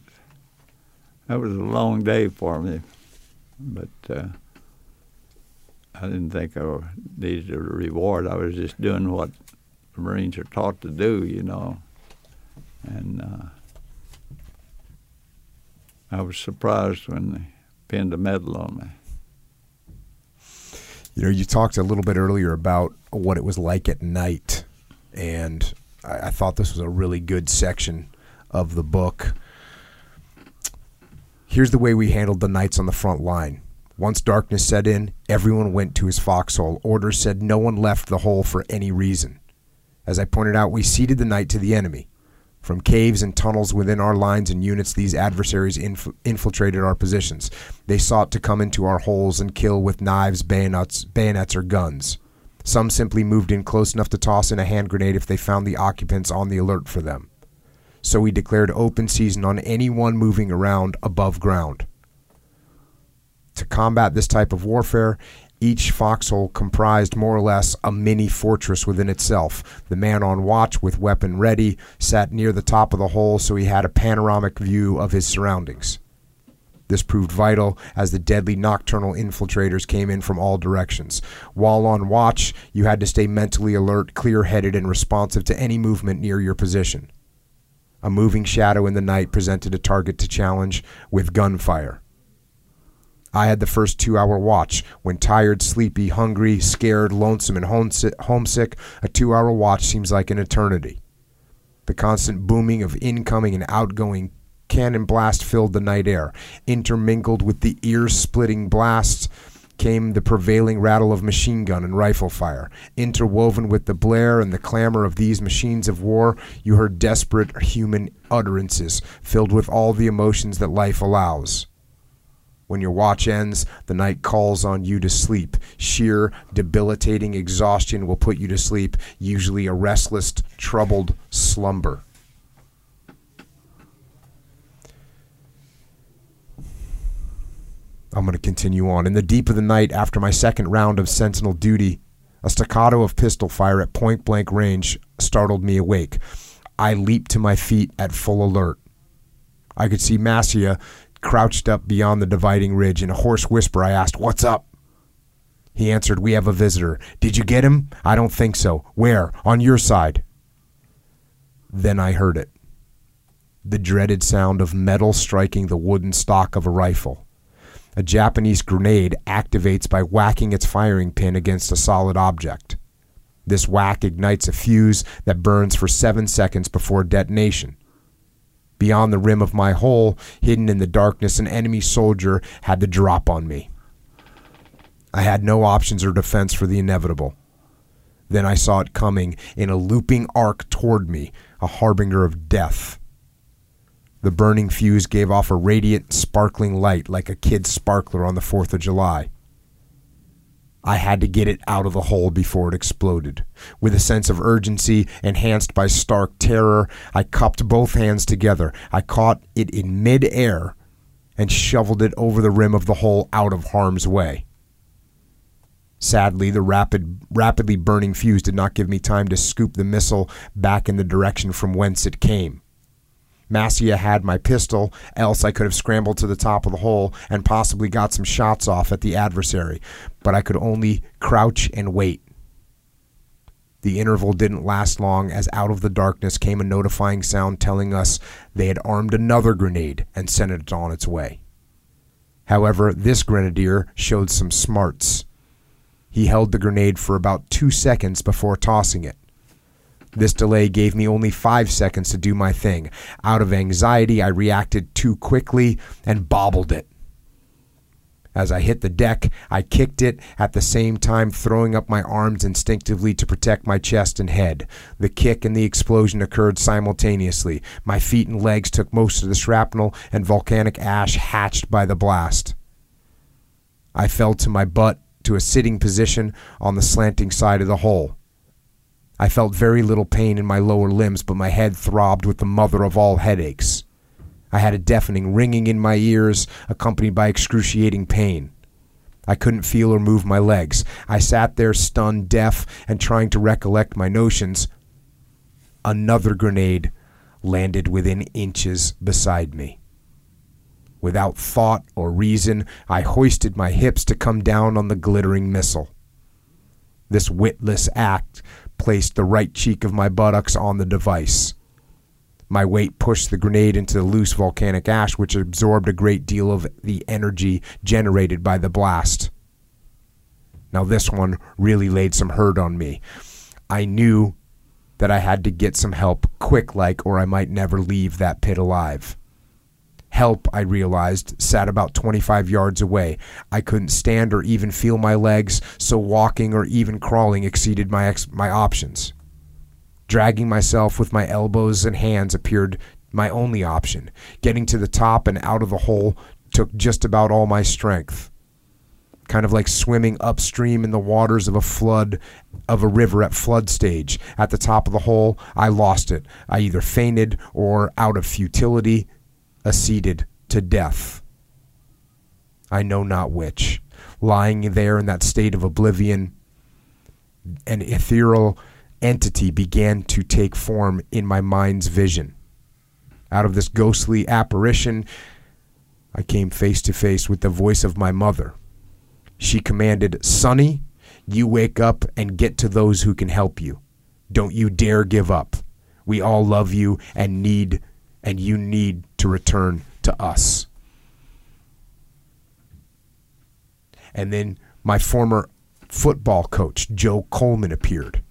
that was a long day for me, but uh, I didn't think I needed a reward. I was just doing what the Marines are taught to do, you know, and uh, I was surprised when they pinned a medal on me. You know, you talked a little bit earlier about what it was like at night, and I, I thought this was a really good section of the book. Here's the way we handled the nights on the front line. Once darkness set in, everyone went to his foxhole. Orders said no one left the hole for any reason. As I pointed out, we ceded the night to the enemy. From caves and tunnels within our lines and units, these adversaries inf- infiltrated our positions. They sought to come into our holes and kill with knives, bayonets, bayonets, or guns. Some simply moved in close enough to toss in a hand grenade if they found the occupants on the alert for them. So we declared open season on anyone moving around above ground. To combat this type of warfare, each foxhole comprised more or less a mini fortress within itself. The man on watch with weapon ready sat near the top of the hole so he had a panoramic view of his surroundings. This proved vital as the deadly nocturnal infiltrators came in from all directions. While on watch, you had to stay mentally alert, clear headed, and responsive to any movement near your position. A moving shadow in the night presented a target to challenge with gunfire. I had the first two hour watch. When tired, sleepy, hungry, scared, lonesome, and homesick, a two hour watch seems like an eternity. The constant booming of incoming and outgoing cannon blast filled the night air. Intermingled with the ear splitting blasts came the prevailing rattle of machine gun and rifle fire. Interwoven with the blare and the clamor of these machines of war, you heard desperate human utterances filled with all the emotions that life allows. When your watch ends, the night calls on you to sleep. Sheer, debilitating exhaustion will put you to sleep, usually a restless, troubled slumber. I'm going to continue on. In the deep of the night, after my second round of sentinel duty, a staccato of pistol fire at point blank range startled me awake. I leaped to my feet at full alert. I could see Massia crouched up beyond the dividing ridge. In a hoarse whisper, I asked, What's up? He answered, We have a visitor. Did you get him? I don't think so. Where? On your side. Then I heard it the dreaded sound of metal striking the wooden stock of a rifle. A Japanese grenade activates by whacking its firing pin against a solid object. This whack ignites a fuse that burns for seven seconds before detonation. Beyond the rim of my hole, hidden in the darkness, an enemy soldier had the drop on me. I had no options or defense for the inevitable. Then I saw it coming in a looping arc toward me, a harbinger of death. The burning fuse gave off a radiant, sparkling light like a kid's sparkler on the 4th of July. I had to get it out of the hole before it exploded. With a sense of urgency enhanced by stark terror, I cupped both hands together. I caught it in mid-air and shoveled it over the rim of the hole out of harm's way. Sadly, the rapid, rapidly burning fuse did not give me time to scoop the missile back in the direction from whence it came. Massia had my pistol, else I could have scrambled to the top of the hole and possibly got some shots off at the adversary, but I could only crouch and wait. The interval didn't last long as out of the darkness came a notifying sound telling us they had armed another grenade and sent it on its way. However, this grenadier showed some smarts. He held the grenade for about two seconds before tossing it. This delay gave me only five seconds to do my thing. Out of anxiety, I reacted too quickly and bobbled it. As I hit the deck, I kicked it, at the same time throwing up my arms instinctively to protect my chest and head. The kick and the explosion occurred simultaneously. My feet and legs took most of the shrapnel, and volcanic ash hatched by the blast. I fell to my butt to a sitting position on the slanting side of the hole. I felt very little pain in my lower limbs, but my head throbbed with the mother of all headaches. I had a deafening ringing in my ears, accompanied by excruciating pain. I couldn't feel or move my legs. I sat there stunned, deaf, and trying to recollect my notions. Another grenade landed within inches beside me. Without thought or reason, I hoisted my hips to come down on the glittering missile. This witless act placed the right cheek of my buttocks on the device. My weight pushed the grenade into the loose volcanic ash, which absorbed a great deal of the energy generated by the blast. Now, this one really laid some hurt on me. I knew that I had to get some help quick like, or I might never leave that pit alive. Help, I realized, sat about 25 yards away. I couldn't stand or even feel my legs, so walking or even crawling exceeded my, ex- my options. Dragging myself with my elbows and hands appeared my only option. Getting to the top and out of the hole took just about all my strength. Kind of like swimming upstream in the waters of a flood of a river at flood stage. At the top of the hole, I lost it. I either fainted or, out of futility, acceded to death. I know not which. Lying there in that state of oblivion, an ethereal entity began to take form in my mind's vision. Out of this ghostly apparition, I came face to face with the voice of my mother. She commanded, Sonny, you wake up and get to those who can help you. Don't you dare give up. We all love you and need and you need to return to us. And then my former football coach, Joe Coleman, appeared.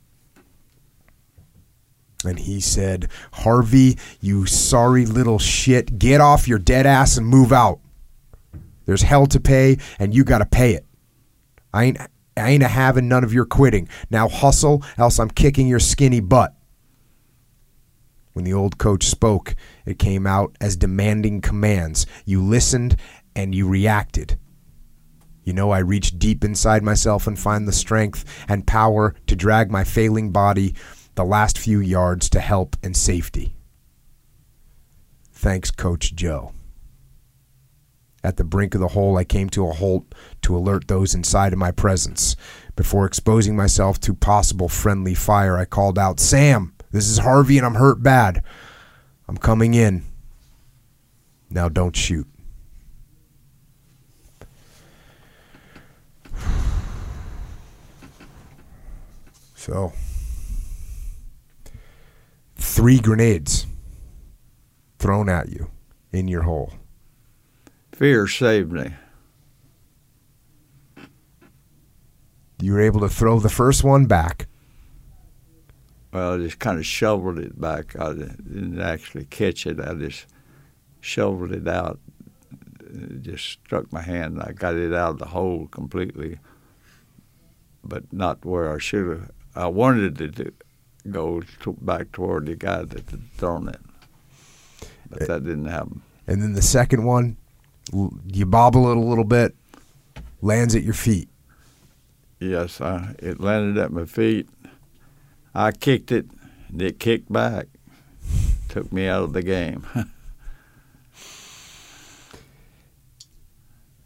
And he said, Harvey, you sorry little shit, get off your dead ass and move out. There's hell to pay, and you got to pay it. I ain't, I ain't a having none of your quitting. Now hustle, else I'm kicking your skinny butt. When the old coach spoke, it came out as demanding commands. You listened and you reacted. You know, I reached deep inside myself and find the strength and power to drag my failing body the last few yards to help and safety. Thanks, Coach Joe. At the brink of the hole, I came to a halt to alert those inside of my presence. Before exposing myself to possible friendly fire, I called out, Sam, this is Harvey and I'm hurt bad. I'm coming in. Now don't shoot. So, three grenades thrown at you in your hole. Fear saved me. You were able to throw the first one back. Well, I just kind of shoveled it back. I didn't actually catch it. I just shoveled it out. It just struck my hand. I got it out of the hole completely, but not where I should have. I wanted it to go to, back toward the guy that had thrown it, but eh, that didn't happen. And then the second one, you bobble it a little bit, lands at your feet. Yes, I, it landed at my feet. I kicked it, and it kicked back. Took me out of the game.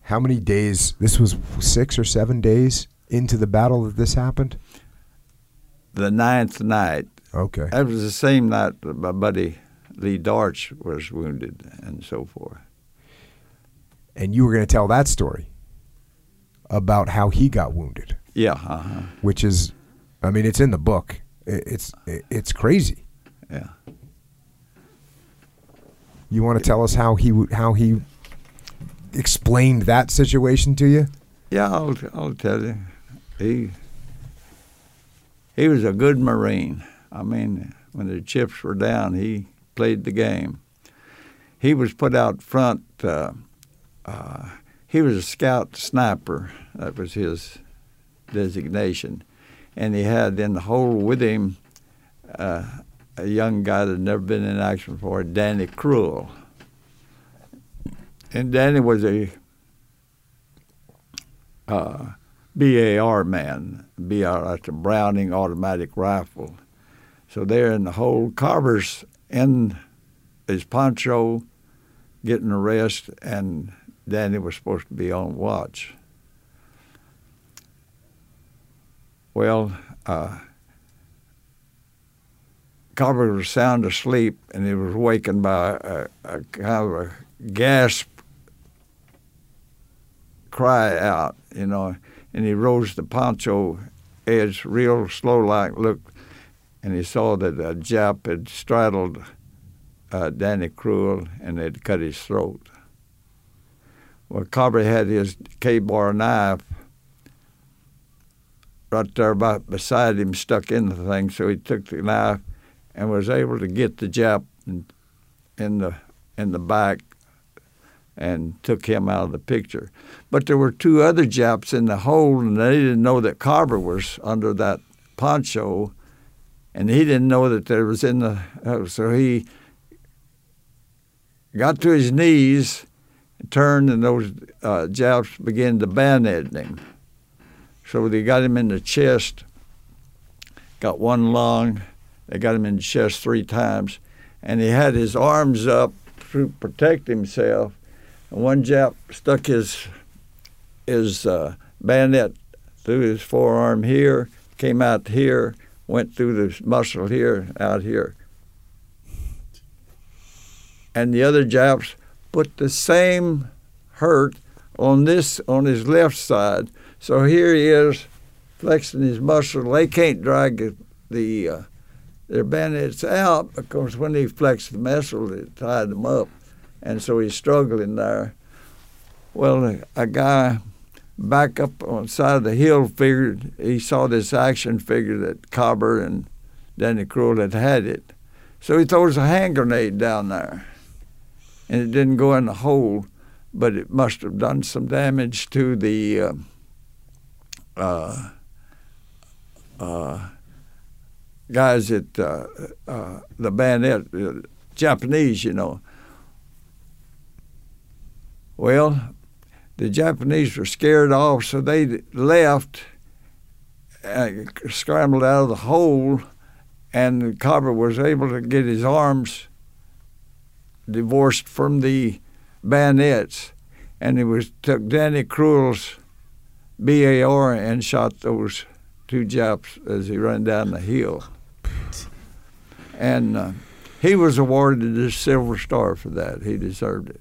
How many days? This was six or seven days into the battle that this happened? the ninth night, Okay. that was the same night that my buddy Lee Darch was wounded and so forth. And you were going to tell that story about how he got wounded, Yeah, uh-huh. which is, I mean, it's in the book. It's it's crazy. yeah. You want to tell us how he how he explained that situation to you? Yeah, I'll, I'll tell you. He he was a good Marine. I mean, when the chips were down, he played the game. He was put out front. Uh, uh, he was a scout sniper. That was his designation. And he had in the hole with him uh, a young guy that had never been in action before, Danny Cruel. And Danny was a uh, BAR man, BAR, that's a Browning automatic rifle. So they're in the hole. Carver's in his poncho, getting a rest, and Danny was supposed to be on watch. Well, uh, was sound asleep, and he was wakened by a, a kind of a gasp cry out, you know, and he rose the poncho edge real slow like looked and he saw that a Jap had straddled uh, Danny Cruel and had cut his throat. Well, Carver had his Ka-Bar knife right there by, beside him, stuck in the thing. So he took the knife and was able to get the Jap in, in the in the back and took him out of the picture. But there were two other Japs in the hole, and they didn't know that Carver was under that poncho, and he didn't know that there was in the. Uh, so he got to his knees, turned, and those uh, Japs began to bayonet him. So they got him in the chest, got one lung, they got him in the chest three times, and he had his arms up to protect himself. And one Jap stuck his his uh, bayonet through his forearm here, came out here, went through the muscle here, out here. And the other Japs put the same hurt on this on his left side. So here he is flexing his muscle. They can't drag the uh, their bayonets out because when he flexed the muscle, it tied them up, and so he's struggling there. Well, a guy back up on the side of the hill figured he saw this action figure that Carver and Danny Cruel had had it. So he throws a hand grenade down there. And it didn't go in the hole, but it must have done some damage to the uh, uh, uh, guys at uh, uh, the bayonet, uh, Japanese, you know. Well, the Japanese were scared off, so they left, uh, scrambled out of the hole, and Carver was able to get his arms divorced from the bayonets, and he was took Danny Cruel's BAR and shot those two Japs as he ran down the hill, and uh, he was awarded the Silver Star for that. He deserved it.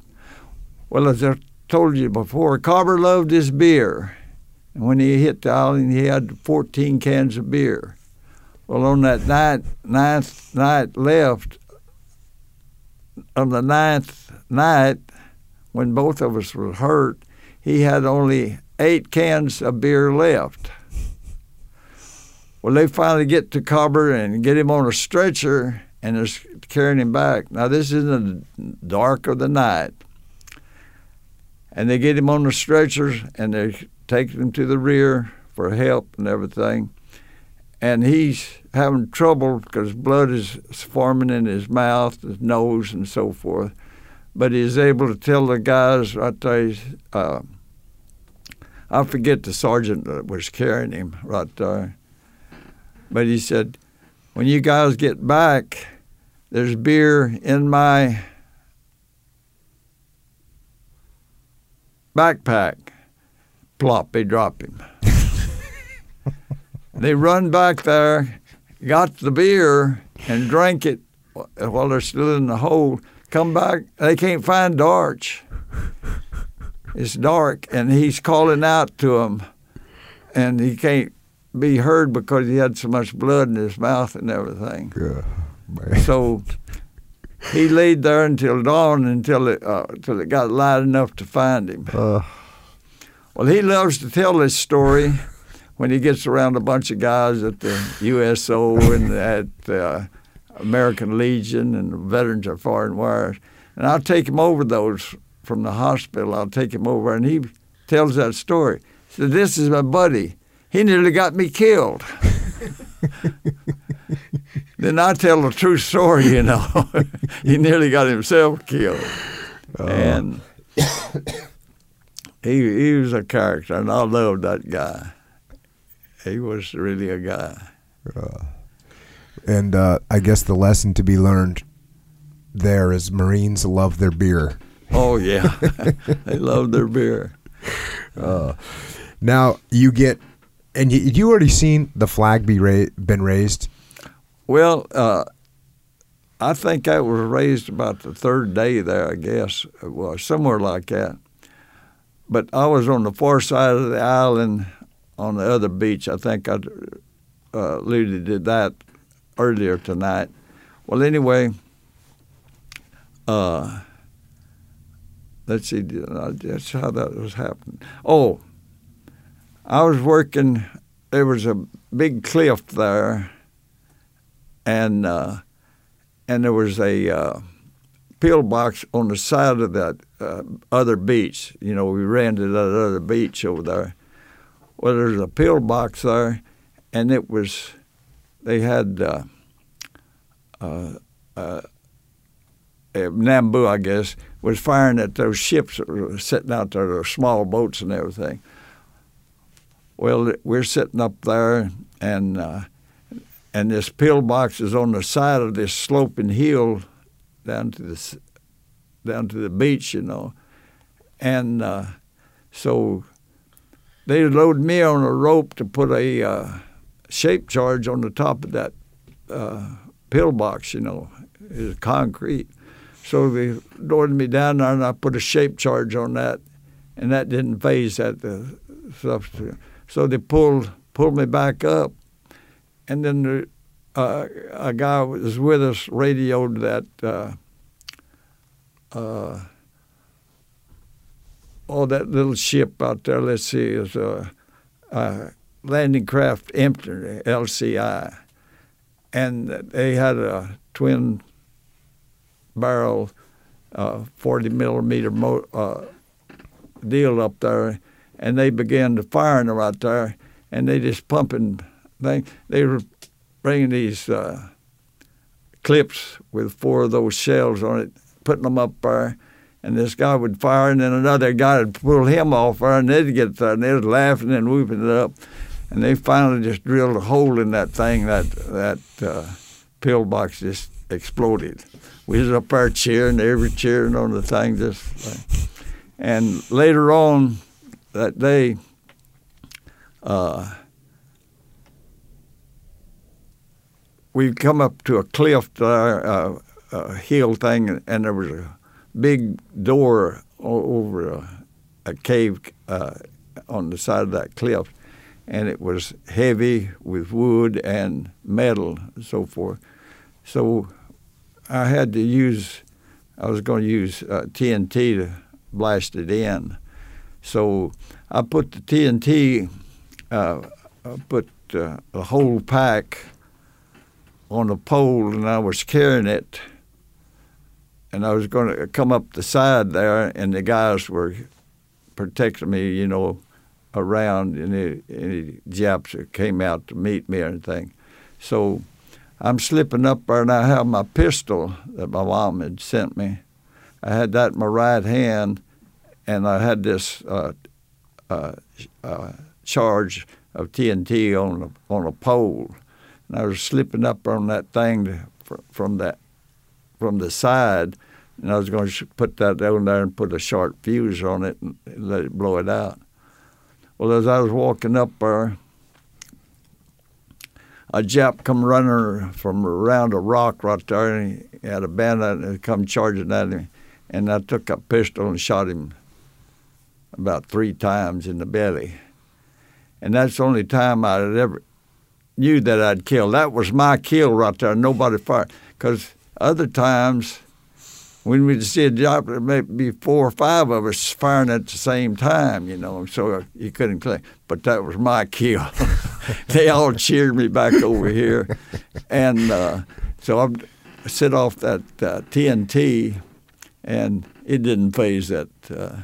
Well, as I told you before, Carver loved his beer. And when he hit the island, he had 14 cans of beer. Well, on that night, ninth night left, on the ninth night, when both of us were hurt, he had only eight cans of beer left. Well, they finally get to Carver and get him on a stretcher and they're carrying him back. Now, this is in the dark of the night and they get him on the stretchers and they take him to the rear for help and everything. And he's having trouble because blood is forming in his mouth, his nose, and so forth. But he's able to tell the guys, I tell you, uh, I forget the sergeant that was carrying him right there. But he said, when you guys get back, there's beer in my backpack. Plop, they drop him. they run back there, got the beer, and drank it while they're still in the hole. Come back, they can't find Darch. It's dark, and he's calling out to them, and he can't be heard because he had so much blood in his mouth and everything. Yeah, so he laid there until dawn until it uh, until it got light enough to find him. Uh, Well, he loves to tell this story when he gets around a bunch of guys at the USO and at the American Legion and the Veterans of Foreign Wars. And I'll take him over those from the hospital. I'll take him over, and he tells that story. Said, This is my buddy. He nearly got me killed. then I tell the true story, you know. he nearly got himself killed. And he he was a character, and I loved that guy. he was really a guy. And uh, I guess the lesson to be learned there is Marines love their beer. Oh yeah, they love their beer. Now you get, and you, you already seen the flag be ra- been raised. Well, uh, I think that was raised about the third day there. I guess it was somewhere like that. But I was on the far side of the island on the other beach. I think I uh, alluded to that earlier tonight. Well, anyway, uh, let's see. That's how that was happening. Oh, I was working. There was a big cliff there, and uh, and there was a uh, pillbox on the side of that uh, other beach. You know, we ran to that other beach over there. Well, there's a pillbox there, and it was they had uh, uh, uh, Nambu, I guess, was firing at those ships that were sitting out there, those small boats and everything. Well, we're sitting up there, and uh, and this pillbox is on the side of this sloping hill down to the down to the beach, you know, and uh, so they load me on a rope to put a uh, shape charge on the top of that uh, pillbox, you know, is concrete. So they lowered me down there, and I put a shape charge on that, and that didn't phase that the. So they pulled pulled me back up, and then the, uh, a guy was with us radioed that. Uh, uh, oh, that little ship out there. Let's see, is a, a landing craft empty LCI, and they had a twin barrel, uh, forty millimeter mo- uh, deal up there, and they began to firing right there, and they just pumping. They they were bringing these uh, clips with four of those shells on it, putting them up there, and this guy would fire, and then another guy would pull him off there, and they'd get there, and they was laughing and whooping it up, and they finally just drilled a hole in that thing. That that uh, pillbox just exploded. We was up there cheering, they were cheering on the thing, just like, and later on that day. Uh, we come up to a cliff there, uh, a hill thing, and there was a big door over a, a cave uh, on the side of that cliff, and it was heavy with wood and metal and so forth. So I had to use, I was going to use uh, TNT to blast it in. So I put the TNT, uh, I put uh, a whole pack on a pole and I was carrying it and I was going to come up the side there and the guys were protecting me, you know, around any, any Japs that came out to meet me or anything. So I'm slipping up there and I have my pistol that my mom had sent me. I had that in my right hand and I had this uh, uh, uh, charge of TNT on a, on a pole and I was slipping up on that thing to, from that from the side, and I was going to put that on there and put a sharp fuse on it and let it blow it out. Well, as I was walking up there, a Jap come running from around a rock right there, and he had a bandit and come charging at him, and I took a pistol and shot him about three times in the belly. And that's the only time I had ever knew that I'd killed. That was my kill right there. Nobody fired. Because other times, when we'd see a job, there may be four or five of us firing at the same time, you know, so you couldn't claim. But that was my kill. they all cheered me back over here. And uh, so I set off that uh, TNT, and it didn't phase that uh,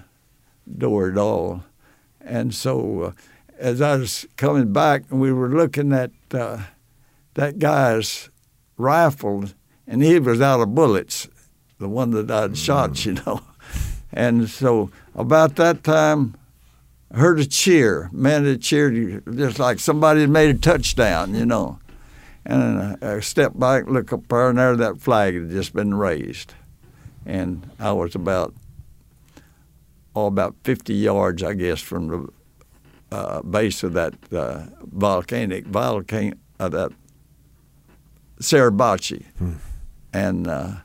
door at all. And so uh, as I was coming back, and we were looking at uh, that guy's rifle, and he was out of bullets, the one that I'd shot, you know. And so about that time, I heard a cheer. Man, it cheered just like somebody had made a touchdown, you know. And I stepped back, look up there, and there that flag had just been raised. And I was about, oh, about 50 yards, I guess, from the uh, base of that uh, volcanic volcano, uh, that Suribachi. Hmm. And uh,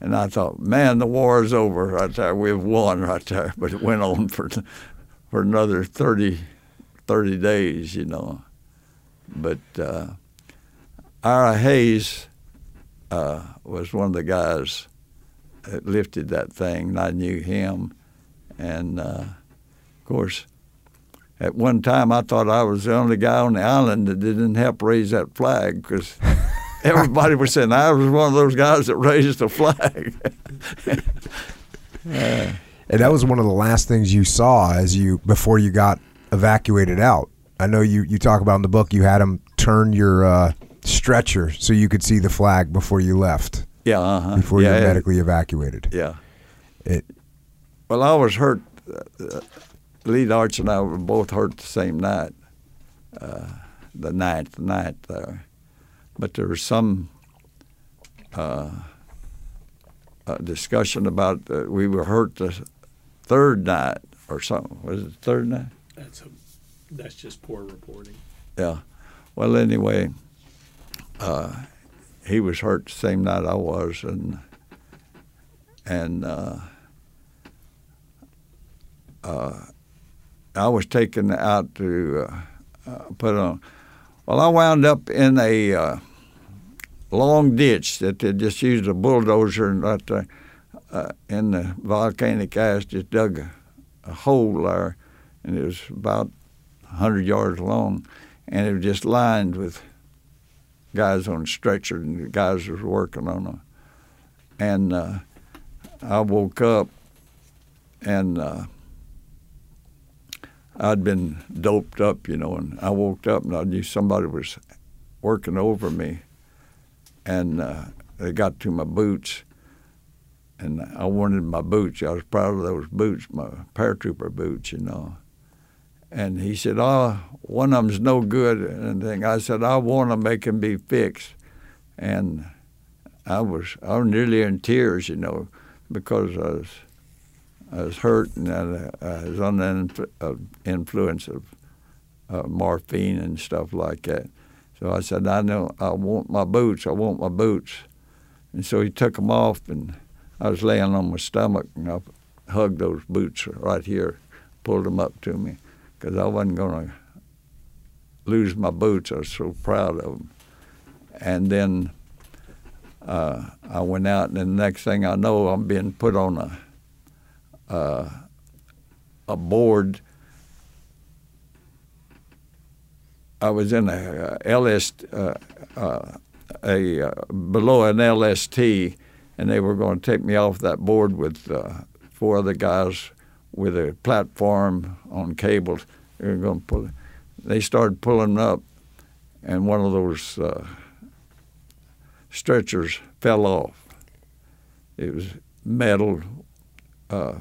and I thought, man, the war is over right there. We've won right there. But it went on for for another 30, 30 days, you know. But uh, Ira Hayes uh, was one of the guys that lifted that thing, and I knew him. And uh, of course, at one time I thought I was the only guy on the island that didn't help raise that flag because everybody was saying I was one of those guys that raised the flag. uh, And that was one of the last things you saw as you before you got evacuated out. I know you you talk about in the book you had them turn your uh, stretcher so you could see the flag before you left, yeah, uh-huh. before yeah, you were medically evacuated. Yeah. It, Well, I was hurt. Uh, Lee Darch and I were both hurt the same night, uh, the ninth night there. But there was some uh, uh, discussion about uh, we were hurt the third night or something. Was it the third night? That's a, that's just poor reporting. Yeah. Well, anyway, uh, he was hurt the same night I was, and and uh, uh, I was taken out to uh, uh, put on. Well, I wound up in a uh, long ditch that they just used a bulldozer and uh, in the volcanic ash just dug a, a hole there, and it was about 100 yards long, and it was just lined with guys on stretcher and the guys was working on them. And uh, I woke up, and uh, I'd been doped up, you know, and I woke up and I knew somebody was working over me, and uh, they got to my boots, and I wanted my boots. I was proud of those boots, my paratrooper boots, you know. And he said, "Oh, one of them's no good." And. I said, "I want to make them be fixed," and I was I was nearly in tears, you know, because I was I was hurt and I, I was under the uh, influence of uh, morphine and stuff like that. So I said, "I know I want my boots. I want my boots." And so he took them off, and I was laying on my stomach, and I hugged those boots right here, pulled them up to me because I wasn't going to lose my boots. I was so proud of them. And then uh, I went out, and the next thing I know, I'm being put on a uh, a board. I was in a, uh LS, uh, uh, a uh, below an LST, and they were going to take me off that board with uh, four other guys with a platform on cables. They were going to pull. They started pulling up, and one of those uh, stretchers fell off. It was metal, uh,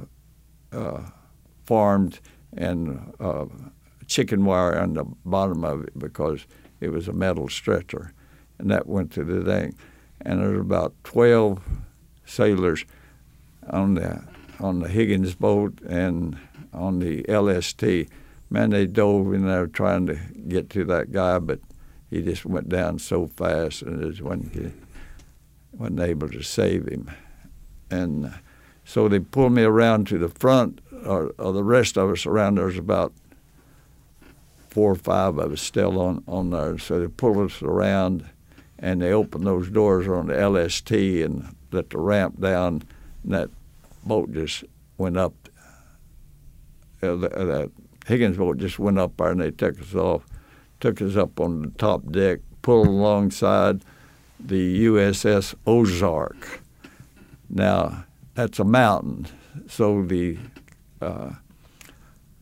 formed, and uh, chicken wire on the bottom of it because it was a metal stretcher, and that went to the thing. And there were about twelve sailors on the on the Higgins boat and on the LST. Man, they dove in there trying to get to that guy, but he just went down so fast and just wasn't, wasn't able to save him. And so they pulled me around to the front, or, or the rest of us around there was about four or five of us still on, on there. So they pulled us around and they opened those doors on the LST and let the ramp down, and that boat just went up. Uh, uh, that Higgins boat just went up there and they took us off, took us up on the top deck, pulled alongside the USS Ozark. Now, that's a mountain, so the uh,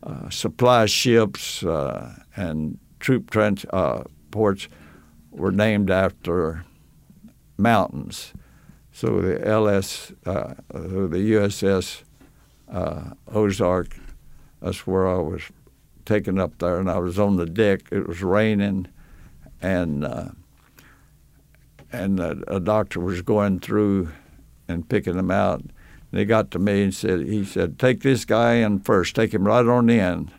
uh, supply ships uh, and troop trench transports were named after mountains. So the LS, uh, the USS uh, Ozark, that's where I was taken up there, and I was on the deck. It was raining, and uh, and a, a doctor was going through and picking them out. And they got to me and said, he said, take this guy in first, take him right on in.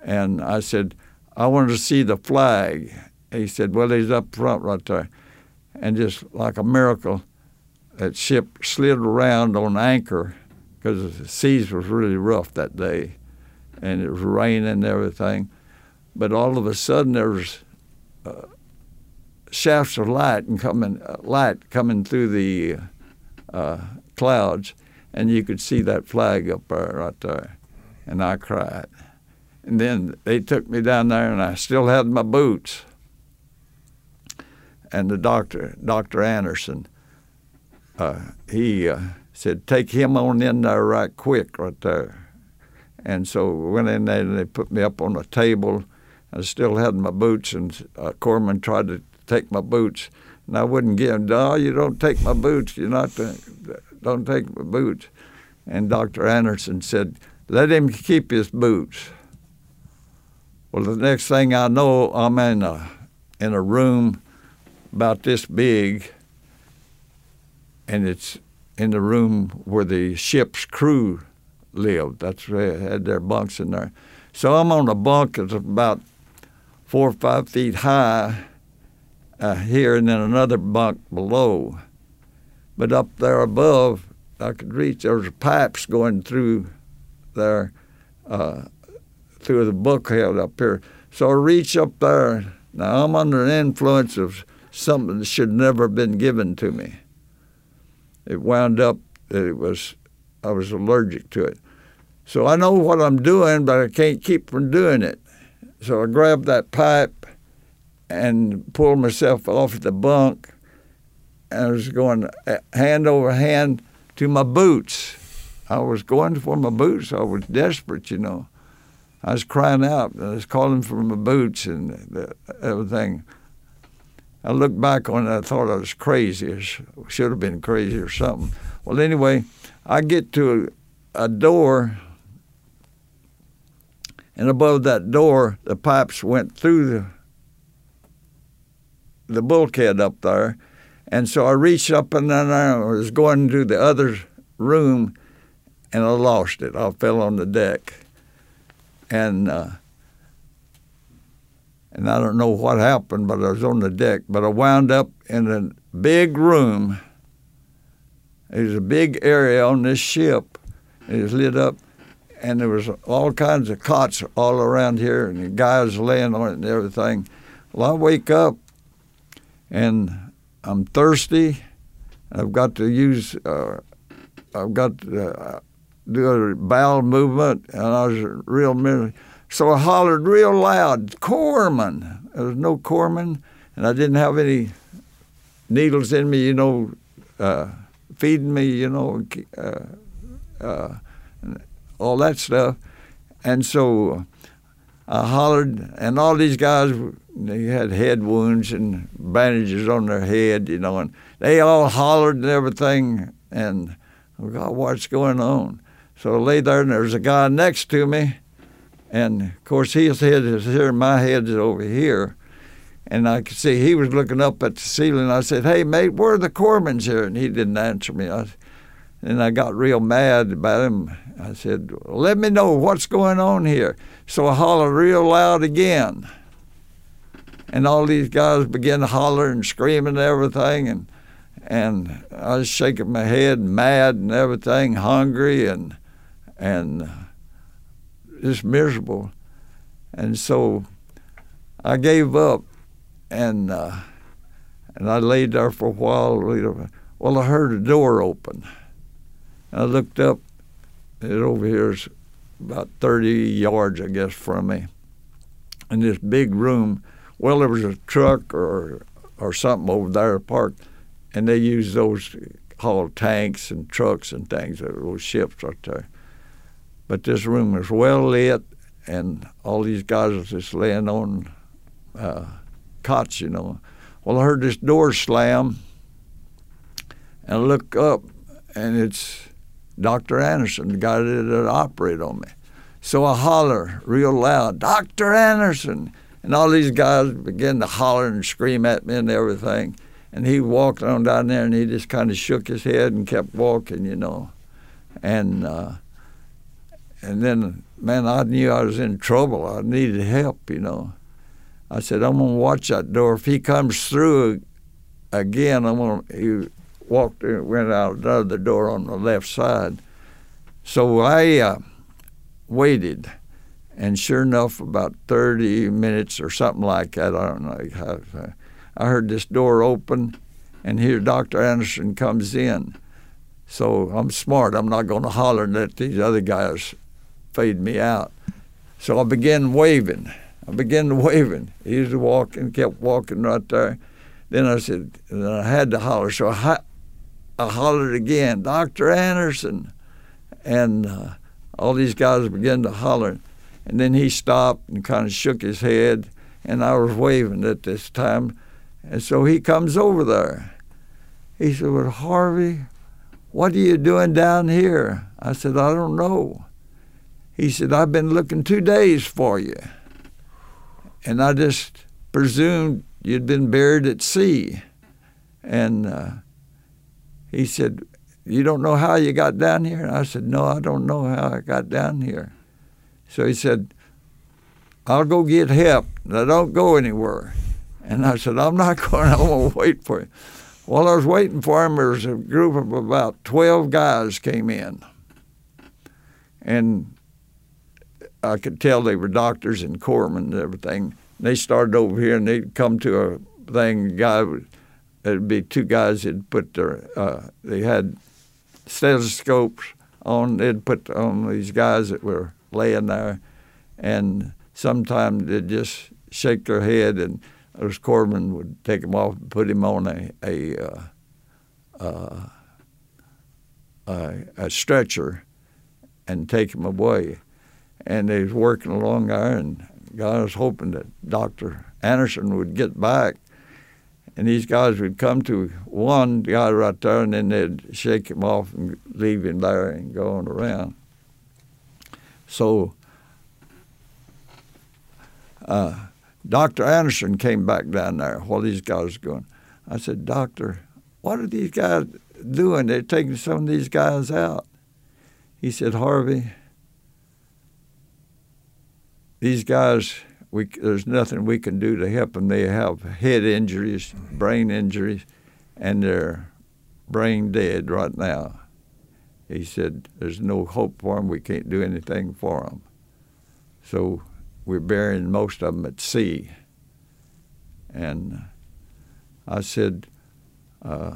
And I said, I wanted to see the flag. He said, well, he's up front right there. And just like a miracle, that ship slid around on anchor because the seas was really rough that day, and it was raining and everything. But all of a sudden, there was uh, shafts of light and coming uh, light coming through the uh, clouds, and you could see that flag up there right there, and I cried. And then they took me down there, and I still had my boots. And the doctor, Doctor Anderson, uh, he uh, said, "Take him on in there right quick, right there." And so we went in there, and they put me up on a table. I still had my boots, and uh, Corpsman tried to take my boots, and I wouldn't give him. No, you don't take my boots. You're not. To, don't take my boots. And Dr. Anderson said, "Let him keep his boots." Well, the next thing I know, I'm in a in a room about this big, and it's in the room where the ship's crew lived. That's where they had their bunks in there. So I'm on a bunk that's about four or five feet high uh, here, and then another bunk below. But up there above, I could reach. There was pipes going through there, uh, through the bulkhead up here. So I reach up there. Now I'm under the influence of something that should never have been given to me. It wound up that it was I was allergic to it. So I know what I'm doing, but I can't keep from doing it. So I grabbed that pipe and pulled myself off the bunk, I was going uh, hand over hand to my boots. I was going for my boots. I was desperate, you know. I was crying out. I was calling for my boots and everything. I looked back on it, I thought I was crazy. I should have been crazy or something. Well, anyway, I get to a, a door, and above that door, the pipes went through the, the bulkhead up there. And so I reached up and then I was going to the other room, and I lost it. I fell on the deck. And uh, and I don't know what happened, but I was on the deck. But I wound up in a big room. There's a big area on this ship. It was lit up, and there was all kinds of cots all around here, and the guys laying on it and everything. Well, I wake up, and I'm thirsty. I've got to use. Uh, I've got to uh, do a bowel movement, and I was real miserable. So I hollered real loud, "Corpsman!" There was no corpsman, and I didn't have any needles in me, you know, uh, feeding me, you know, uh, uh, all that stuff. And so I hollered, and all these guys, they had head wounds and bandages on their head, you know, and they all hollered and everything. And I God, what's going on? So I lay there, and there's a guy next to me and of course, his head is here, my head is over here. And I could see he was looking up at the ceiling. I said, Hey, mate, where are the Corpsmans here? And he didn't answer me. I, and I got real mad about him. I said, Let me know what's going on here. So I hollered real loud again. And all these guys began to holler and screaming and everything. And, and I was shaking my head, mad and everything, hungry and, and just miserable. And so I gave up and uh, and I laid there for a while. Well, I heard a door open. I looked up. It over here is about 30 yards, I guess, from me. In this big room, well, there was a truck or or something over there parked, and they used those haul tanks and trucks and things, those ships right there. But this room was well lit, and all these guys was just laying on uh, cots, you know. Well, I heard this door slam, and I look up, and it's Dr. Anderson, the guy that operated on me. So I holler real loud, Dr. Anderson. And all these guys began to holler and scream at me and everything. And he walked on down there and he just kind of shook his head and kept walking, you know. And uh, and then, man, I knew I was in trouble. I needed help, you know. I said, I'm gonna watch that door. If he comes through again, I'm gonna. He walked, and went out the other door on the left side. So I uh, waited, and sure enough, about 30 minutes or something like that, I don't know. How, I heard this door open, and here Dr. Anderson comes in. So I'm smart. I'm not going to holler and let these other guys fade me out. So I began waving. I began waving. He was walking, kept walking right there. Then I said, then I had to holler. So I, I hollered again, Dr. Anderson. And uh, all these guys began to holler. And then he stopped and kind of shook his head. And I was waving at this time. And so he comes over there. He said, Well, Harvey, what are you doing down here? I said, I don't know. He said, I've been looking two days for you. And I just presumed you'd been buried at sea. And uh, he said, You don't know how you got down here? And I said, No, I don't know how I got down here. So he said, I'll go get help. Now don't go anywhere. And I said, I'm not going, I'm going to wait for you. While I was waiting for him, there was a group of about 12 guys came in. And I could tell they were doctors and corpsmen and everything. They started over here and they'd come to a thing, guy would, it'd be two guys that put their, uh, they had stethoscopes on, they'd put on these guys that were laying there. And sometimes they'd just shake their head and those corpsmen would take him off and put him on a a, uh, uh, a, a stretcher and take him away. And they was working along there, and God was hoping that Doctor Anderson would get back, and these guys would come to one guy right there, and then they'd shake him off and leave him there and go on around. So. Uh, Dr. Anderson came back down there while these guys were going. I said, Doctor, what are these guys doing? They're taking some of these guys out. He said, Harvey, these guys, we, there's nothing we can do to help them. They have head injuries, brain injuries, and they're brain dead right now. He said, There's no hope for them. We can't do anything for them. So we're burying most of them at sea. And I said, uh,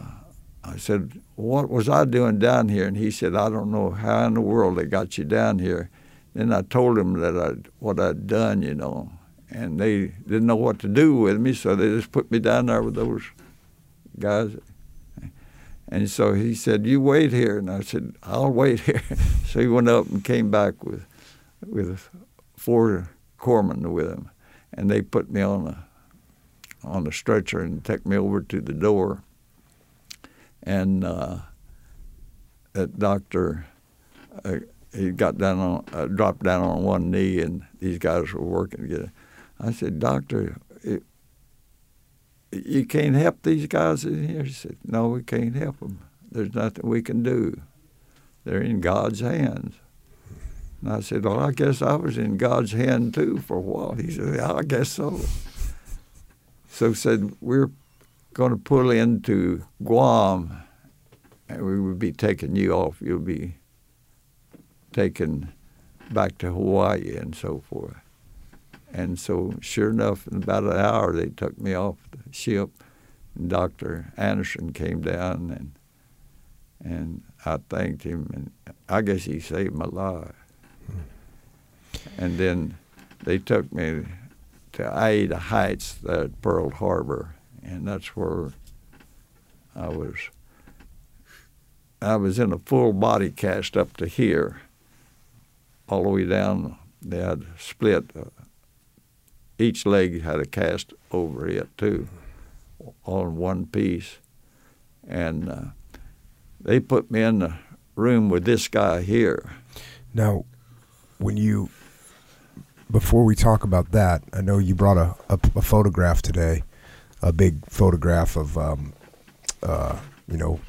I said, what was I doing down here? And he said, I don't know how in the world they got you down here. Then I told him that I what I'd done, you know, and they didn't know what to do with me, so they just put me down there with those guys. And so he said, "You wait here," and I said, "I'll wait here." so he went up and came back with with four corpsmen with him, and they put me on a on a stretcher and took me over to the door. And uh, that doctor, uh, he got down on, uh, dropped down on one knee, and these guys were working together. I said, Doctor, you can't help these guys in here. He said, No, we can't help them. There's nothing we can do. They're in God's hands. And I said, Well, I guess I was in God's hand too for a while. He said, I guess so. So said, We're going to pull into Guam and we would be taking you off. You'll be taken back to Hawaii and so forth. And so, sure enough, in about an hour, they took me off the ship. And Dr. Anderson came down, and and I thanked him, and I guess he saved my life. And then they took me to Aiea Heights at Pearl Harbor, and that's where I was. I was in a full body cast up to here, all the way down. They had split. Uh, Each leg had a cast over it too, all in one piece, and uh, they put me in the room with this guy here. Now, when you before we talk about that, I know you brought a, a, a photograph today, a big photograph of, um, uh, you know,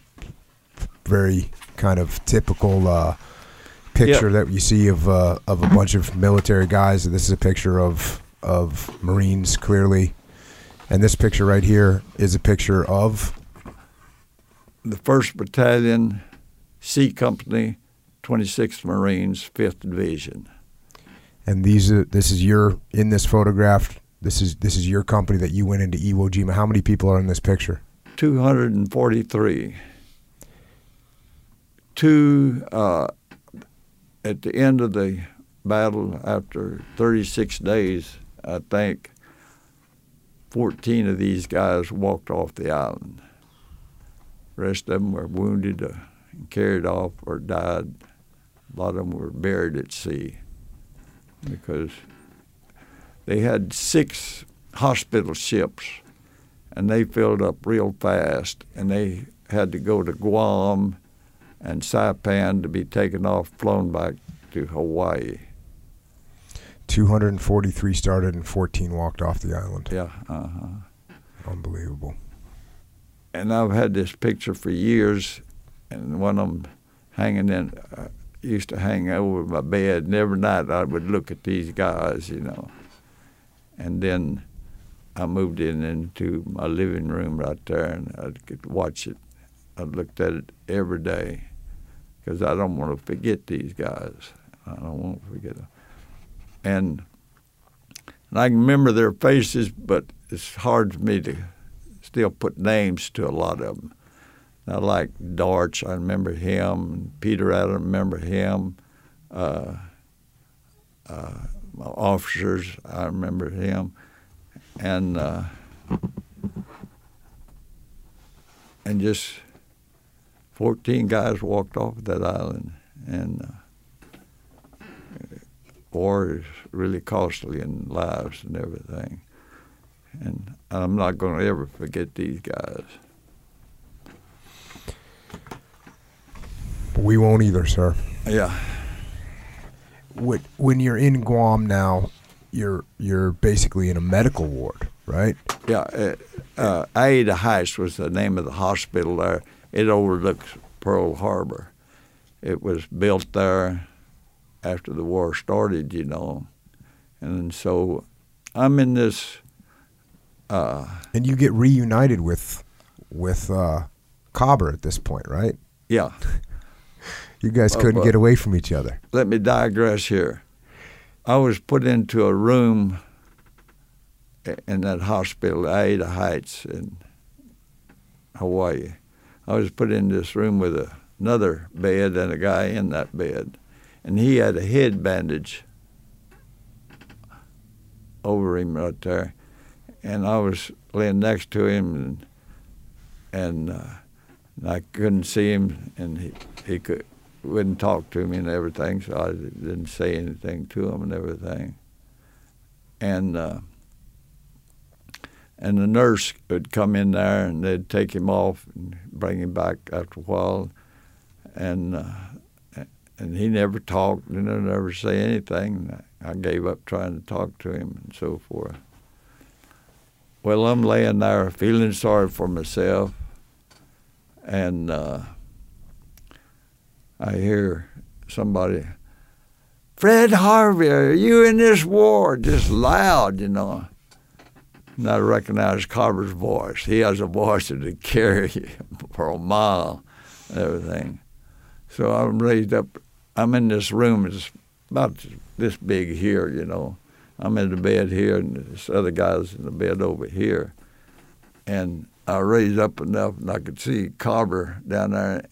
very kind of typical uh, picture that you see of uh, of a bunch of military guys. This is a picture of of Marines clearly, and this picture right here is a picture of the First Battalion, C Company, 26th Marines, 5th Division. And these are this is your in this photograph. This is this is your company that you went into Iwo Jima. How many people are in this picture? 243. Two uh, at the end of the battle, after 36 days, I think 14 of these guys walked off the island. The rest of them were wounded uh, and carried off or died. A lot of them were buried at sea because they had six hospital ships and they filled up real fast and they had to go to Guam and Saipan to be taken off, flown back to Hawaii. 243 started and 14 walked off the island. Yeah, uh-huh. Unbelievable. And I've had this picture for years, and one of them hanging in, uh, used to hang over my bed, and every night I would look at these guys, you know. And then I moved in into my living room right there, and I could watch it. I looked at it every day because I don't want to forget these guys. I don't want to forget them. And, and I can remember their faces, but it's hard for me to still put names to a lot of them. I like Darch, I remember him. Peter, I remember him. Uh, uh, officers, I remember him. And uh, and just 14 guys walked off that island. And uh, war is really costly in lives and everything. And I'm not going to ever forget these guys. We won't either, sir. Yeah. When you're in Guam now, you're you're basically in a medical ward, right? Yeah. Uh, uh, Aiea Heights was the name of the hospital there. It overlooks Pearl Harbor. It was built there after the war started, you know, and so I'm in this. Uh, and you get reunited with with uh, Cobber at this point, right? Yeah. You guys couldn't get away from each other. Let me digress here. I was put into a room in that hospital, Aiea Heights in Hawaii. I was put in this room with a, another bed and a guy in that bed, and he had a head bandage over him right there, and I was laying next to him, and and, uh, and I couldn't see him, and he he could wouldn't talk to me and everything, so I didn't say anything to him and everything. And uh, and the nurse would come in there and they'd take him off and bring him back after a while, and uh, and he never talked and never say anything. I gave up trying to talk to him and so forth. Well, I'm laying there feeling sorry for myself, and. Uh, I hear somebody, Fred Harvey, are you in this war? Just loud, you know. And I recognize Carver's voice. He has a voice that would carry you for a mile and everything. So I'm raised up. I'm in this room. It's about this big here, you know. I'm in the bed here, and this other guy's in the bed over here. And I raised up enough, and I could see Carver down there,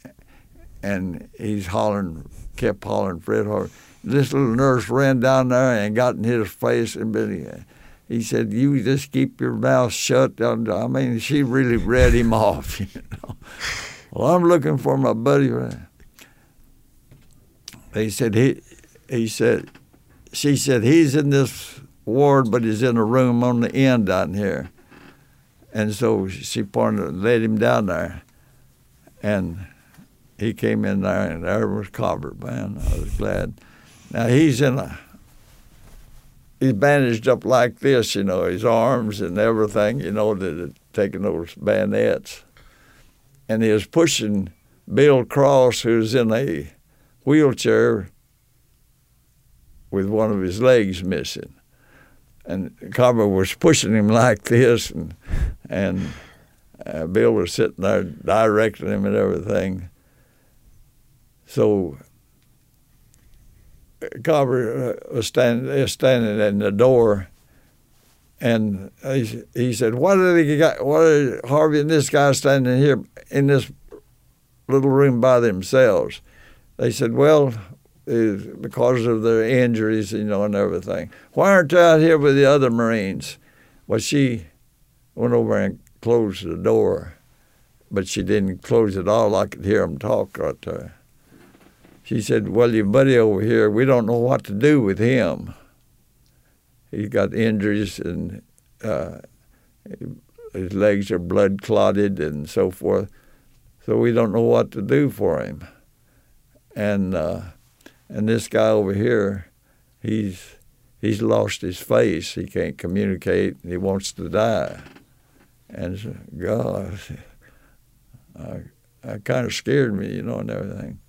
and he's hollering, kept hollering, Fred Harvey. This little nurse ran down there and got in his face and been, he said, "You just keep your mouth shut." I mean, she really read him off. You know. Well, I'm looking for my buddy. He said he, he said, she said he's in this ward, but he's in a room on the end down here. And so she pointed, led him down there, and he came in there, and there was Cobber, man. I was glad. Now he's in a he's bandaged up like this, you know, his arms and everything, you know, that had taken those bayonets. And he was pushing Bill Cross, who's in a wheelchair with one of his legs missing. And Carver was pushing him like this, and, and uh, Bill was sitting there directing him and everything. So Carver uh, was standing, standing in the door, and he, he said, "What did he got? What are Harvey and this guy standing here in this little room by themselves?" They said, "Well, because of their injuries, you know, and everything. Why aren't you out here with the other Marines?" Well, she went over and closed the door, but she didn't close it all. I could hear them talk right there she said, Well, your buddy over here, we don't know what to do with him. He's got injuries and uh, his legs are blood clotted and so forth. So we don't know what to do for him. And uh, and this guy over here, he's he's lost his face. He can't communicate. he wants to die. And God, I, I kind of scared me, you know, and everything.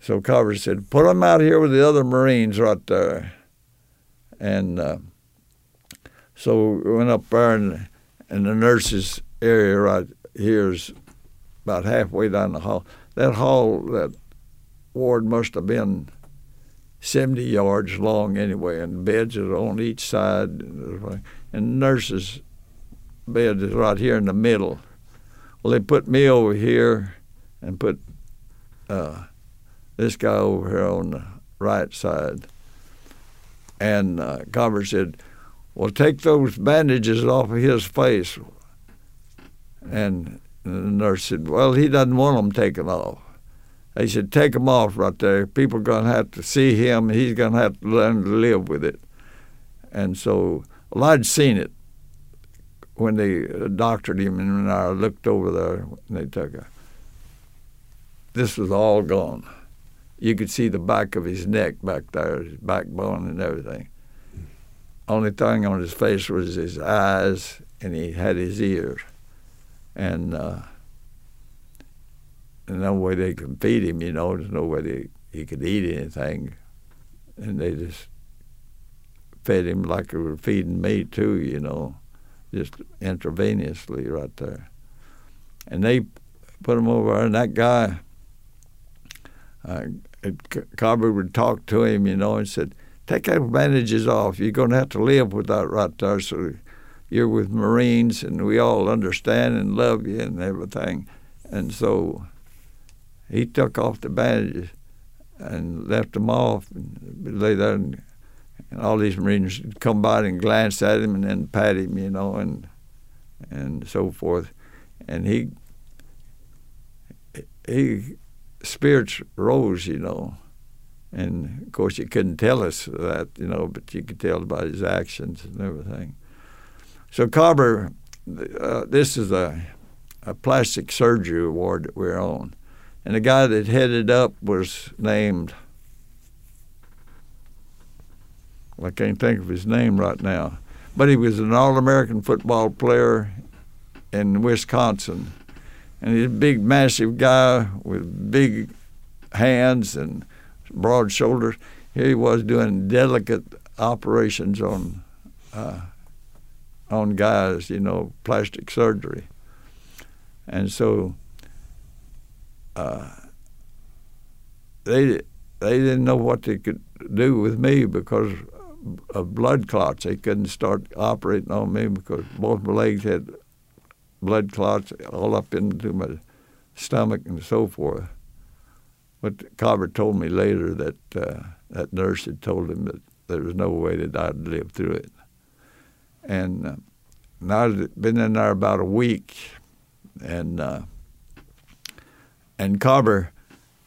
So Carver said, "Put him out here with the other Marines right there." And uh, so we went up there, and, and the nurses' area right here is about halfway down the hall. That hall, that ward must have been 70 yards long anyway, and beds are on each side. And nurses' bed is right here in the middle. Well, they put me over here and put uh, this guy over here on the right side. And uh, said, Well, take those bandages off of his face. And the nurse said, Well, he doesn't want them taken off. They said, Take them off right there. People are going to have to see him. He's going to have to learn to live with it. And so, well, I'd seen it when they uh, doctored him, and I looked over there, and they took it. This was all gone you could see the back of his neck back there, his backbone and everything. Only thing on his face was his eyes, and he had his ears. And uh, no way they could feed him, you know. There's no way they, he could eat anything. And they just fed him like they were feeding me, too, you know, just intravenously right there. And they put him over, and that guy, uh, Carver would talk to him, you know, and said, "Take those bandages off. You're going to have to live with that right there. So you're with Marines, and we all understand and love you and everything." And so he took off the bandages and left them off, and lay there, and, and all these Marines would come by and glance at him and then pat him, you know, and and so forth. And he he spirits rose, you know. And of course, you couldn't tell us that, you know, but you could tell by his actions and everything. So Carver, uh, this is a, a plastic surgery award that we're on. And the guy that headed up was named, I can't think of his name right now, but he was an All American football player in Wisconsin and he's a big, massive guy with big hands and broad shoulders. Here he was doing delicate operations on uh, on guys, you know, plastic surgery, and so uh, they they didn't know what they could do with me because of blood clots. They couldn't start operating on me because both my legs had blood clots all up into my stomach and so forth. But Carver told me later that uh, that nurse had told him that there was no way that I'd live through it. And uh, I'd been in there about a week, and uh, and Carver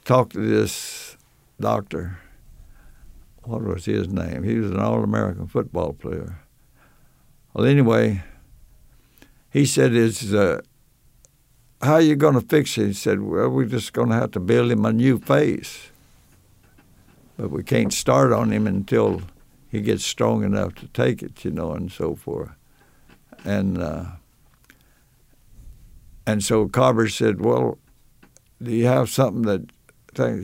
talked to this doctor. What was his name? He was an All-American football player. Well, anyway, he said, "Is uh, how are you going to fix it?" He said, "Well, we're just going to have to build him a new face." but we can't start on him until he gets strong enough to take it, you know, and so forth. And uh, and so Carver said, "Well, do you have something that?"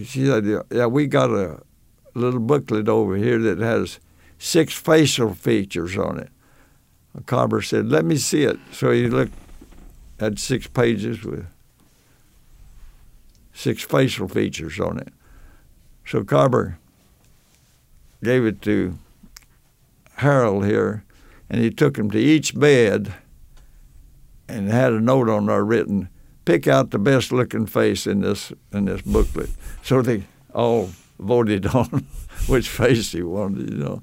She said, "Yeah, we got a little booklet over here that has six facial features on it." Carver said, "Let me see it." So he looked had six pages with six facial features on it. So Carver gave it to Harold here, and he took him to each bed and had a note on there written, pick out the best looking face in this in this booklet. So they all voted on which face he wanted, you know.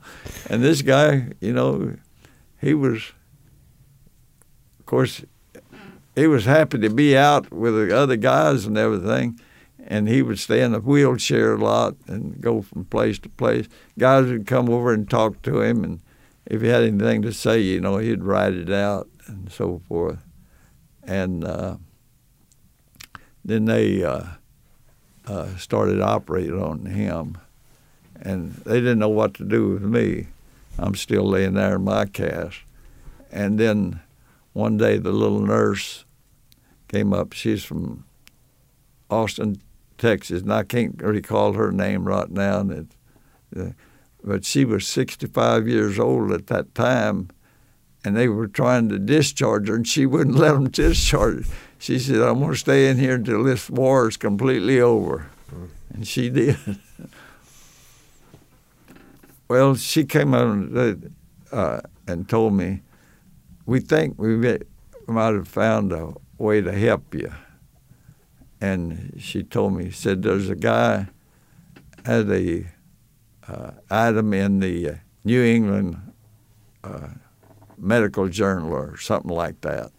And this guy, you know, he was of course he was happy to be out with the other guys and everything. And he would stay in a wheelchair a lot and go from place to place. Guys would come over and talk to him, and if he had anything to say, you know, he'd write it out and so forth. And uh, then they uh, uh, started operating on him, and they didn't know what to do with me. I'm still laying there in my cast. And then one day the little nurse came up. She's from Austin, Texas, and I can't recall her name right now. And it, uh, but she was 65 years old at that time, and they were trying to discharge her, and she wouldn't let them discharge her. She said, "I'm going to stay in here until this war is completely over," and she did. well, she came out uh, and told me, "We think we might have found a way to help you." And she told me, said, "There's a guy had a uh, item in the uh, New England uh, Medical Journal or something like that.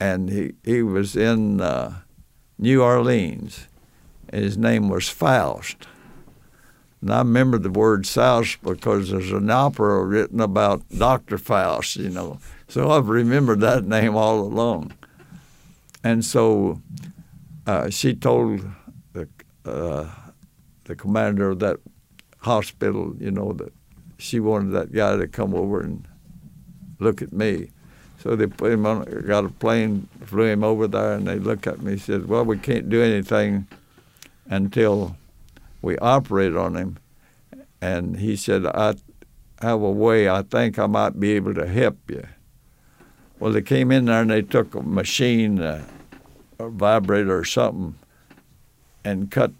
And he, he was in uh, New Orleans, and his name was Faust. And I remember the word Faust because there's an opera written about Dr. Faust, you know. So I've remembered that name all along. And so uh, she told the, uh, the commander of that hospital, you know, that she wanted that guy to come over and look at me. So they put him on, got a plane, flew him over there, and they looked at me and said, Well, we can't do anything until we operate on him. And he said, I have a way, I think I might be able to help you. Well, they came in there and they took a machine, uh, a vibrator or something, and cut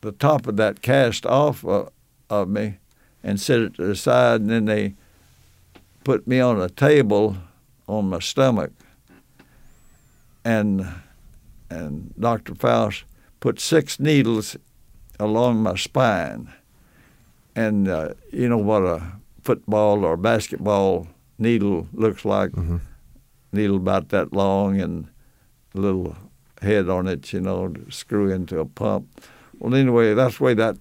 the top of that cast off uh, of me and set it to the side, and then they put me on a table on my stomach, and and Dr. Faust put six needles along my spine, and uh, you know what a football or basketball needle looks like, mm-hmm. needle about that long and little head on it, you know, screw into a pump. Well, anyway, that's the way that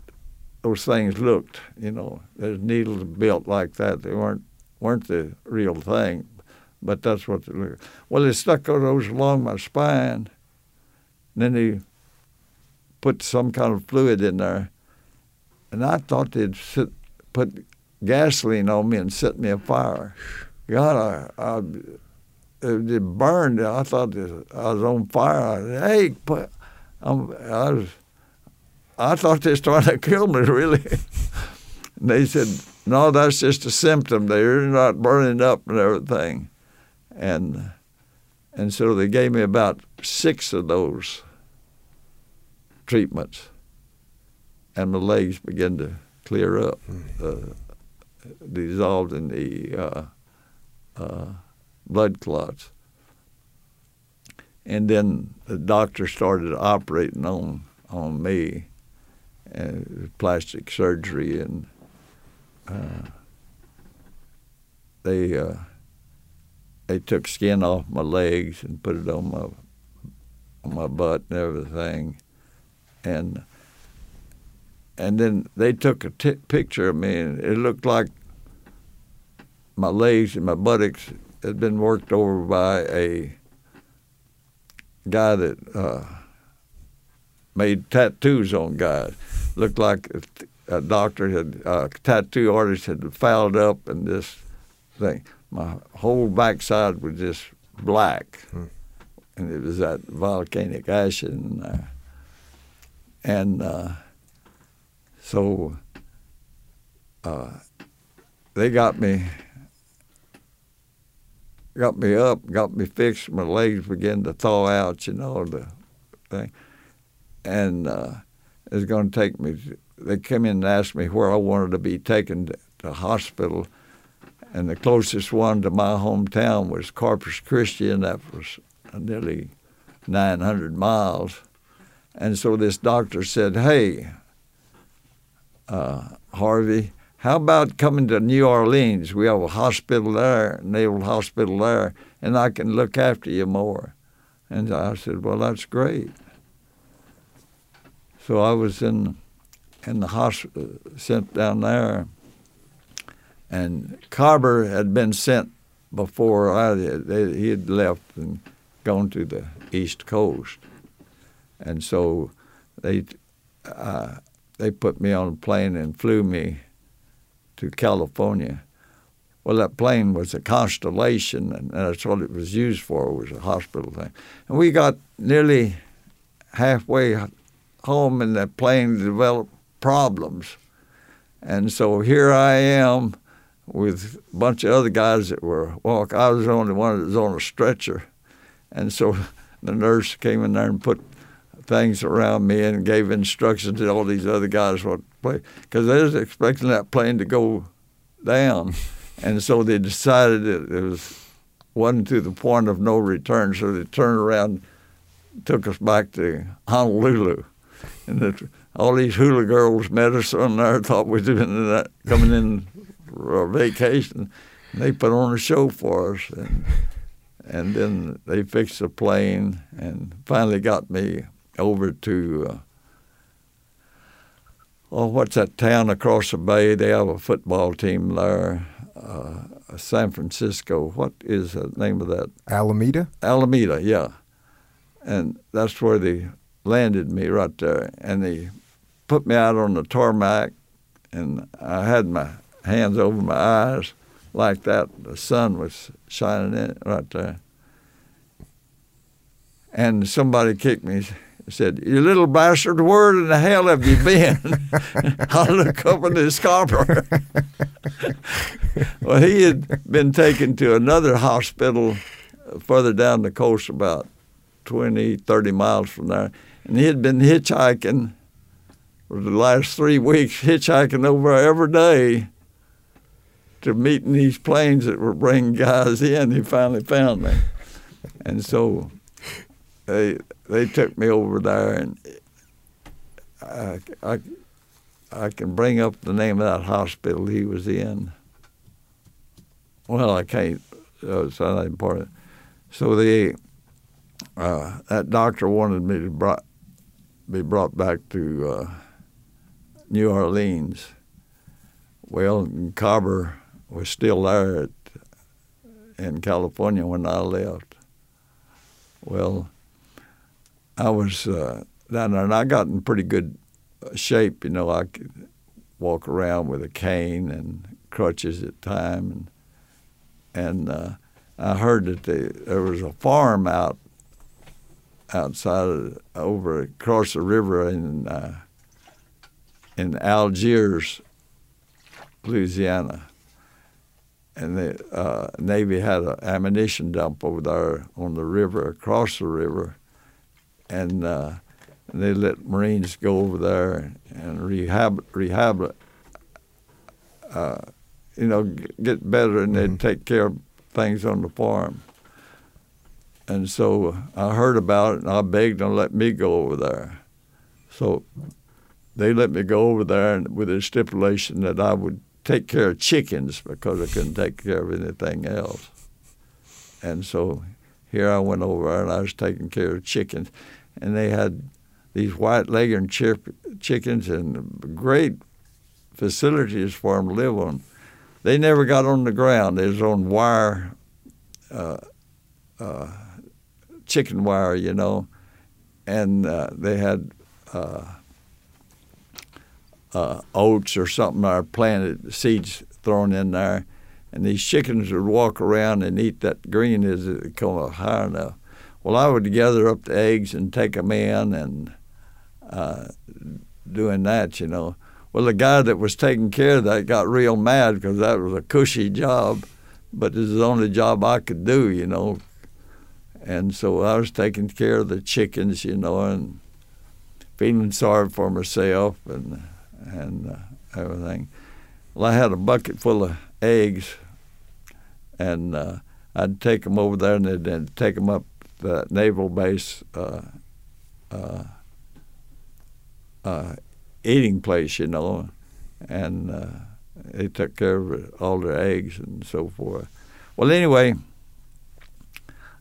those things looked. You know, there's needles built like that. They weren't weren't the real thing, but that's what they looked. Well, they stuck those along my spine. And then they put some kind of fluid in there, and I thought they'd sit, put gasoline on me and set me afire. God, I, I it burned. I thought I was on fire. I, hey, I'm, I was I thought they trying to kill me, really. and they said, no, that's just a symptom. They're not burning up and everything. And and so they gave me about six of those treatments, and my legs began to clear up, hmm. uh, dissolved in the uh, uh, blood clots. And then the doctor started operating on on me uh, plastic surgery, and uh, they uh, they took skin off my legs and put it on my on my butt and everything, and and then they took a t- picture of me, and it looked like my legs and my buttocks had been worked over by a guy that uh, made tattoos on guys. looked like a, a doctor had a tattoo artist had fouled up and this thing. My whole backside was just black, Hmm. and it was that volcanic ash in there. And uh, so uh, they got me got me up, got me fixed. My legs began to thaw out, you know, the thing. And uh, it was going to take me. They came in and asked me where I wanted to be taken to, to hospital, and the closest one to my hometown was Corpus Christi, and that was nearly 900 miles. And so this doctor said, "Hey, uh, Harvey." How about coming to New Orleans? We have a hospital there, naval hospital there, and I can look after you more. And I said, Well, that's great. So I was in in the hospital, sent down there, and Carver had been sent before I he had left and gone to the East Coast, and so they uh, they put me on a plane and flew me to California. Well, that plane was a Constellation, and that's what it was used for. It was a hospital thing, and we got nearly halfway home, and that plane developed problems, and so here I am with a bunch of other guys that were walk. I was the only one that was on a stretcher, and so the nurse came in there and put things around me and gave instructions to all these other guys what to play because they was expecting that plane to go down, and so they decided that it was wasn't to the point of no return. So they turned around, took us back to Honolulu, and the, all these hula girls met us on there. Thought we'd been that, coming in for a vacation. And they put on a show for us, and and then they fixed the plane and finally got me over to uh, oh, what's that town across the bay? They have a football team there, uh, San Francisco. What is the name of that? Alameda? Alameda, yeah. And that's where they landed me right there. And they put me out on the tarmac, and I had my hands over my eyes like that. The sun was shining in right there. And somebody kicked me said, "You little bastard, where in the hell have you been?" I look up in his scarborough. well, he had been taken to another hospital further down the coast, about 20, 30 miles from there, and he had been hitchhiking for the last three weeks, hitchhiking over every day to meeting these planes that were bringing guys in. He finally found me, and so they they took me over there, and I, I, I can bring up the name of that hospital he was in. Well, I can't. Uh, it's not important. So the uh, that doctor wanted me to brought, be brought back to uh, New Orleans. Well, Carver was still there at, in California when I left. Well, I was uh, down there, and I got in pretty good shape. You know, I could walk around with a cane and crutches at time, and and uh, I heard that they, there was a farm out outside of, over across the river in uh, in Algiers, Louisiana, and the uh, Navy had an ammunition dump over there on the river across the river and, uh, they let Marines go over there and rehab rehab uh, you know get better and they'd take care of things on the farm. And so I heard about it and I begged them to let me go over there. So they let me go over there and with a stipulation that I would take care of chickens because I couldn't take care of anything else. And so here I went over and I was taking care of chickens, and they had these white leghorn chip, chickens and great facilities for them to live on. They never got on the ground. They was on wire, uh, uh, chicken wire, you know, and uh, they had uh, uh, oats or something or planted seeds thrown in there, and these chickens would walk around and eat that green as it come up high enough. Well, I would gather up the eggs and take them in and uh, doing that, you know. Well, the guy that was taking care of that got real mad because that was a cushy job, but it was the only job I could do, you know. And so I was taking care of the chickens, you know, and feeling sorry for myself and and uh, everything. Well, I had a bucket full of eggs, and uh, I'd take them over there and then take them up the naval base uh, uh, uh, eating place, you know, and they took care of all their eggs and so forth. Well, anyway,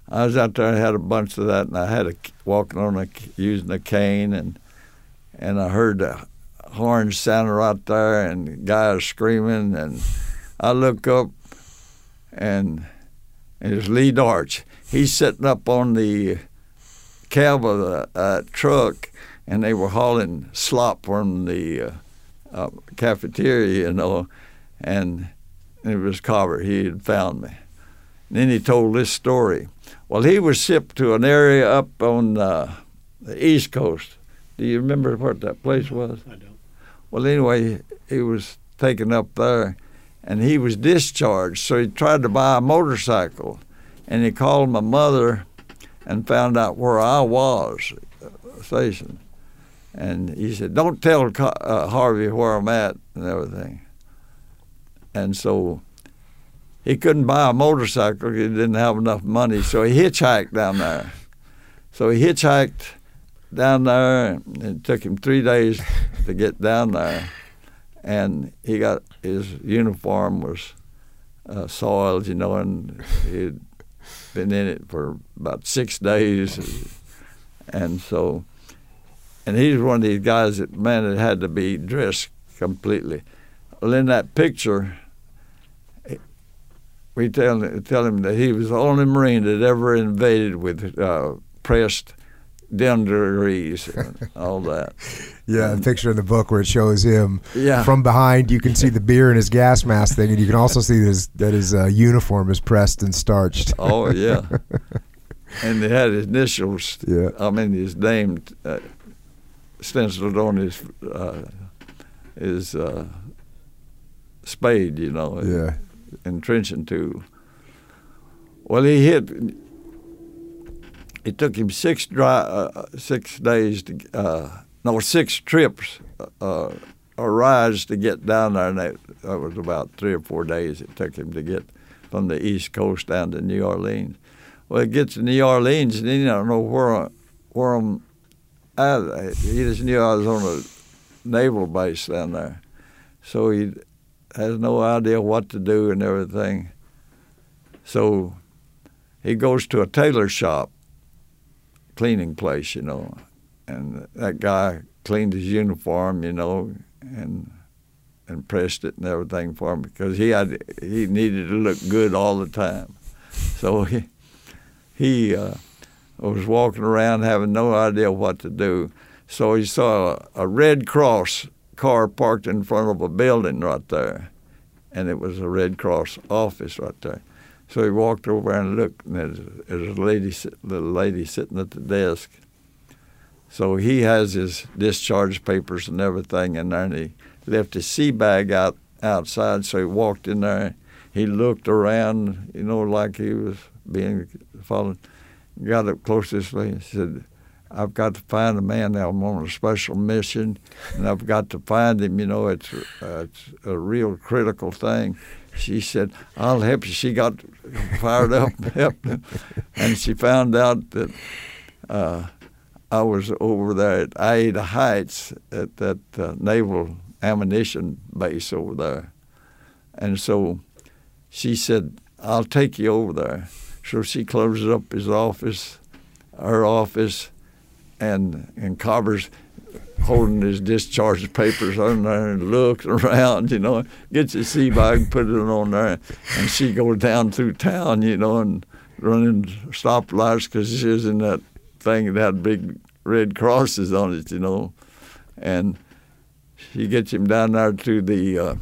I was out there. I had a bunch of that, and I had a walking on a using a cane, and and I heard the horns sounding right there, and guys screaming, and I look up, and, and it was Lee Darch. He's sitting up on the cab of the uh, truck, and they were hauling slop from the uh, uh, cafeteria, you know, and it was Carver. He had found me. And then he told this story. Well, he was shipped to an area up on uh, the East Coast. Do you remember what that place was? I don't. Well, anyway, he was taken up there, and he was discharged. So he tried to buy a motorcycle, and he called my mother and found out where I was uh, stationed. And he said, "Don't tell uh, Harvey where I'm at and everything." And so he couldn't buy a motorcycle; he didn't have enough money. So he hitchhiked down there. So he hitchhiked down there, and it took him three days to get down there. And he got his uniform was uh, soiled, you know, and he'd been in it for about six days, and so and he's one of these guys that man that had to be dressed completely. Well, in that picture, we tell tell him that he was the only Marine that ever invaded with uh, pressed dungarees and all that. Yeah, a picture in the book where it shows him Yeah. from behind. You can see the beer in his gas mask thing, and you can also see that his, that his uh, uniform is pressed and starched. Oh yeah, and they had his initials. Yeah. I mean his name uh, stenciled on his uh, his uh, spade, you know, Yeah. and trenching tool. Well, he hit. It took him six dry, uh, six days to, uh, no, six trips, uh, or rides to get down there, and that, that was about three or four days it took him to get from the East Coast down to New Orleans. Well, he gets to New Orleans, and he don't know where where I'm at. He just knew I was on a naval base down there, so he has no idea what to do and everything. So he goes to a tailor shop, cleaning place, you know, and that guy cleaned his uniform, you know, and and pressed it and everything for him because he had he needed to look good all the time. So he he uh, was walking around having no idea what to do. So he saw a, a Red Cross car parked in front of a building right there, and it was a Red Cross office right there. So he walked over and looked, and there's, a lady, little lady sitting at the desk. So he has his discharge papers and everything in there, and he left his sea bag out outside. So he walked in there. He looked around, you know, like he was being followed. Got up close to this lady and said, I've got to find a man now. I'm on a special mission, and I've got to find him. You know, it's uh, it's a real critical thing. She said, "I'll help you." She got fired up, helped him, and she found out that uh, I was over there at Aiea Heights at that uh, naval ammunition base over there, and so she said, "I'll take you over there." So she closes up his office, her office, and and Carver's holding his discharge papers on there and looking around, you know, gets his sea bag, put it on there, and she goes down through town, you know, and running stoplights because she was in that thing that had big red crosses on it, you know, and she gets him down there to the uh,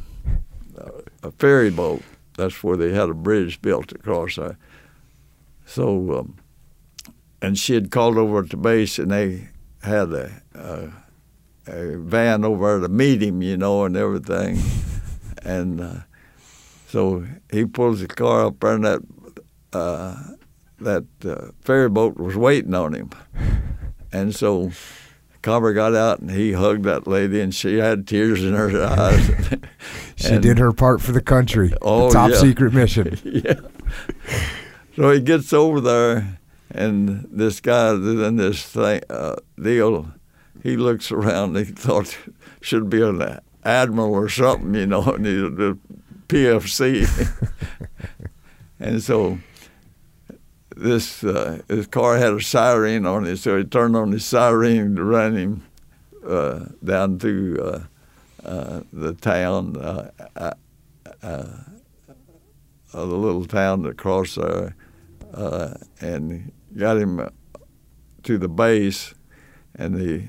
a ferry boat. That's where they had a bridge built across there. So, um, and she had called over at the base, and they had a, a van over to meet him, you know, and everything. and uh, so he pulls the car up there, and that uh, that uh, ferry boat was waiting on him. And so Carver got out and he hugged that lady, and she had tears in her eyes. she and, did her part for the country. Oh, the top yeah. secret mission. yeah. So he gets over there, and this guy in this thing, uh, deal, he looks around. He thought should be an admiral or something, you know, and he's the PFC. and so this uh, his car had a siren on it, so he turned on his siren to run him uh, down to uh, uh the town, uh, uh, the little town across there, and got him to the base, and the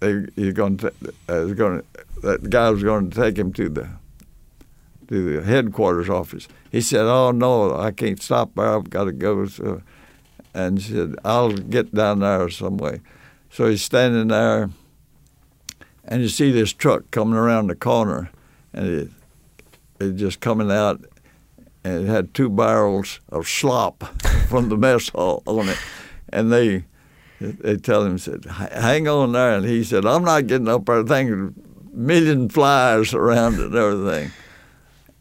they uh, he's going to was going that guy was going to take him to the to the headquarters office. He said, "Oh no, I can't stop there. I've got to go." So, and he said, "I'll get down there some way." So he's standing there, and you see this truck coming around the corner, and it it just coming out, and it had two barrels of slop from the mess hall on it, and they they tell him said, "Hang on there," and he said, "I'm not getting up there. Thing, million flies around and everything."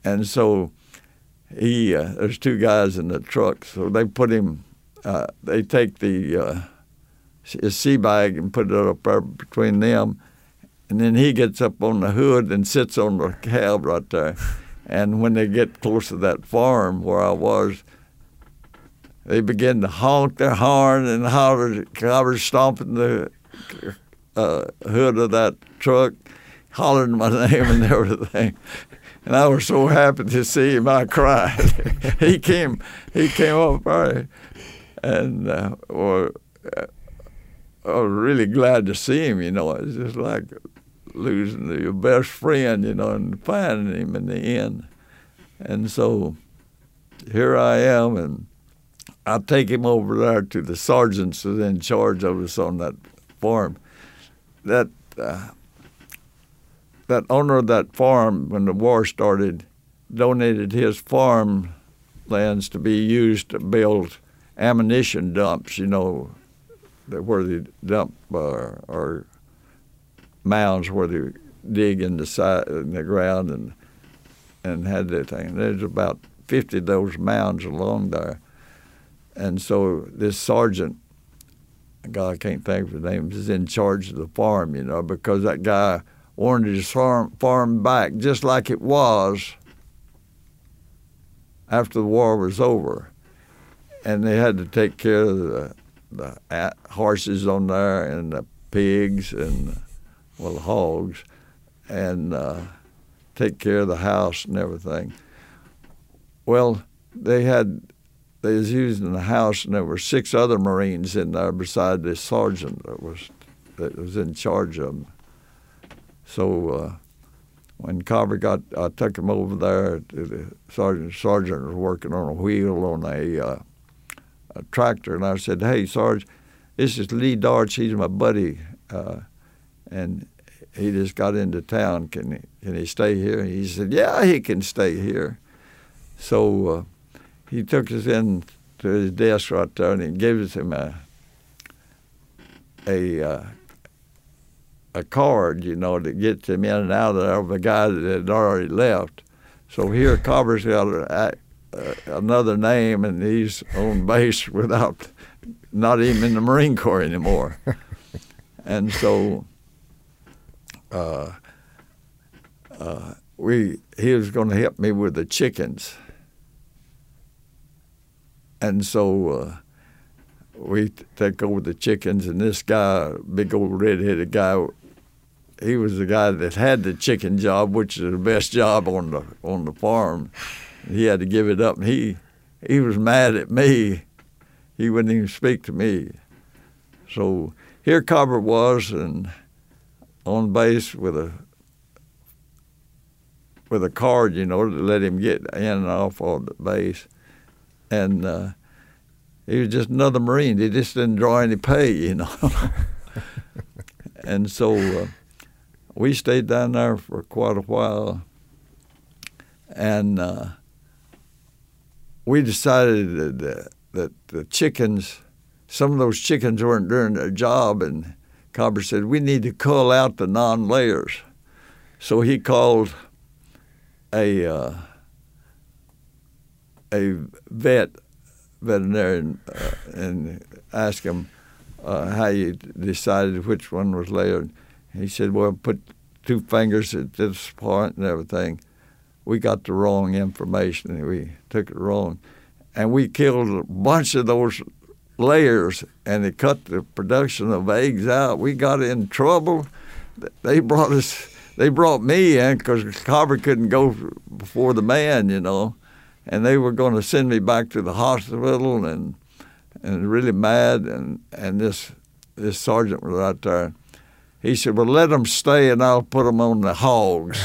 And so he, uh, there's two guys in the truck, so they put him, uh, they take the uh, his sea bag and put it up there between them, and then he gets up on the hood and sits on the cab right there. And when they get close to that farm where I was, they begin to honk their horn and holler, holler stomping the uh, hood of that truck, hollering my name and everything and I was so happy to see him. I cried. he came, he came up there, and uh, well, uh, I was really glad to see him. You know, it's just like losing your best friend, you know, and finding him in the end. And so here I am, and I take him over there to the sergeants that in charge of us on that farm. That uh, that owner of that farm, when the war started, donated his farm lands to be used to build ammunition dumps, you know, where they dump uh, or mounds where they dig in the side in the ground and and had that thing. There's about fifty of those mounds along there, and so this sergeant, God, I can't think of his name, is in charge of the farm, you know, because that guy wanted his farm, farm back just like it was after the war was over. And they had to take care of the, the horses on there and the pigs and, well, the hogs and uh, take care of the house and everything. Well, they had they was using the house, and there were six other Marines in there beside the sergeant that was that was in charge of them. So uh, when Carver got, I took him over there. The sergeant sergeant was working on a wheel on a, uh, a tractor, and I said, "Hey, Sarge, this is Lee Darch. He's my buddy, uh, and he just got into town. Can he, can he stay here?" He said, "Yeah, he can stay here." So uh, he took us in to his desk right there, and he gave him a a uh, a card, you know, that gets him in and out of a guy that had already left. So here Carver's got a, a, another name, and he's on base without not even in the Marine Corps anymore. and so uh, uh, we he was going to help me with the chickens. And so uh, we take over the chickens, and this guy, big old red-headed guy, he was the guy that had the chicken job, which is the best job on the on the farm. He had to give it up, and he he was mad at me. He wouldn't even speak to me. So here Carver was, and on base with a with a card, you know, to let him get in and off on the base, and uh, he was just another Marine. He just didn't draw any pay, you know. and so uh, we stayed down there for quite a while, and uh, we decided that, that the chickens, some of those chickens weren't doing their job, and Cobber said we need to cull out the non-layers. So he called a uh, a vet veterinarian uh, and asked him uh, how you decided which one was layered. He said, "Well, put two fingers at this point and everything." We got the wrong information. We took it wrong, and we killed a bunch of those layers, and it cut the production of eggs out. We got in trouble. They brought us. They brought me in because Cobber couldn't go before the man, you know and they were going to send me back to the hospital and and really mad and and this this sergeant was out there. He said, "Well, let them stay, and I'll put them on the hogs."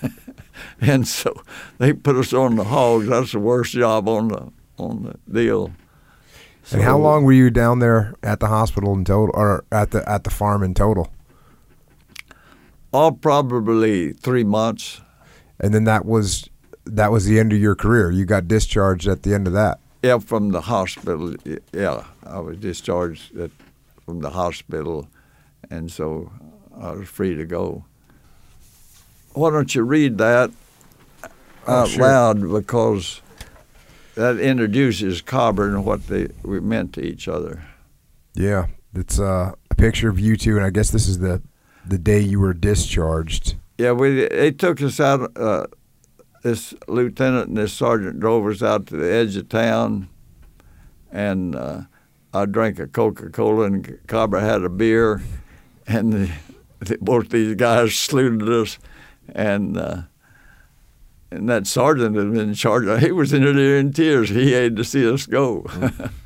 and so they put us on the hogs. That's the worst job on the on the deal. So, and how long were you down there at the hospital in total, or at the at the farm in total? All probably three months. And then that was that was the end of your career. You got discharged at the end of that. Yeah, from the hospital. Yeah, I was discharged at, from the hospital, and so I was free to go. Why don't you read that oh, out sure. loud because that introduces Cobber and what they we meant to each other. Yeah, it's uh, a picture of you two, and I guess this is the the day you were discharged. Yeah, we they took us out. Uh, this lieutenant and this sergeant drove us out to the edge of town, and uh, I drank a Coca Cola, and Cobber had a beer, and the, the, both these guys saluted us, and uh, and that sergeant had been in charge. He was in there in tears. He had to see us go,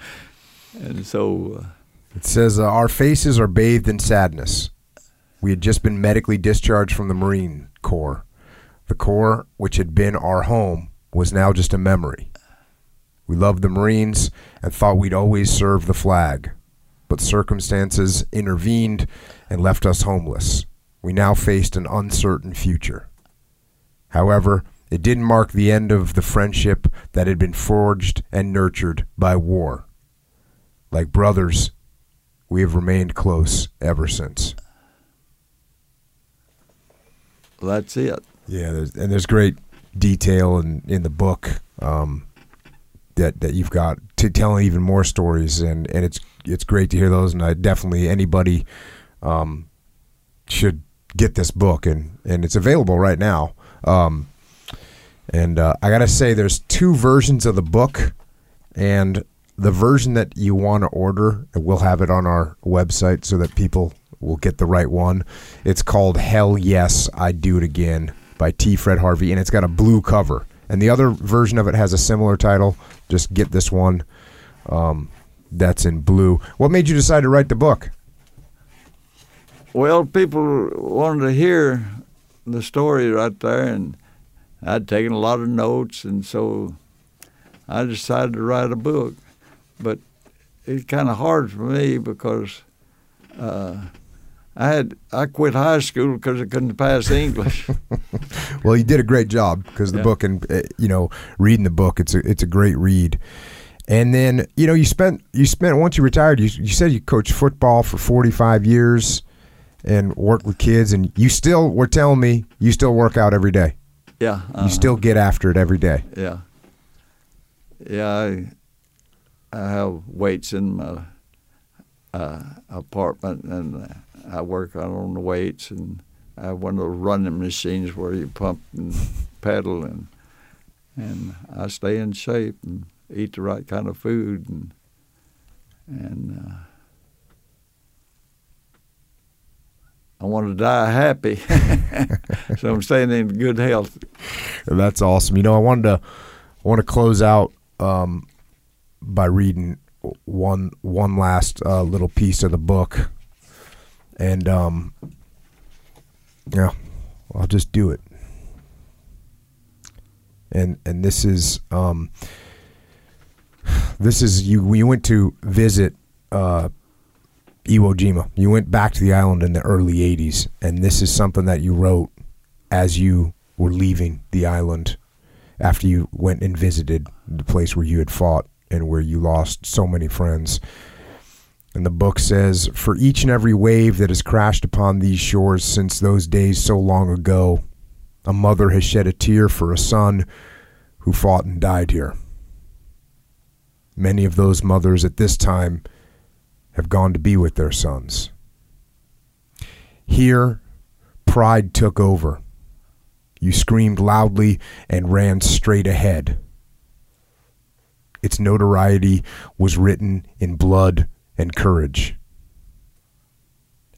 and so. Uh, it says uh, our faces are bathed in sadness. We had just been medically discharged from the Marine Corps. The Corps, which had been our home, was now just a memory. We loved the Marines and thought we'd always serve the flag, but circumstances intervened and left us homeless. We now faced an uncertain future. However, it didn't mark the end of the friendship that had been forged and nurtured by war. Like brothers, we have remained close ever since. That's it. Yeah, there's, and there's great detail in, in the book um, that that you've got to tell even more stories, and, and it's it's great to hear those. And I definitely anybody um, should get this book, and and it's available right now. Um, and uh, I gotta say, there's two versions of the book, and the version that you want to order, we'll have it on our website so that people will get the right one. It's called Hell Yes, I Do It Again by T. Fred Harvey, and it's got a blue cover. And the other version of it has a similar title. Just get this one. Um, that's in blue. What made you decide to write the book? Well, people wanted to hear the story right there, and I'd taken a lot of notes, and so I decided to write a book. But it's kind of hard for me because uh, I had I quit high school because I couldn't pass English. well, you did a great job because the yeah. book and uh, you know reading the book it's a it's a great read. And then you know you spent you spent once you retired you you said you coached football for 45 years and worked with kids and you still were telling me you still work out every day. Yeah. Uh, you still get after it every day. Yeah. Yeah, I, I have weights in my uh, apartment and uh, I work on the weights and I have one of those running machines where you pump and pedal and and I stay in shape and eat the right kind of food and and uh, I want to die happy, so I'm staying in good health. That's awesome. You know, I wanted to I want to close out um, by reading one one last uh, little piece of the book and um, yeah, I'll just do it. and and this is um, this is you. You went to visit uh, Iwo Jima. You went back to the island in the early '80s, and this is something that you wrote as you were leaving the island after you went and visited the place where you had fought and where you lost so many friends. And the book says, For each and every wave that has crashed upon these shores since those days so long ago, a mother has shed a tear for a son who fought and died here. Many of those mothers at this time have gone to be with their sons. Here, pride took over. You screamed loudly and ran straight ahead. Its notoriety was written in blood and courage.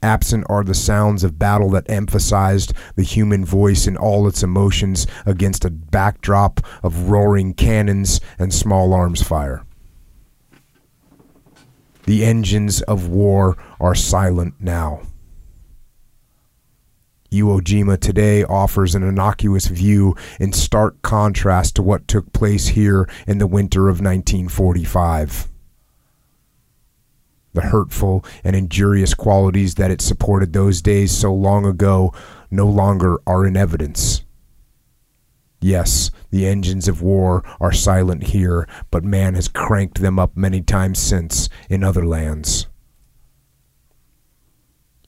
Absent are the sounds of battle that emphasized the human voice in all its emotions against a backdrop of roaring cannons and small arms fire. The engines of war are silent now. Iwo Jima today offers an innocuous view in stark contrast to what took place here in the winter of 1945. The hurtful and injurious qualities that it supported those days so long ago no longer are in evidence. Yes, the engines of war are silent here, but man has cranked them up many times since in other lands.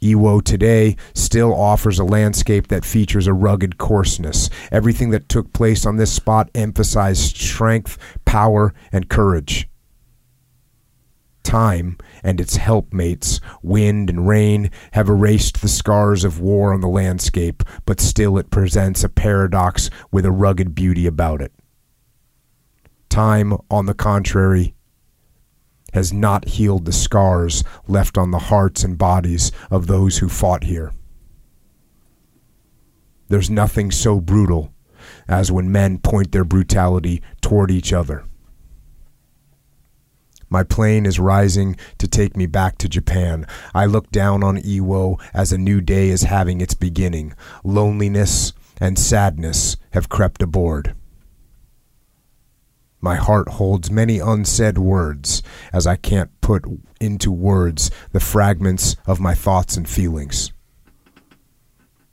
Iwo today still offers a landscape that features a rugged coarseness. Everything that took place on this spot emphasized strength, power, and courage. Time and its helpmates, wind and rain, have erased the scars of war on the landscape, but still it presents a paradox with a rugged beauty about it. Time, on the contrary, has not healed the scars left on the hearts and bodies of those who fought here. There's nothing so brutal as when men point their brutality toward each other. My plane is rising to take me back to Japan. I look down on Iwo as a new day is having its beginning. Loneliness and sadness have crept aboard. My heart holds many unsaid words, as I can't put into words the fragments of my thoughts and feelings.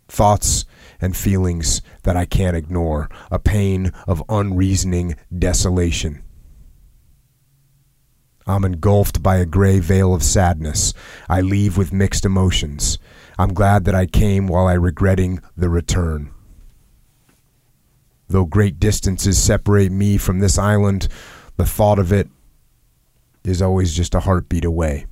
Thoughts and feelings that I can't ignore, a pain of unreasoning desolation. I'm engulfed by a gray veil of sadness. I leave with mixed emotions. I'm glad that I came while I regretting the return. Though great distances separate me from this island, the thought of it is always just a heartbeat away.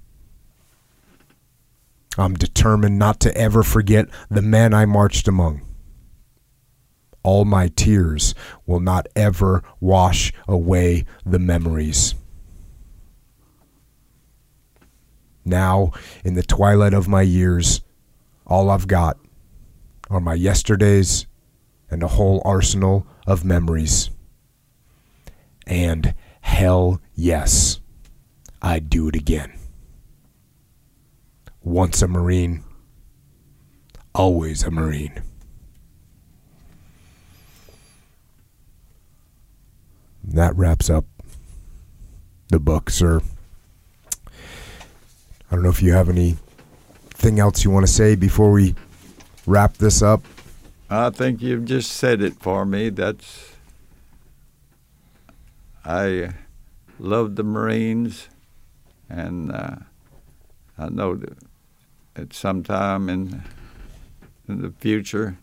I'm determined not to ever forget the men I marched among. All my tears will not ever wash away the memories. Now, in the twilight of my years, all I've got are my yesterdays and a whole arsenal of memories. And hell yes, I'd do it again. Once a Marine, always a Marine. That wraps up the book, sir. I don't know if you have anything else you want to say before we wrap this up. I think you've just said it for me. That's I love the Marines, and uh, I know that at some time in in the future,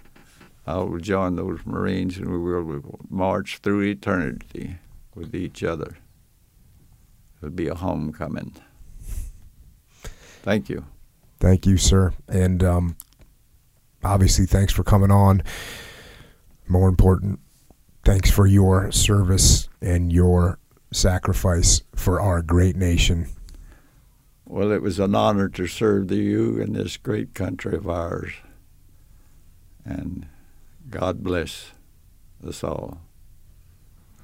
I will join those Marines, and we will march through eternity with each other. It'll be a homecoming. Thank you. Thank you, sir. And um, obviously, thanks for coming on. More important, thanks for your service and your sacrifice for our great nation. Well, it was an honor to serve you in this great country of ours. And God bless us all.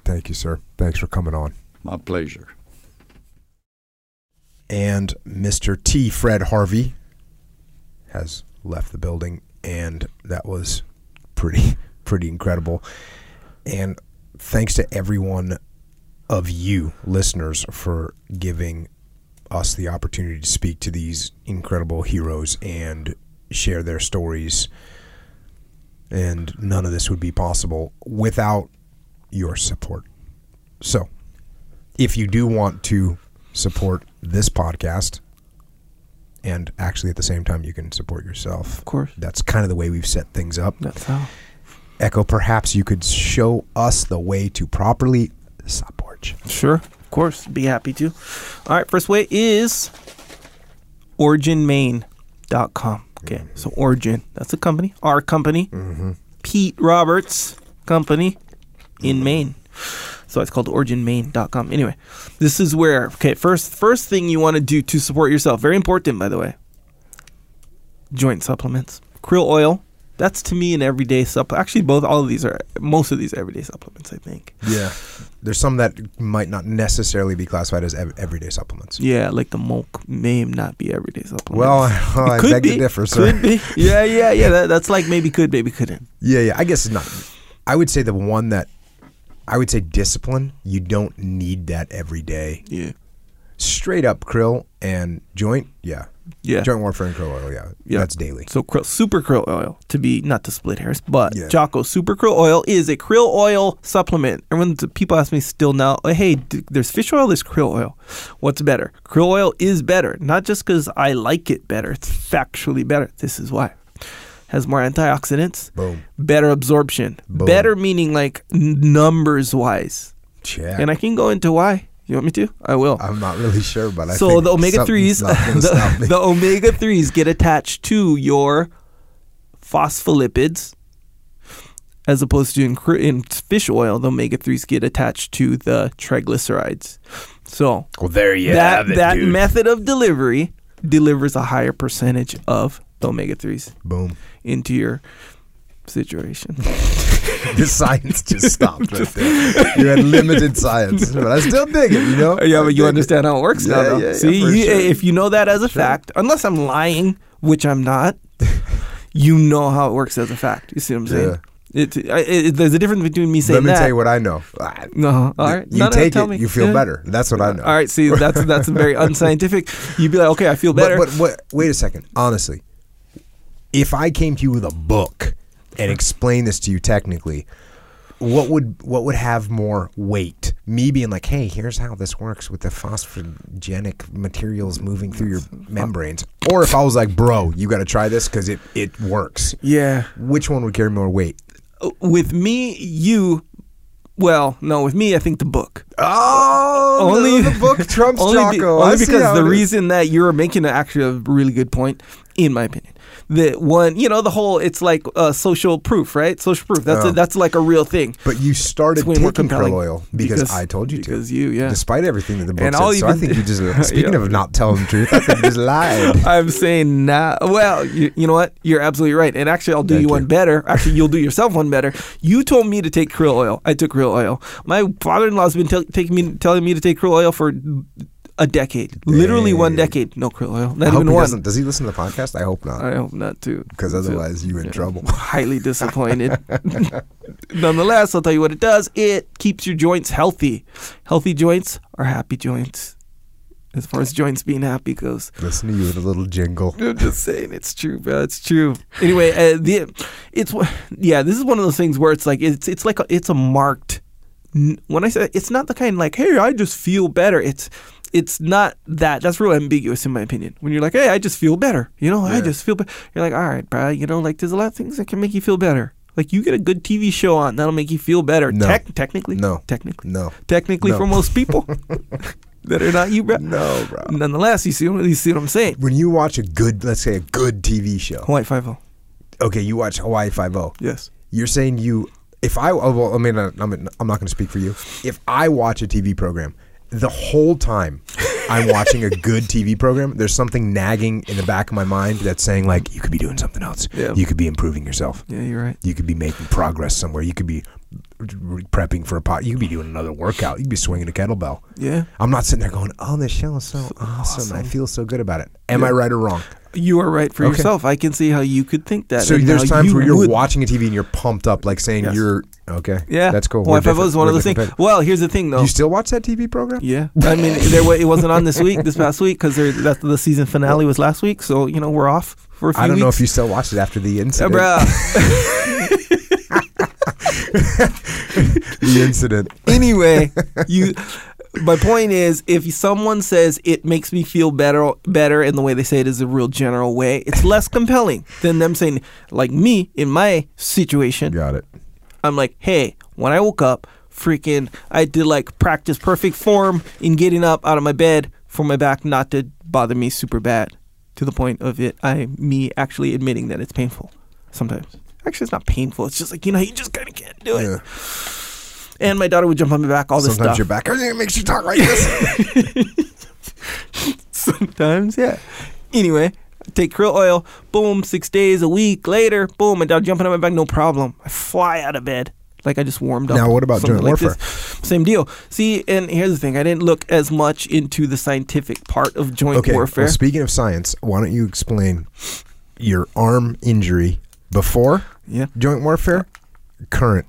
Thank you, sir. Thanks for coming on. My pleasure. And Mr. T. Fred Harvey has left the building, and that was pretty pretty incredible. And thanks to everyone of you listeners for giving us the opportunity to speak to these incredible heroes and share their stories. And none of this would be possible without your support. So, if you do want to support this podcast, and actually at the same time you can support yourself, Of course. that's kind of the way we've set things up. That's how. Echo, perhaps you could show us the way to properly support. Sure. Of course. Be happy to. All right. First way is originmaine.com. Okay. Mm-hmm. So Origin, that's a company. Our company. Mm-hmm. Pete Roberts company in mm-hmm. Maine. So it's called originmaine.com. Anyway, this is where okay, first first thing you want to do to support yourself. Very important by the way. Joint supplements. Krill oil. That's to me an everyday sup. Actually, both all of these are most of these everyday supplements. I think. Yeah. There's some that might not necessarily be classified as ev- everyday supplements. Yeah, like the milk may not be everyday supplements. Well, I Could beg be. to differ, sir. Could be. Yeah, yeah, yeah. That, that's like maybe could, maybe couldn't. Yeah, yeah. I guess it's not. I would say the one that I would say discipline. You don't need that every day. Yeah. Straight up krill and joint. Yeah. Yeah. Joint warfare and krill oil. Yeah. Yeah. That's daily. So krill, super krill oil to be not to split hairs, but Yeah. Jocko super krill oil is a krill oil supplement. And when people ask me still now, "Oh, hey, there's fish oil, there's krill oil. What's better? Krill oil is better, not just because I like it better. It's factually better. This is why. Has more antioxidants, Boom. better absorption, Boom. better meaning like n- numbers wise. Check. And I can go into why. You want me to? I will. I'm not really sure, but I so the omega threes, something's not gonna stop me. the, the omega threes get attached to your phospholipids, as opposed to in, in fish oil, the omega threes get attached to the triglycerides. So well, there you that have it, that dude. method of delivery delivers a higher percentage of the omega threes Boom. Into your situation. the science just stopped right there. You had limited science, but I still dig it. You know? yeah, but you understand how it works now. Though. yeah, yeah, See, you, sure. if you know that as a fact, unless I'm lying, which I'm not, you know how it works as a fact. You see what I'm saying? Yeah. It, I- it, there's a difference between me saying Let me that. tell you what I know. No, all right. You No, no, take it, me. you feel Yeah. better. That's what I know. All right. See, that's that's very unscientific. You'd be like, okay, I feel better. But, but what, wait a second. Honestly, if I came to you with a book and explained this to you technically, what would what would have more weight? Me being like, "Hey, here's how this works with the phosphogenic materials moving through your membranes," or if I was like, "Bro, you got to try this because it it works." yeah. Which one would carry more weight? Uh, with me, you. Well, no, with me, I think the book. Oh, Only the, the book trumps only, Jocko. I only because the is. reason that you're making actually a really good point, in my opinion. The one, you know, the whole it's like uh, social proof, right? Social proof. That's Oh. a, that's like a real thing. But you started It's way more taking krill oil because, because- I told you to. because you, yeah. Despite everything that the book And said. I'll so I think you just, speaking Yeah. of not telling the truth, I think you just lied. I'm saying now. Well, you, you know what? You're absolutely right. And actually, I'll do Thank you you. one better. Actually, you'll do yourself one better. You told me to take krill oil. I took krill oil. My father-in-law's been tel- taking me, telling me to take krill oil for a decade. Literally one decade. No krill oil. I Not hope even he one. doesn't. Does he listen to the podcast? I hope not. I hope not too. Because otherwise, you're in Yeah. trouble. Highly disappointed. Nonetheless, I'll tell you what it does. It keeps your joints healthy. Healthy joints are happy joints. As far as joints being happy goes. Listen to you with a little jingle. I'm just saying it's true, bro. It's true. Anyway, uh, the it's yeah. This is one of those things where it's like it's it's like a, it's a marked. When I say it's not the kind like hey I just feel better. It's it's not that. That's real ambiguous in my opinion. When you're like hey I just feel better. You know I just feel better. You're like all right, bro. You know like there's a lot of things that can make you feel better. Like you get a good TV show on that'll make you feel better. No. Tec- technically, No. technically, No. technically No. for most people that are not you, bro. No, bro. Nonetheless, you see what you see what I'm saying. When you watch a good, let's say a good TV show, Hawaii Five O. okay, you watch Hawaii Five O. Yes. You're saying you, if I, oh, well, I mean, I'm, I'm not going to speak for you. If I watch a TV program, the whole time I'm watching a good TV program, there's something nagging in the back of my mind that's saying like, you could be doing something else. Yeah. You could be improving yourself. Yeah, you're right. You could be making progress somewhere. You could be prepping for a pot. You could be doing another workout. You could be swinging a kettlebell. Yeah. I'm not sitting there going, "Oh, this show is so awesome. I feel so good about it." Am I right or wrong? You are right for Okay. yourself. I can see how you could think that. So there's times you where you're would- watching a TV and you're pumped up, like saying Yes. you're okay. Yeah, that's cool. Well, We're was one of those things. Well, here's the thing, though. You still watch that TV program? yeah, I mean, there it wasn't on this week, this past week, because the season finale was last week. So you know we're off for a few I don't know if you still watched it after the Yeah, incident. the incident. anyway, you. My point is, if someone says it makes me feel better, better, in the way they say it is a real general way, it's less compelling than them saying, like me in my situation. Got it. I'm like, hey, when I woke up, freaking, I did like practice perfect form in getting up out of my bed for my back not to bother me super bad, to the point of it, I me actually admitting that it's painful sometimes. Actually, it's not painful. It's just like you know, you just kind of can't do it. Yeah. And my daughter would jump on my back, all this Sometimes stuff. your back everything makes you talk like this. Sometimes, yeah. Anyway, I take krill oil, boom, six days, a week later, boom, and down jumping on my back, no problem. I fly out of bed. Like I just warmed up. Now, what about joint like warfare? this. Same deal. See, and here's the thing: I didn't look as much into the scientific part of joint okay. warfare. Well, speaking of science, why don't you explain your arm injury before yeah, joint warfare, current?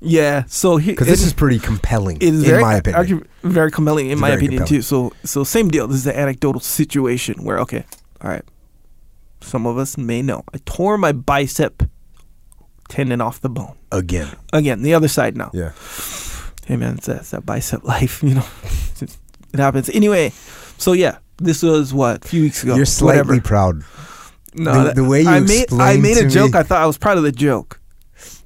yeah. So Because this is pretty compelling, it is in very, my opinion. very compelling in It's my opinion compelling. too. So, so same deal. This is an anecdotal situation where, okay, all right, some of us may know I tore my bicep tendon off the bone. Again. Again, the other side now. Yeah. Hey man, it's that, it's that bicep life, you know. it happens anyway. So yeah, this was what a few weeks ago. You're slightly whatever. proud, No, the- the way you I made I made a joke. me- I thought I was proud of the joke.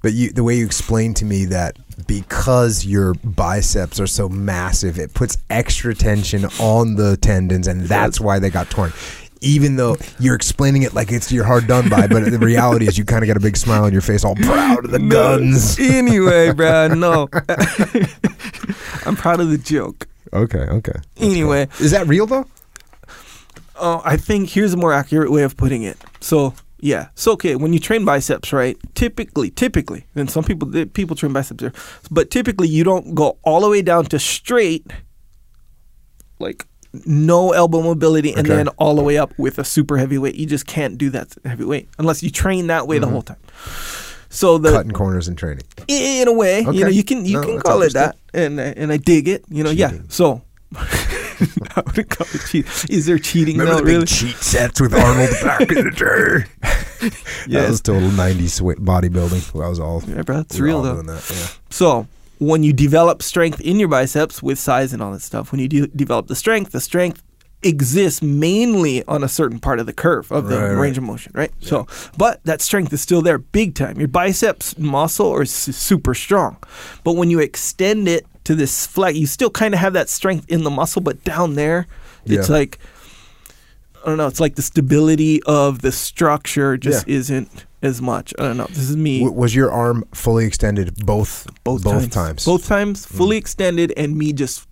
but you the way you explained to me that because your biceps are so massive, it puts extra tension on the tendons, and that's why they got torn. Even though you're explaining it like it's you're hard done by, but the reality is you kind of got a big smile on your face, all proud of the guns. anyway, bro, no. I'm proud of the joke. Okay, okay. That's Anyway. cool. is that real though? Oh, I think here's a more accurate way of putting it. So yeah, so okay, when you train biceps, right? Typically, typically, and some people people train biceps there, but typically you don't go all the way down to straight, like no elbow mobility, and Okay. then all the way up with a super heavy weight. You just can't do that heavy weight unless you train that way the whole time. So the Cutting corners in training. in a way, you know, you can you No, can call it that, and uh, and I dig it. You know, yeah. So I call it cheating. Is there cheating? Remember no, the big really. cheat sets with Arnold back in the day? That Yes. was total '90s swi- bodybuilding. That was all. Yeah, bro, it's we real though. that, yeah. So when you develop strength in your biceps with size and all that stuff, when you de- develop the strength, the strength exists mainly on a certain part of the curve of the Right, right. range of motion, right? So, but that strength is still there, big time. Your biceps muscle are s- super strong, but when you extend it to this flat. you still kind of have that strength in the muscle, but down there, it's Yeah. like. I don't know. It's like the stability of the structure just Yeah. isn't as much. I don't know. This is me. W- was your arm fully extended both both, both times. times? Both times, fully mm. extended, and me just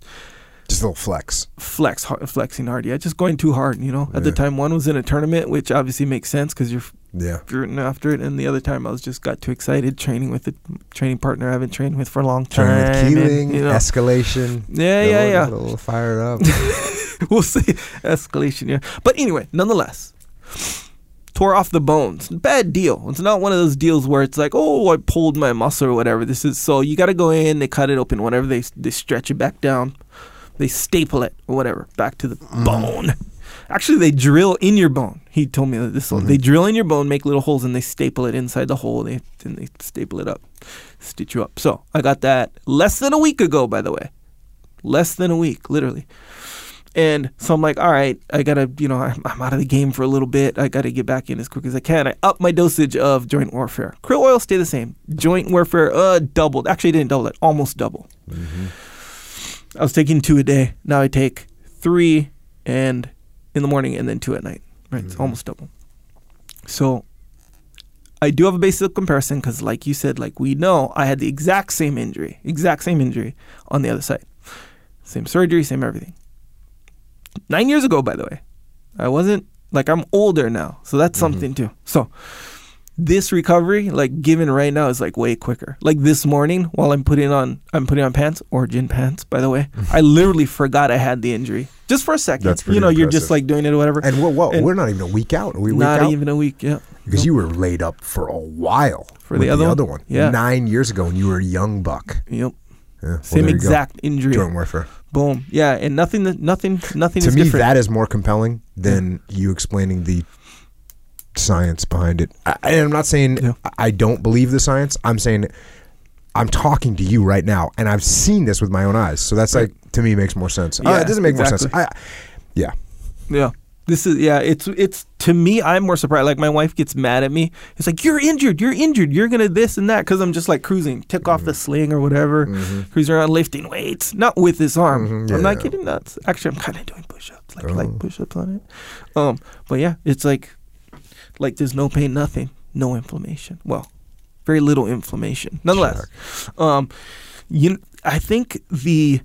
Just a little flex. flex flexing hard. Yeah, just going too hard. You know, at the time one was in a tournament, which obviously makes sense because you're Yeah. rooting after it, and the other time I was just got too excited training with a training partner I haven't trained with for a long time. Turning with and, keeling, you know, escalation. yeah, Got yeah, little- yeah. A little fired up. we'll see escalation. Yeah, but anyway, nonetheless. Tore off the bones. Bad deal. It's not one of those deals where it's like, oh, I pulled my muscle or whatever. This is so you got to go in. They cut it open. Whatever they they stretch it back down. They staple it or whatever back to the mm-hmm. bone. Actually, they drill in your bone. He told me that this. They mm-hmm. drill in your bone, make little holes, and they staple it inside the hole. They then they staple it up, stitch you up. So I got that less than a week ago, by the way. Less than a week, literally. And so I'm like, all right, I gotta, you know, I'm, I'm out of the game for a little bit. I gotta get back in as quick as I can. I up my dosage of joint warfare. Krill oil stay the same. Joint warfare, uh, doubled. Actually, it didn't double it, almost double. Mm-hmm. I was taking two a day. Now I take three and in the morning and then two at night. Right, it's mm-hmm. almost double. So I do have a basic comparison because, like you said, like we know, I had the exact same injury, exact same injury on the other side. Same surgery, same everything. Nine years ago, by the way. I wasn't like I'm older now, so that's mm-hmm. something too. So this recovery, like given right now, is like way quicker. Like this morning, while I'm putting on, I'm putting on pants, origin pants, by the way. I literally forgot I had the injury just for a second. That's you know, you're just like doing it or whatever. And what, And- we're not even a week out. Are we Not out? even a week. Yeah. because you were laid up for a while For the with other one? Yeah. nine years ago when you were a young buck. Yep. Yeah, well, Same you go. exact injury. joint warfare. Boom. Yeah, and nothing. Nothing. Nothing To me, different. that is more compelling than mm. you explaining the science behind it. I, and I'm not saying Yeah. I don't believe the science. I'm saying I'm talking to you right now, and I've seen this with my own eyes. So that's like to me makes more sense. Uh, Yeah, it doesn't make more sense. I, yeah, Yeah. This is yeah, it's it's to me I'm more surprised like my wife gets mad at me. It's like you're injured, you're injured, you're going to this and that cuz I'm just like cruising, took off the Mm-hmm. sling or whatever, cruising around lifting weights, not with this arm. Mhm, yeah, I'm not yeah. getting nuts. Actually, I'm kind of doing push-ups, like Oh. like push-ups on it. Um but yeah, it's like like there's no pain, nothing, no inflammation. Well, very little inflammation. Nonetheless, um you I think the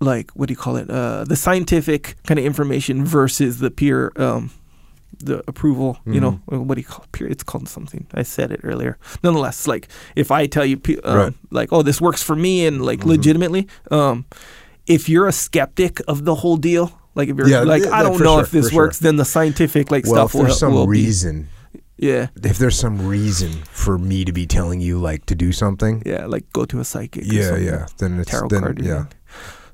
like what do you call it uh the scientific kind of information versus the peer um the approval you know Mm-hmm. what do you call it peer it's called something i said it earlier nonetheless like if i tell you um, Right. Mm-hmm. like oh this works for me and like legitimately um if you're a skeptic of the whole deal like if you're Yeah, like i don't know sure, if this for sure. works then the scientific like well, stuff will, some will be- reason, yeah if there's some reason for me to be telling you like to do something, yeah like go to a psychic or yeah, something. yeah, then it's tarot then card yeah.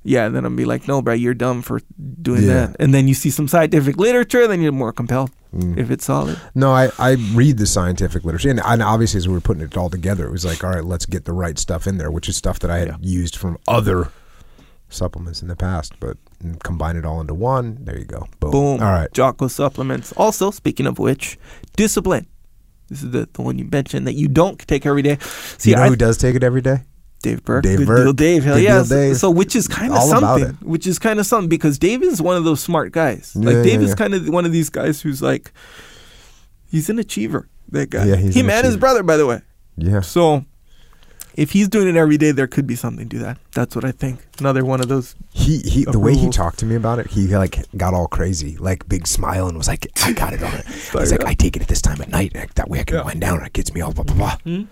Yeah, then I'm be like, no, bro, you're dumb for doing Yeah. that. And then you see some scientific literature, then you're more compelled Mm. if it's solid. No, I, I read the scientific literature, and, and obviously as we were putting it all together, it was like, all right, let's get the right stuff in there, which is stuff that I had Yeah. used from other supplements in the past, but combine it all into one. There you go. Boom. Boom. All right. Jocko supplements. Also, speaking of which, discipline. This is the, the one you mentioned that you don't take every day. See, you know I, who does take it every day? Dave Burke. Dave Good Burke. deal, Dave. Hell Good yeah. So- So, which is kind of something. it. Which is kind of something because Dave is one of those smart guys. Yeah, like Dave yeah, is yeah. kind of one of these guys who's like, he's an achiever. That guy. Yeah, he's Him and his brother, by the way. Yeah. So, if he's doing it every day, there could be something to that. That's what I think. Another one of those. He he the way he talked to me about it, he like got all crazy, like big smile, and was like, "I got it on it." He's Like, like, "I take it at this time at night, that way I can Yeah. wind down, and it gets me all blah blah blah." Hmm?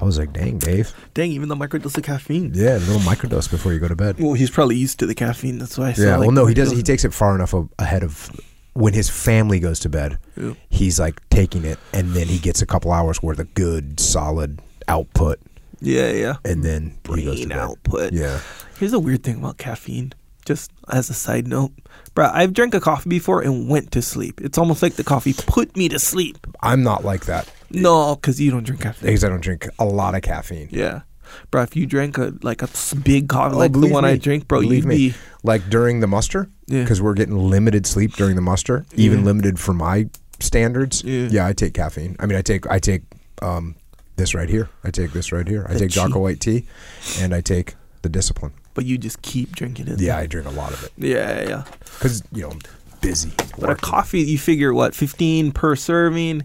I was like, "Dang, Dave." Dang, even the microdose of caffeine. Yeah, a little microdose before you go to bed. Well, he's probably used to the caffeine. That's why. I Yeah, like, well, no, he does. He takes it far enough ahead of when his family goes to bed. Yeah. He's like taking it, and then he gets a couple hours worth of good, solid output, Yeah, yeah. and then he goes to Brain bed. output. Yeah, Here's a weird thing about caffeine. Just as a side note, bro, I've drank a coffee before and went to sleep. It's almost like the coffee put me to sleep. I'm not like that No, because you don't drink caffeine. because I don't drink a lot of caffeine. Yeah, bro. If you drank a like a big coffee, Oh, like the one I drink, bro, Believe you'd me. be Like during the muster, Yeah. because we're getting limited sleep during the muster, even Yeah. limited for my standards. Yeah. I take caffeine. I mean, I take I take um, this right here. I take this right here. I The take Jocko cheap- White tea, and I take the discipline. but you just keep drinking it. Yeah, I drink a lot of it yeah, yeah. because you know I'm busy. But a coffee, you figure what, 15 per serving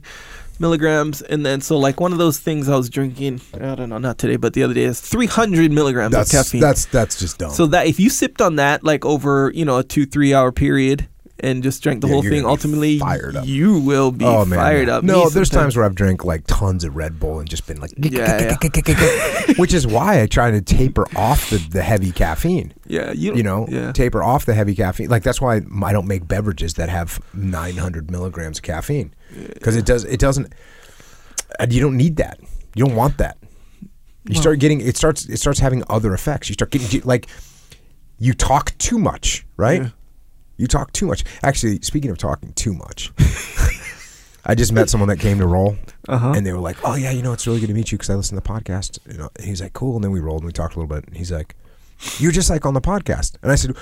milligrams. And then, so like one of those things I was drinking, I don't know, not today, but the other day is 300 milligrams That's of caffeine. that's that's just dumb. so that if you sipped on that like over, you know, a two, three hour period and just drank the Yeah, whole thing, ultimately fired up. you will be oh man, fired up. No, there's times where I've drank like tons of Red Bull and just been like, Yeah, which is why I try to taper off the, the heavy caffeine. Yeah, you, You know, yeah. taper off the heavy caffeine. Like that's why I don't make beverages that have 900 milligrams of caffeine because it does it doesn't. and You don't need that. You don't want that. You Well- start getting it starts it starts having other effects. You start getting like you talk too much, right? You talk too much. Actually, speaking of talking too much, I just met someone that came to roll, Uh-huh. and they were like, "Oh yeah, you know, it's really good to meet you because I listen to the podcast." You know, and he's like, "Cool." And then we rolled and we talked a little bit, and he's like, "You're just like on the podcast," and I said,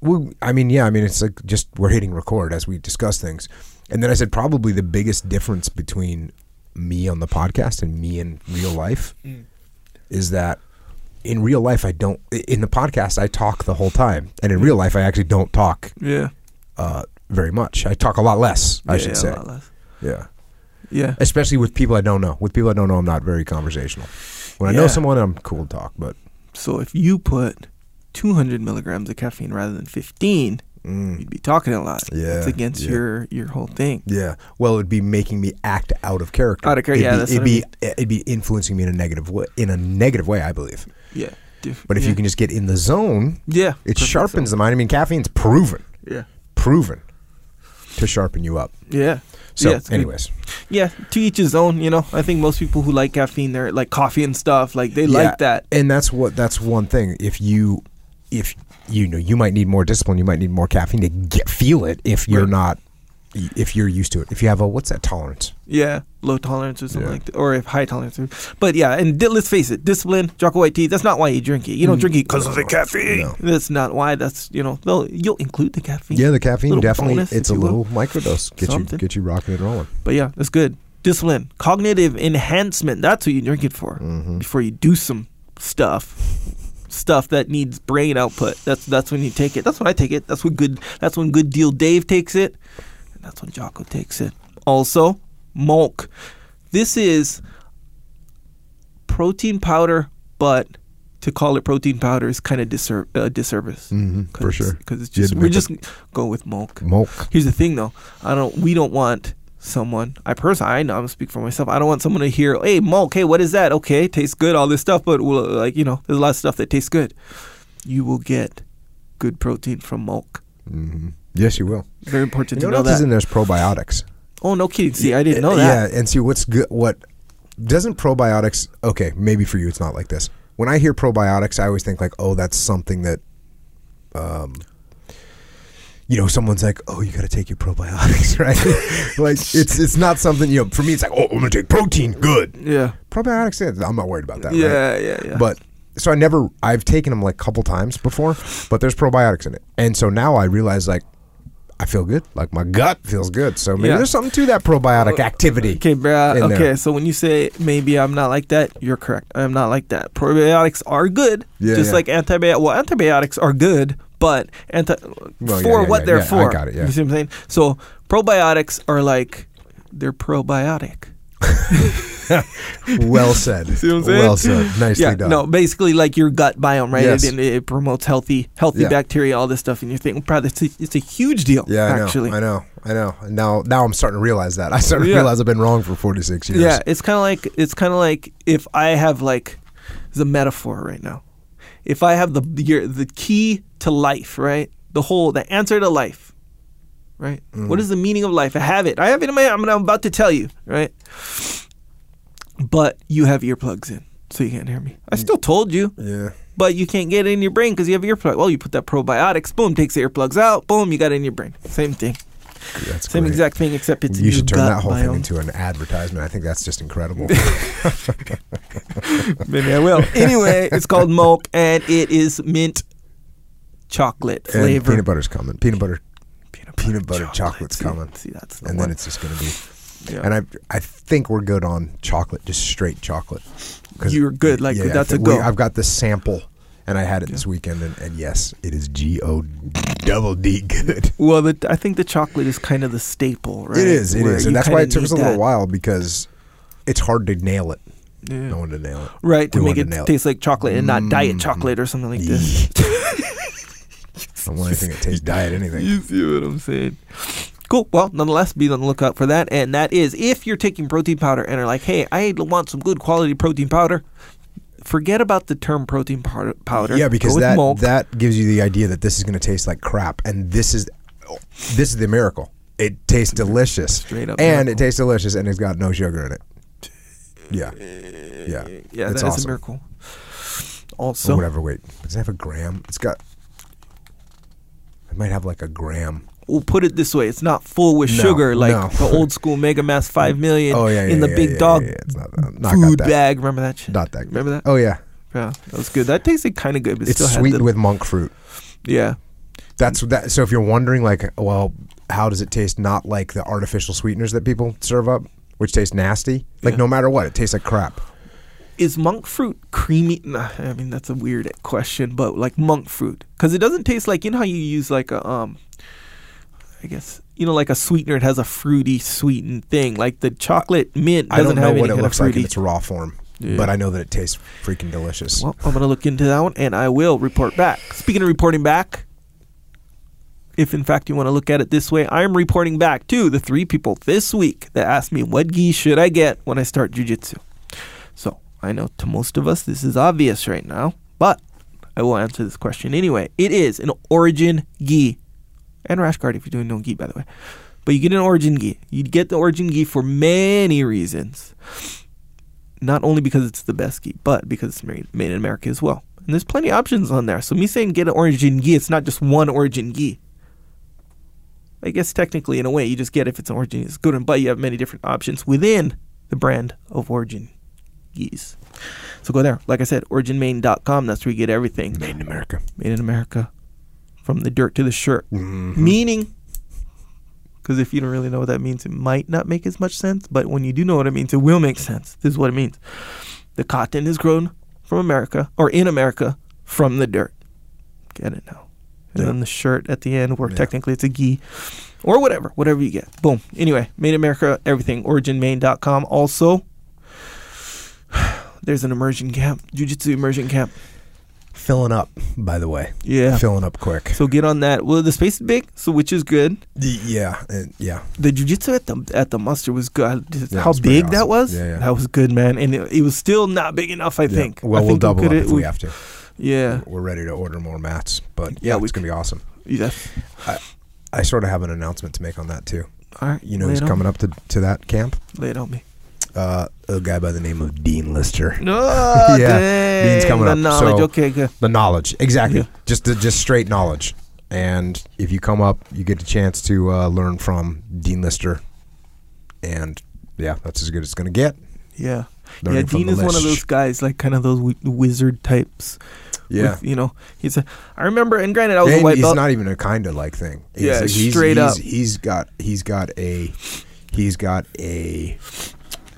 "Well, I mean, yeah, I mean, it's like just we're hitting record as we discuss things," and then I said, probably the biggest difference between me on the podcast and me in real life is that in real life I don't in the podcast I talk the whole time, and in real life I actually don't talk yeah. uh, very much. I talk a lot less, I Yeah, should yeah, say. a lot less. Yeah. Yeah. Especially with people I don't know. With people I don't know, I'm not very conversational. When I know someone, I'm cool to talk. But So if you put 200 milligrams of caffeine rather than 15, you'd be talking a lot. Yeah, it's against yeah. your your whole thing. Yeah. Well, it'd be making me act out of character. Out of character, It'd yeah, Be, that's it'd what I be it'd be influencing me in a negative way. In a negative way, I believe. Yeah, diff- But if yeah. you can just get in the zone, yeah, it sharpens the mind. I mean, caffeine's proven, Yeah, proven to sharpen you up. yeah. So, yeah, it's good. anyways, yeah, to each his own. You know, I think most people who like caffeine, they're like coffee and stuff. Like they Yeah, like that. and that's what that's one thing. If you, if you know, you might need more discipline. You might need more caffeine to get feel it. If you're Right. not, if you're used to it. If you have a what's that tolerance? Yeah, low tolerance or something Yeah. like that, or if high tolerance. But yeah, and di- let's face it, discipline, Jocko White tea. That's not why you drink it. You don't drink it because of the caffeine. No. That's not why. That's you know, they'll, you'll include the caffeine. Yeah, the caffeine definitely. bonus, it's a you will. little microdose. Get Something. you get you rocking and rolling. But yeah, that's good. Discipline, cognitive enhancement. That's what you drink it for. Mm-hmm. Before you do some stuff, stuff that needs brain output. That's that's when you take it. That's when I take it. That's when good. That's when good deal Dave takes it. That's when Jocko takes it. Also, Molk. This is protein powder, but to call it protein powder is kind of disser- uh, disservice. Mhm, for sure. Because it's just we're just go with Molk. Molk. Here's the thing, though. I don't. We don't want someone. I personally, I know. I'm speak for myself. I don't want someone to hear, "Hey, Molk. Hey, what is that? Okay, tastes good. All this stuff, but well, like you know, there's a lot of stuff that tastes good. You will get good protein from Mulk. hmm Yes, you will. Very important You know to know is that. in there's probiotics. oh no, kidding. See, I didn't know that. Yeah, and see what's good. What doesn't probiotics? Okay, maybe for you it's not like this. When I hear probiotics, I always think like, oh, that's something that, um, you know, someone's like, oh, you got to take your probiotics, right? like it's it's not something you know. For me, it's like, oh, I'm gonna take protein. Good Yeah. probiotics. yeah, I'm not worried about that. right? Yeah, yeah, yeah. But so I never I've taken them like a couple times before, but there's probiotics in it. And so now I realize like I feel good. Like my gut feels good. So maybe Yeah. there's something to that probiotic oh, activity. Okay, bro. Okay, there. so when you say maybe I'm not like that, you're correct. I'm not like that. Probiotics are good, Yeah, just yeah. like antibiotics. Well, antibiotics are good, but anti Well, for what they're yeah, I for. got it, yeah. You see what I'm saying? So probiotics are like they're probiotic. Well said. See what I'm saying? Well said. Nicely yeah, done. no, basically like your gut biome, right? Yes. It, it promotes healthy, healthy Yeah. bacteria, all this stuff, and you're thinking, probably it's a, it's a huge deal. Yeah, I know. actually. I know. I know. And Now, now I'm starting to realize that. I started to realize I've been wrong for 46 years. Yeah, it's kind of like it's kind of like if I have like a metaphor right now. If I have the your, the key to life, right? The whole the answer to life, right? Mm. What is the meaning of life? I have it. I have it in my. I'm, I'm about to tell you, right? But you have earplugs in, so you can't hear me. I still told you, Yeah. but you can't get it in your brain because you have earplugs. Well, you put that probiotics, boom, takes the earplugs out, boom, you got it in your brain. Same thing, That's same great. exact thing, except it's You should turn that whole biome. thing into an advertisement. I think that's just incredible. Maybe I will. Anyway, it's called Molk and it is mint chocolate and flavor. peanut butter's coming. Peanut butter. Peanut butter chocolate's See- coming. See, that's the And one. then it's just going to be. Yeah. And I I think we're good on chocolate, just straight chocolate. You're good, like, I that's a think we- go. I've got the sample, and I had it this weekend, and, and yes, it is G O double D good. well, the, I think the chocolate is kind of the staple, right? It is, it Where is, and that's why it took us a little that. while because it's hard to nail it. Yeah. No one to nail it. Right, to make it to it. taste like chocolate and not diet Mm. chocolate or something like this. I don't want anything that tastes diet anything. You see what I'm saying? Cool. Well, nonetheless, be on the lookout for that. And that is if you're taking protein powder and are like, hey, I want some good quality protein powder, forget about the term protein powder. Yeah, because that Molk. that gives you the idea that this is going to taste like crap, and this is this is the miracle. It tastes delicious, Straight up and miracle. it tastes delicious, and it's got no sugar in it. Yeah, yeah, yeah, it's that is awesome. a miracle. Or Also, whatever. Wait, does it have a gram? It's got. It might have like a gram. we'll put it this way: it's not full with No, sugar like no. the old school Mega Mass Five Million Oh yeah, yeah in the yeah, big yeah, dog Yeah, yeah. It's not, not food that. bag. Remember that shit? Not that. Good. Remember that? Oh yeah, Yeah, that was good. That tasted kind of good, but it's sweetened the, with monk fruit. yeah. That's that. So if you're wondering, like, well, how does it taste? Not like the artificial sweeteners that people serve up, which taste nasty. Like no matter what, it tastes like crap. Is monk fruit creamy? Nah, I mean that's a weird question, but like monk fruit, because it doesn't taste like you know how you use like a um, I guess you know like a sweetener. It has a fruity sweetened thing. Like the chocolate mint I don't know have what it looks like in its raw form, Yeah. but I know that it tastes freaking delicious. well, I'm gonna look into that one, and I will report back. Speaking of reporting back, if in fact you want to look at it this way, I'm reporting back to the three people this week that asked me what gi should I get when I start jujitsu. So I know to most of us this is obvious right now, but I will answer this question anyway. It is an origin gi and rash guard if you're doing no gi, by the way. But you get an origin gi. You get the origin gi for many reasons. Not only because it's the best gi, but because it's made, made in America as well. And there's plenty of options on there. So me saying get an origin gi, it's not just one origin gi. I guess technically, in a way, you just get if it's an origin it's good, and but you have many different options within the brand of origin So go there. Like I said, originmaine.com. That's where you get everything Made in America. made in America, from the dirt to the shirt. Mhm. Meaning, because if you don't really know what that means, it might not make as much sense. But when you do know what it means, it will make sense. This is what it means: the cotton is grown from America or in America from the dirt. Get it now. And Yeah. then the shirt at the end, where Yeah. technically it's a gi, or whatever, whatever you get. Boom. Anyway, made in America, everything. OriginMaine.com. Also, there's an immersion camp, Jiu-Jitsu immersion camp. Filling up, by the way. Yeah. Filling up quick. So get on that. Well, the space is big, so which is good. Y- yeah, and- yeah. The jujitsu at the at the muster was good. Yeah, How pretty big that was? Yeah, yeah. That was good, man. And it, it was still not big enough. I Yeah. think. Well, I we'll think double up coulda- if we have to. Yeah. We're ready to order more mats, but Yeah, yeah, we it's gonna be awesome. Yes. I I sort of have an announcement to make on that too. All right. You know lay who's coming me. up to, to that camp? Lay it on me. Uh, a guy by the name of Dean Lister. No. Yeah, dang, Dean's coming the up, Knowledge. so- okay. Good. The knowledge, exactly. Yeah. Just the, just straight knowledge. And if you come up, you get a chance to uh, learn from Dean Lister. And yeah, that's as good as it's gonna get. Yeah. Learning yeah. Dean is one of those guys, like kind of those wi- wizard types. Yeah. with, you know, he's a. I remember, and granted, I was And a white he's belt. not even a kind of like thing. He's, Yeah, he's, straight he's, up. He's got he's got a he's got a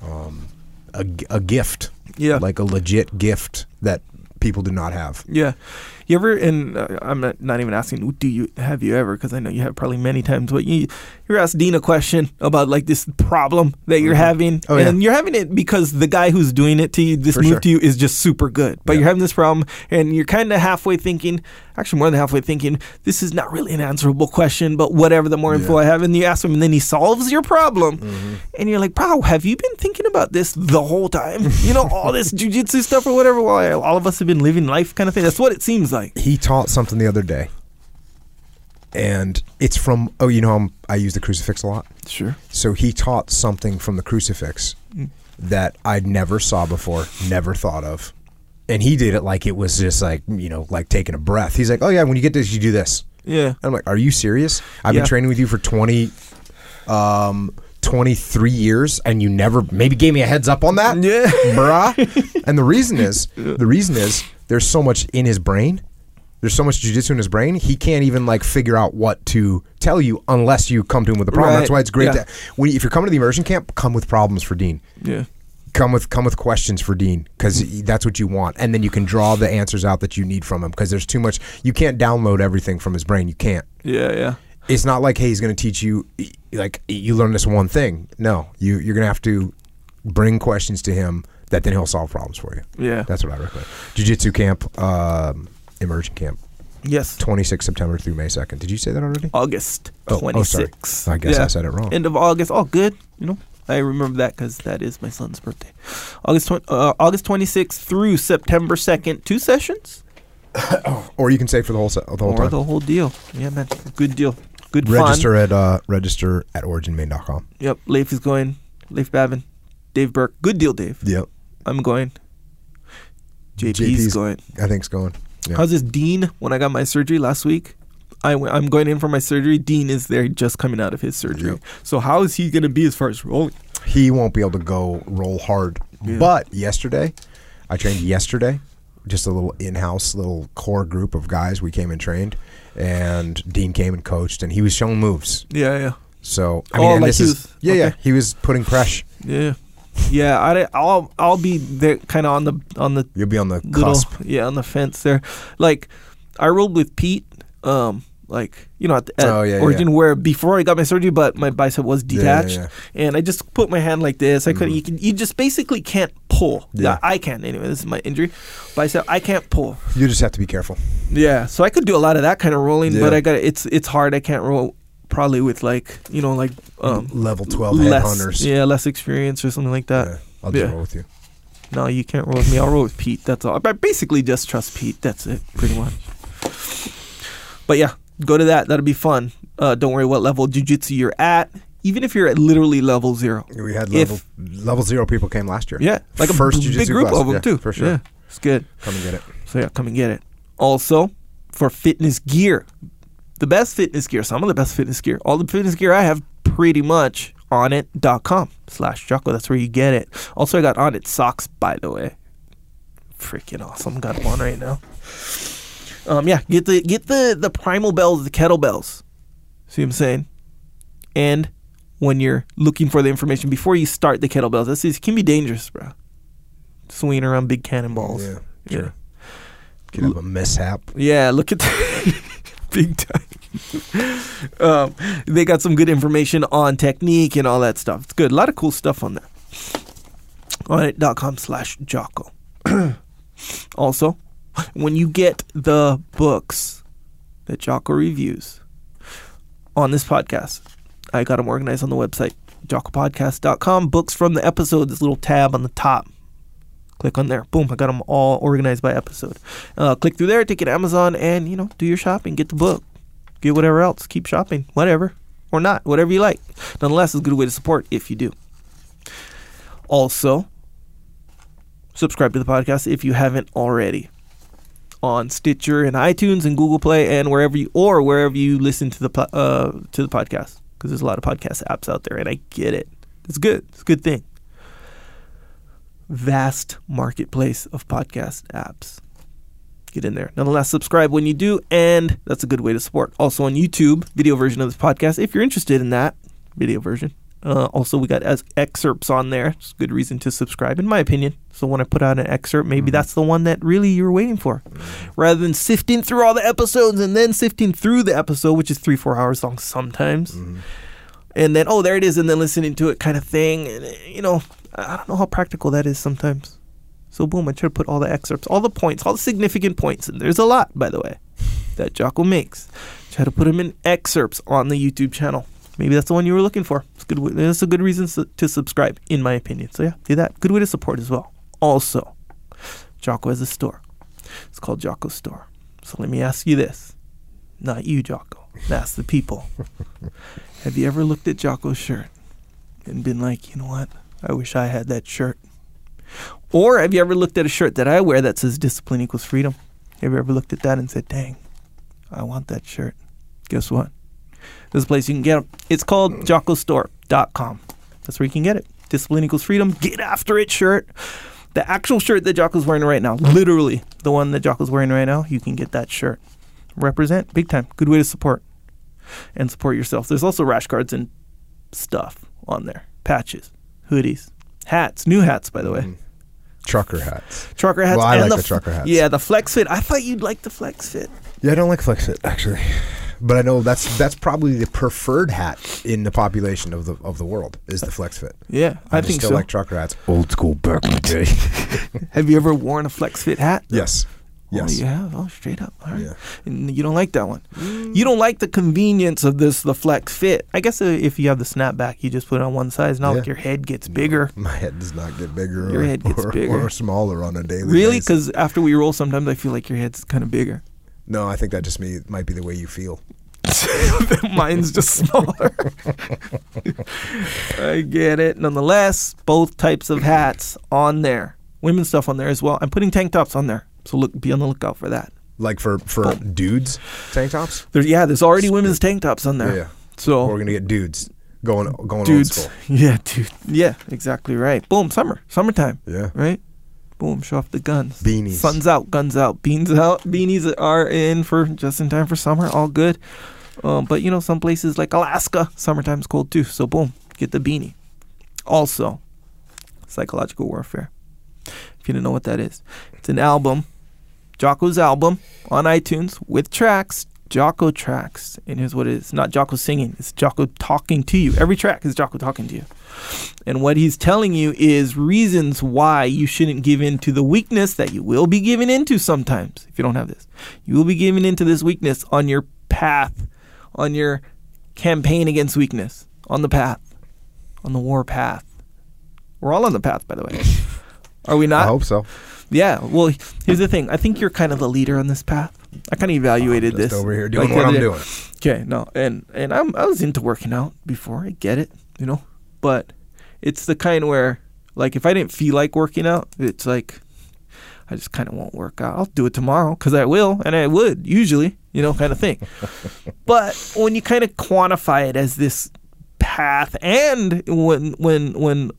um a, a gift yeah. like a legit gift that people do not have. Yeah. You ever, and uh, I'm not, not even asking, do you, have you ever, because I know you have probably many times, but you, you asked Dean a question about like this problem that you're having. Oh, yeah. And you're having it because the guy who's doing it to you, this For move sure. to you is just super good. But Yeah. you're having this problem and you're kind of halfway thinking, actually more than halfway thinking, this is not really an answerable question, but whatever, the more info Yeah. I have. And you ask him and then he solves your problem. Mm-hmm. And you're like, bro, have you been thinking about this the whole time? You know, all this jujitsu stuff or whatever while all of us have been living life kind of thing. That's what it seems like. He taught something the other day, and it's from oh you know I'm, I use the crucifix a lot. Sure. So he taught something from the crucifix Mm. that I never saw before, never thought of. And he did it like it was just like, you know, like taking a breath. He's like, oh, yeah, when you get this, you do this. Yeah. I'm like, are you serious? I've Yeah. been training with you for 20, um, 23 years and you never maybe gave me a heads up on that? Yeah. Bruh. and the reason is, the reason is there's so much in his brain. There's so much jujitsu in his brain. He can't even like figure out what to tell you unless you come to him with a problem. Right. That's why it's great Yeah. to when if you're coming to the immersion camp, come with problems for Dean. Yeah. Come with come with questions for Dean because that's what you want, and then you can draw the answers out that you need from him. Because there's too much. You can't download everything from his brain. You can't. Yeah. Yeah. It's not like hey, he's going to teach you like you learn this one thing. No, you you're going to have to bring questions to him that then he'll solve problems for you. Yeah. That's what I recommend. Jiu Jitsu camp, um, immersion camp, yes. 26 September through May 2nd. Did you say that already? August Oh, oh, sorry. I guess Yeah. I said it wrong. End of August. All good. You know, I remember that because that is my son's birthday. August 20, uh, August 26th through September 2nd. Two sessions or you can say for the whole se- the whole or time. the whole deal. Yeah, man. Good deal. Good register fun. at uh, register at originmaine.com. Yep. Leif is going. Leif Babin, Dave Burke. Good deal, Dave. Yep. I'm going. JP's, JP's going. I think it's going. Yeah. How's this Dean? When I got my surgery last week, I I'm going in for my surgery. Dean is there, just coming out of his surgery. Yep. So how is he going to be as far as rolling? He won't be able to go roll hard. Yeah. But yesterday, I trained yesterday, just a little in-house little core group of guys. We came and trained, and Dean came and coached, and he was showing moves. Yeah, yeah, So I Oh, mean, and like this he is was- yeah, yeah. He was putting pressure. yeah, yeah. I I'll I'll be there, kind of on the on the You'll be on the little cusp. yeah on the fence there. Like I rolled with Pete um like you know at, at Oh, yeah, origin where before I got my surgery, but my bicep was Yeah, yeah, detached, yeah. and I just put my hand like this. I couldn't. You can. You just basically can't pull. Yeah. I can't anyway. This is my injury. Bicep. I can't pull. You just have to be careful. Yeah. So I could do a lot of that kind of rolling, but I got it's it's hard. I can't roll probably with like you know like um Level 12 less headhunters. yeah less experience or something like that. Yeah, I'll just Yeah. roll with you. No, you can't roll with me. I'll roll with Pete. That's all. I basically just trust Pete. That's it, pretty much. But yeah, go to that. That'll be fun. Uh, don't worry what level jujitsu you're at. Even if you're at literally level zero. We had If- level level zero people came last year. Yeah, like a First b- big jiu-jitsu group class. of them Yeah, too. for sure. Yeah, it's good. Come and get it. So yeah, come and get it. Also, for fitness gear, the best fitness gear, some of the best fitness gear, all the fitness gear I have pretty much Onnit.com slash Jocko. That's where you get it. Also, I got Onnit socks, by the way. Freaking awesome. Got one right now. Um, yeah, get the get the the primal bells, the kettlebells. See what I'm saying? And when you're looking for the information before you start the kettlebells, this is can be dangerous, bro. Swinging around big cannonballs. Yeah, Yeah. sure. Could have a mishap. Yeah, look at that. Big time. um, they got some good information on technique and all that stuff. It's good. A lot of cool stuff on there. Onnit.com slash Jocko. also, when you get the books that Jocko reviews on this podcast, I got them organized on the website, jockopodcast.com. Books from the episode, this little tab on the top. Click on there. Boom. I got them all organized by episode. Uh, click through there, take it to Amazon, and you know, do your shopping. Get the book. Get whatever else. Keep shopping. Whatever. Or not. Whatever you like. Nonetheless, it's a good way to support if you do. Also, subscribe to the podcast if you haven't already. On Stitcher and iTunes and Google Play and wherever you or wherever you listen to the uh, to the podcast because there's a lot of podcast apps out there and I get it. It's good. It's a good thing vast marketplace of podcast apps. Get in there. Nonetheless, subscribe when you do, and that's a good way to support. Also on YouTube, video version of this podcast, if you're interested in that video version. Uh, also, we got as excerpts on there. It's a good reason to subscribe, in my opinion. So when I put out an excerpt, maybe that's the one that really you're waiting for, rather than sifting through all the episodes and then sifting through the episode, which is three, four hours long sometimes and then oh there it is and then listening to it kind of thing and you know i I don't know how practical that is sometimes. So boom i try to put all the excerpts all the points all the significant points and there's a lot by the way that jocko makes. Try to put them in excerpts on the youtube channel maybe that's the one you were looking for it's good that's a good reason to, to subscribe in my opinion so yeah do that good way to support as well also jocko has a store it's called jocko store so let me ask you this not you jocko ask the people have you ever looked at Jocko's shirt and been like, you know what? I wish I had that shirt. Or have you ever looked at a shirt that I wear that says discipline equals freedom? Have you ever looked at that and said, dang, I want that shirt? Guess what? There's a place you can get them. It's called jockostore.com. That's where you can get it. Discipline equals freedom. Get after it shirt. The actual shirt that Jocko's wearing right now, literally the one that Jocko's wearing right now, you can get that shirt. Represent big time. Good way to support and support yourself. There's also rash guards and stuff on there. Patches, hoodies, hats, new hats by the way. Mm-hmm. Trucker hats. Trucker hats Well, I like the, the trucker hats. Yeah, the flex fit. I thought you'd like the flex fit. Yeah, I don't like flex fit actually, but I know that's that's probably the preferred hat in the population of the of the world is the flex fit. Yeah, I, I, think still so. like trucker hats. Old school back in the day. Have you ever worn a flex fit hat? yes. Yes. Oh, you have? Oh, straight up. All right. Yeah. And you don't like that one. You don't like the convenience of this, the flex fit. I guess uh, if you have the snapback, you just put it on one side. It's not Yeah. like your head gets bigger. My head does not get bigger Your or, head gets or, bigger. or smaller on a daily Really? basis. Because after we roll, sometimes I feel like your head's kind of bigger. No, I think that just me might be the way you feel. Mine's just smaller. I get it. Nonetheless, both types of hats on there. Women's stuff on there as well. I'm putting tank tops on there. So look be on the lookout for that. Like for for dudes tank tops. There's yeah, there's already women's tank tops on there. Yeah. So We're gonna get dudes going going dudes. old school. Yeah, dude. Yeah, exactly right. Boom, summer. Summertime. Yeah. Right? Boom, show off the guns. Beanies. Sun's out, guns out, beans out. Beanies are in for just in time for summer. All good. Um, but you know, some places like Alaska, summertime's cold too. So boom, get the beanie. Also, psychological warfare. If you didn't know what that is, it's an album, Jocko's album on iTunes with tracks Jocko tracks, and here's what it is: not Jocko singing; it's Jocko talking to you. Every track is Jocko talking to you, and what he's telling you is reasons why you shouldn't give in to the weakness that you will be giving into sometimes if you don't have this. You will be giving into this weakness on your path, on your campaign against weakness, on the path, on the war path. We're all on the path, by the way. Are we not? I hope so. Yeah. Well, here's the thing. I think you're kind of the leader on this path. I kind of evaluated Just this over here doing like what I'm day. doing. Okay, no, and and I'm I was into working out before. I get it, you know, but it's the kind where like if I didn't feel like working out, it's like I just kind of won't work out. I'll do it tomorrow because I will, and I would usually, you know, kind of thing. but when you kind of quantify it as this path, and when when when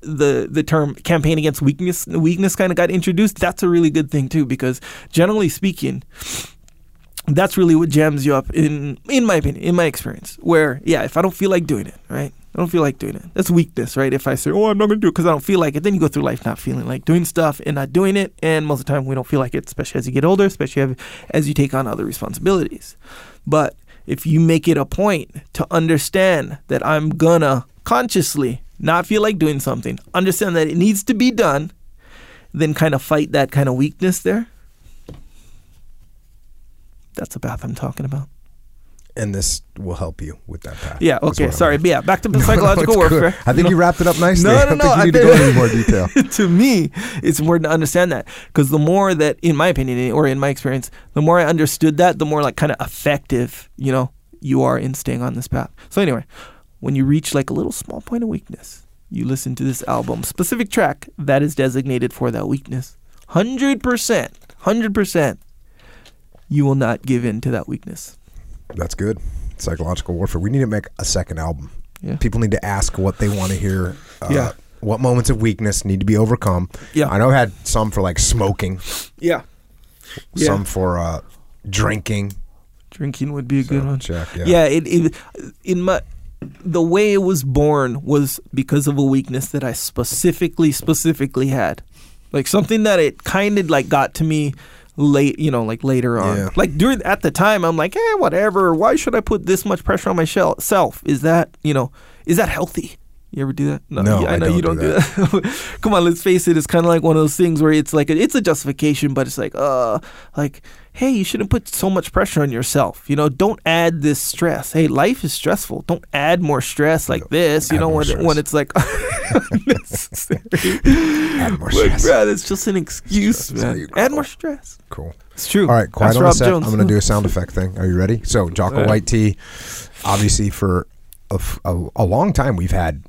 the the term campaign against weakness weakness kind of got introduced, that's a really good thing too because generally speaking, that's really what jams you up in in my opinion, in my experience. Where yeah, if I don't feel like doing it, right? I don't feel like doing it. That's weakness, right? If I say, "Oh, I'm not going to do it because I don't feel like it," then you go through life not feeling like doing stuff and not doing it, and most of the time we don't feel like it, especially as you get older, especially as- you take on other responsibilities. But if you make it a point to understand that I'm gonna consciously not feel like doing something, understand that it needs to be done, then kind of fight that kind of weakness there. That's the path I'm talking about. And this will help you with that path. Yeah. Okay. Sorry. But yeah. Back to the no, psychological good. warfare. I think No. you wrapped it up nicely. No, I no, don't no. think you I need to go into more detail. to me, it's important to understand that because the more that, in my opinion, eh, or in my experience, the more I understood that, the more like kind of effective, you know, you are in staying on this path. So anyway, when you reach like a little small point of weakness, you listen to this album, specific track that is designated for that weakness. Hundred percent, hundred percent, you will not give in to that weakness. That's good. Psychological warfare. We need to make a second album. Yeah. People need to ask what they want to hear. Uh, Yeah. What moments of weakness need to be overcome? Yeah. I know I had some for like smoking, Yeah. Yeah. some for uh, drinking. Drinking would be a good one. check, yeah. yeah it, it in my the way it was born was because of a weakness that i specifically specifically had like something that it kind of like got to me late you know like later on. Yeah. like during at the time i'm like eh whatever. Why should i put this much pressure on myself is that you know is that healthy you ever do that? No, no yeah, I know you don't don't do do that. Come on, let's face it. It's kind of like one of those things where it's like a, it's a justification, but it's like, uh, like, hey, you shouldn't put so much pressure on yourself. You know, don't add this stress. Hey, life is stressful. Don't add more stress like this. You add know, when stress. when it's like unnecessary. Add more Like, stress. bruh, it's just an excuse, Stress man. Add more stress. Cool. It's true. All right, quiet Ask on the Rob. I'm going to do a sound effect thing. Are you ready? So, Jocko Yeah. White tea. Obviously, for a long time, we've had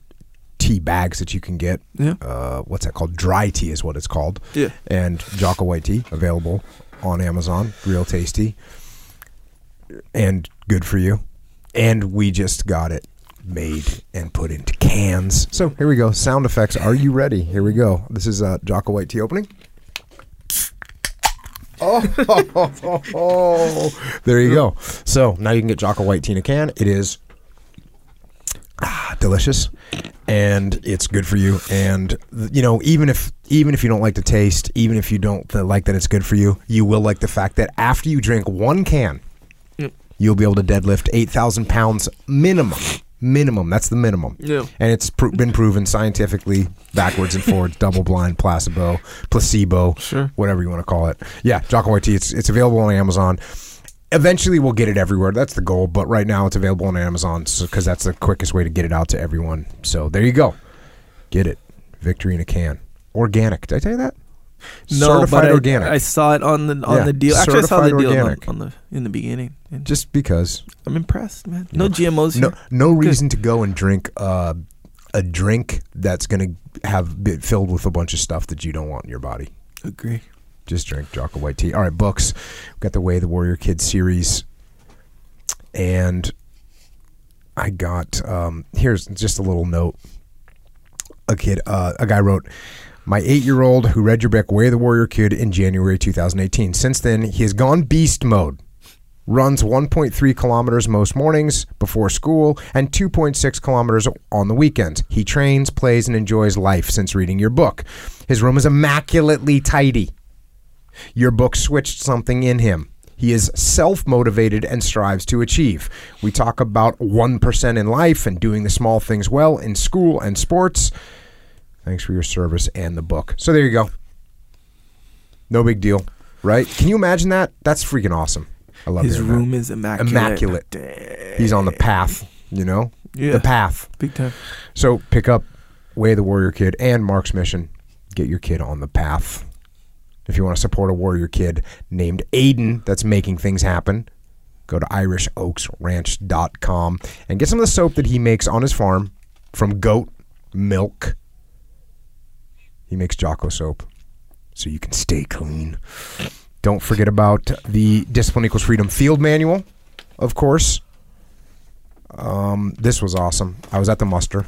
tea bags that you can get. Yeah. Uh, what's that called? Dry tea is what it's called. Yeah. And Jocko White tea available on Amazon. Real tasty and good for you. And we just got it made and put into cans. So here we go. Sound effects. Are you ready? Here we go. This is uh, Jocko White tea opening. Oh, there you go. So now you can get Jocko White tea in a can. It is delicious, and it's good for you. And you know, even if even if you don't like the taste, even if you don't like that it's good for you, you will like the fact that after you drink one can, you'll be able to deadlift eight thousand pounds minimum. Minimum. That's the minimum. Yeah. And it's pr- been proven scientifically, backwards and forwards, double blind, placebo, placebo, Sure. whatever you want to call it. Yeah, Jocko White tea. It's it's available on Amazon. Eventually, we'll get it everywhere. That's the goal. But right now, it's available on Amazon because that's the quickest way to get it out to everyone. So there you go. Get it. Victory in a can. Organic. Did I tell you that? No, Certified but I, organic. I saw it on the on Yeah, the deal. Actually, I saw the deal on the, on the in the beginning. And Just because. I'm impressed, man. No GMOs No, here. no reason to go and drink uh, a drink that's going to have be filled with a bunch of stuff that you don't want in your body. Agree. Just drink Jocko White tea. All right, books. We've got the Way of the Warrior Kid series, and I got um, here's just a little note. A kid, uh, a guy wrote, "My eight-year-old who read your book, Way of the Warrior Kid, in January 2018. Since then, he has gone beast mode." Runs 1.3 kilometers most mornings before school and 2.6 kilometers on the weekends. He trains, plays, and enjoys life since reading your book. His room is immaculately tidy. Your book switched something in him. he is self motivated and strives to achieve. We talk about 1% in life and doing the small things well in school and sports. Thanks for your service and the book. So there you go. No big deal, right? Can you imagine that? That's freaking awesome. I love His room is immaculate. Immaculate. Dang. He's on the path, you know? Yeah. The path. Big time. So pick up Way of the Warrior Kid and Mark's Mission. Get your kid on the path. If you want to support a warrior kid named Aiden that's making things happen, go to irishoaksranch.com and get some of the soap that he makes on his farm from goat milk. He makes Jocko soap so you can stay clean. Don't forget about the Discipline Equals Freedom Field Manual, of course. Um, this was awesome. I was at the muster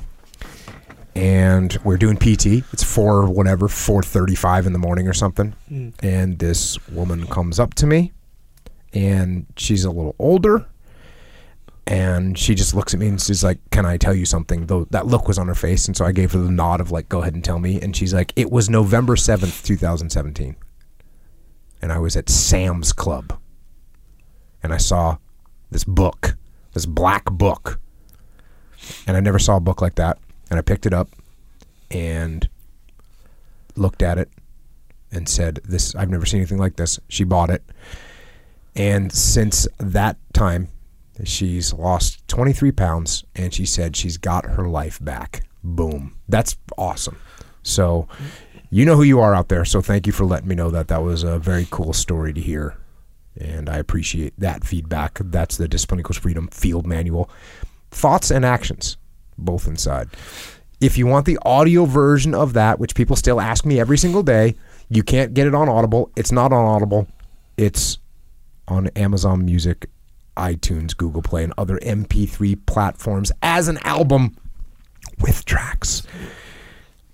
and we're doing PT. It's four whatever, four thirty-five in the morning or something. Hmm. And this woman comes up to me, and she's a little older, and she just looks at me and she's like, "Can I tell you something?" Though that look was on her face, and so I gave her the nod of like, "Go ahead and tell me." And she's like, "It was November seventh, two thousand seventeen, and I was at Sam's Club, and I saw this book, this black book." and I never saw a book like that. And I picked it up and looked at it and said, "This I've never seen anything like this." She bought it, and since that time, she's lost 23 pounds, and she said she's got her life back. Boom! That's awesome. So, you know who you are out there. So thank you for letting me know that. That was a very cool story to hear. And I appreciate that feedback. That's the Discipline Equals Freedom Field Manual thoughts and actions both inside. If you want the audio version of that which people still ask me every single day you can't get it on audible. It's not on audible. It's on amazon music itunes google play and other mp3 platforms as an album with tracks.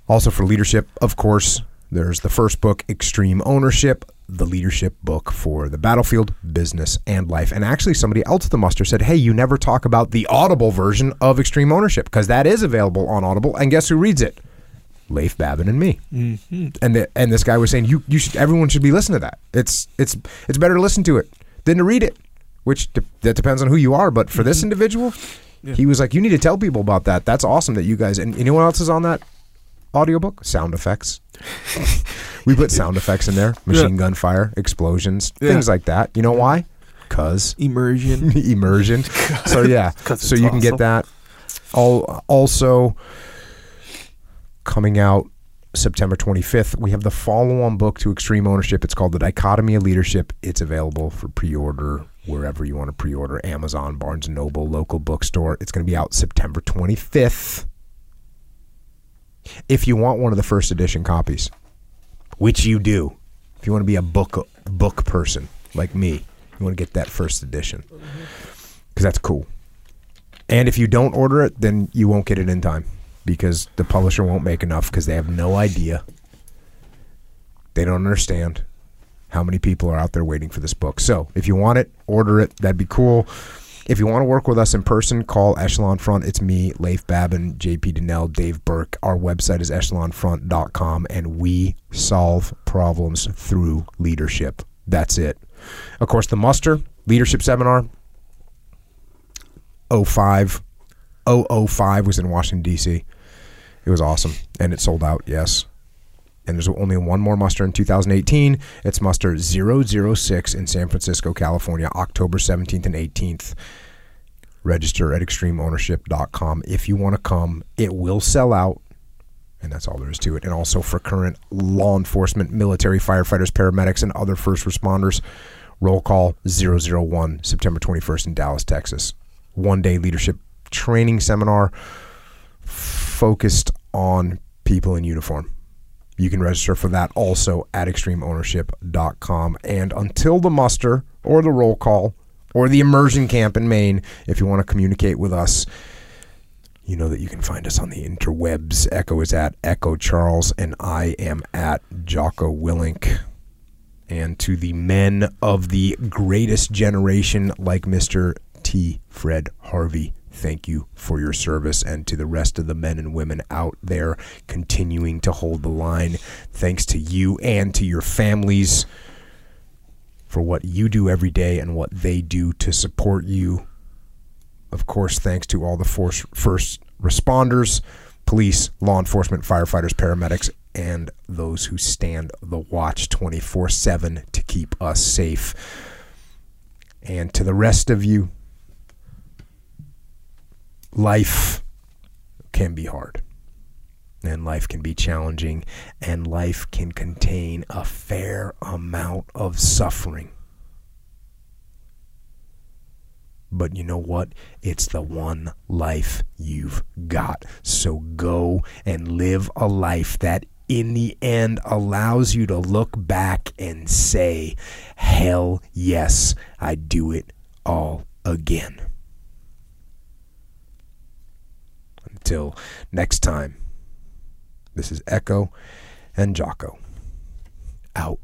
Also for leadership of course there's the first book extreme ownership the leadership book for the battlefield business and life. And actually somebody else at the muster said hey you never talk about the audible version of extreme ownership because that is available on audible and guess who reads it? Leif Babin and me. Mm-hmm. And the, and this guy was saying you you should everyone should be listening to that. It's it's it's better to listen to it than to read it which de- that depends on who you are but for this mm-hmm. individual he was like you need to tell people about that. That's awesome that you guys and anyone else is on that audiobook sound effects. We put sound effects in there machine gun fire explosions things like that. You know why? Cuz Immersion. immersion. So yeah. so you can get that. All also coming out September 25th we have the follow-on book to extreme ownership. It's called the dichotomy of leadership. It's available for pre-order wherever you want to pre-order. Amazon Barnes & Noble local bookstore. It's going to be out September 25th if you want one of the first edition copies which you do if you want to be a book book person like me you want to get that first edition. Mm-hmm. Because that's cool. And if you don't order it then you won't get it in time because the publisher won't make enough because they have no idea. They don't understand how many people are out there waiting for this book. So if you want it order it. That'd be cool if you want to work with us in person, call Echelon Front. It's me, Leif Babin, JP Dinnell, Dave Burke. Our website is echelonfront.com, and we solve problems through leadership. That's it. Of course, the muster leadership seminar 05 005 was in Washington D.C. It was awesome, and it sold out. Yes, and there's only one more muster in 2018. It's muster 006 in San Francisco, California, October 17th and 18th. Register at extremeownership.com if you want to come. It will sell out. And that's all there is to it. And also for current law enforcement, military, firefighters, paramedics, and other first responders, roll call 001, September 21st in Dallas, Texas. One day leadership training seminar focused on people in uniform. You can register for that also at extremeownership.com. And until the muster or the roll call or the immersion camp in Maine, if you want to communicate with us, you know that you can find us on the interwebs. Echo is at Echo Charles, and I am at Jocko Willink. And to the men of the greatest generation, like Mr. T. Fred Harvey, thank you for your service. And to the rest of the men and women out there continuing to hold the line, thanks to you and to your families for what you do every day and what they do to support you. Of course, thanks to all the force, first responders, police, law enforcement, firefighters, paramedics, and those who stand the watch 24 7 to keep us safe. And to the rest of you, life can be hard. And life can be challenging, and life can contain a fair amount of suffering. But you know what? It's the one life you've got. So go and live a life that in the end allows you to look back and say, Hell yes, I do it all again. Until next time, this is Echo and Jocko. Out.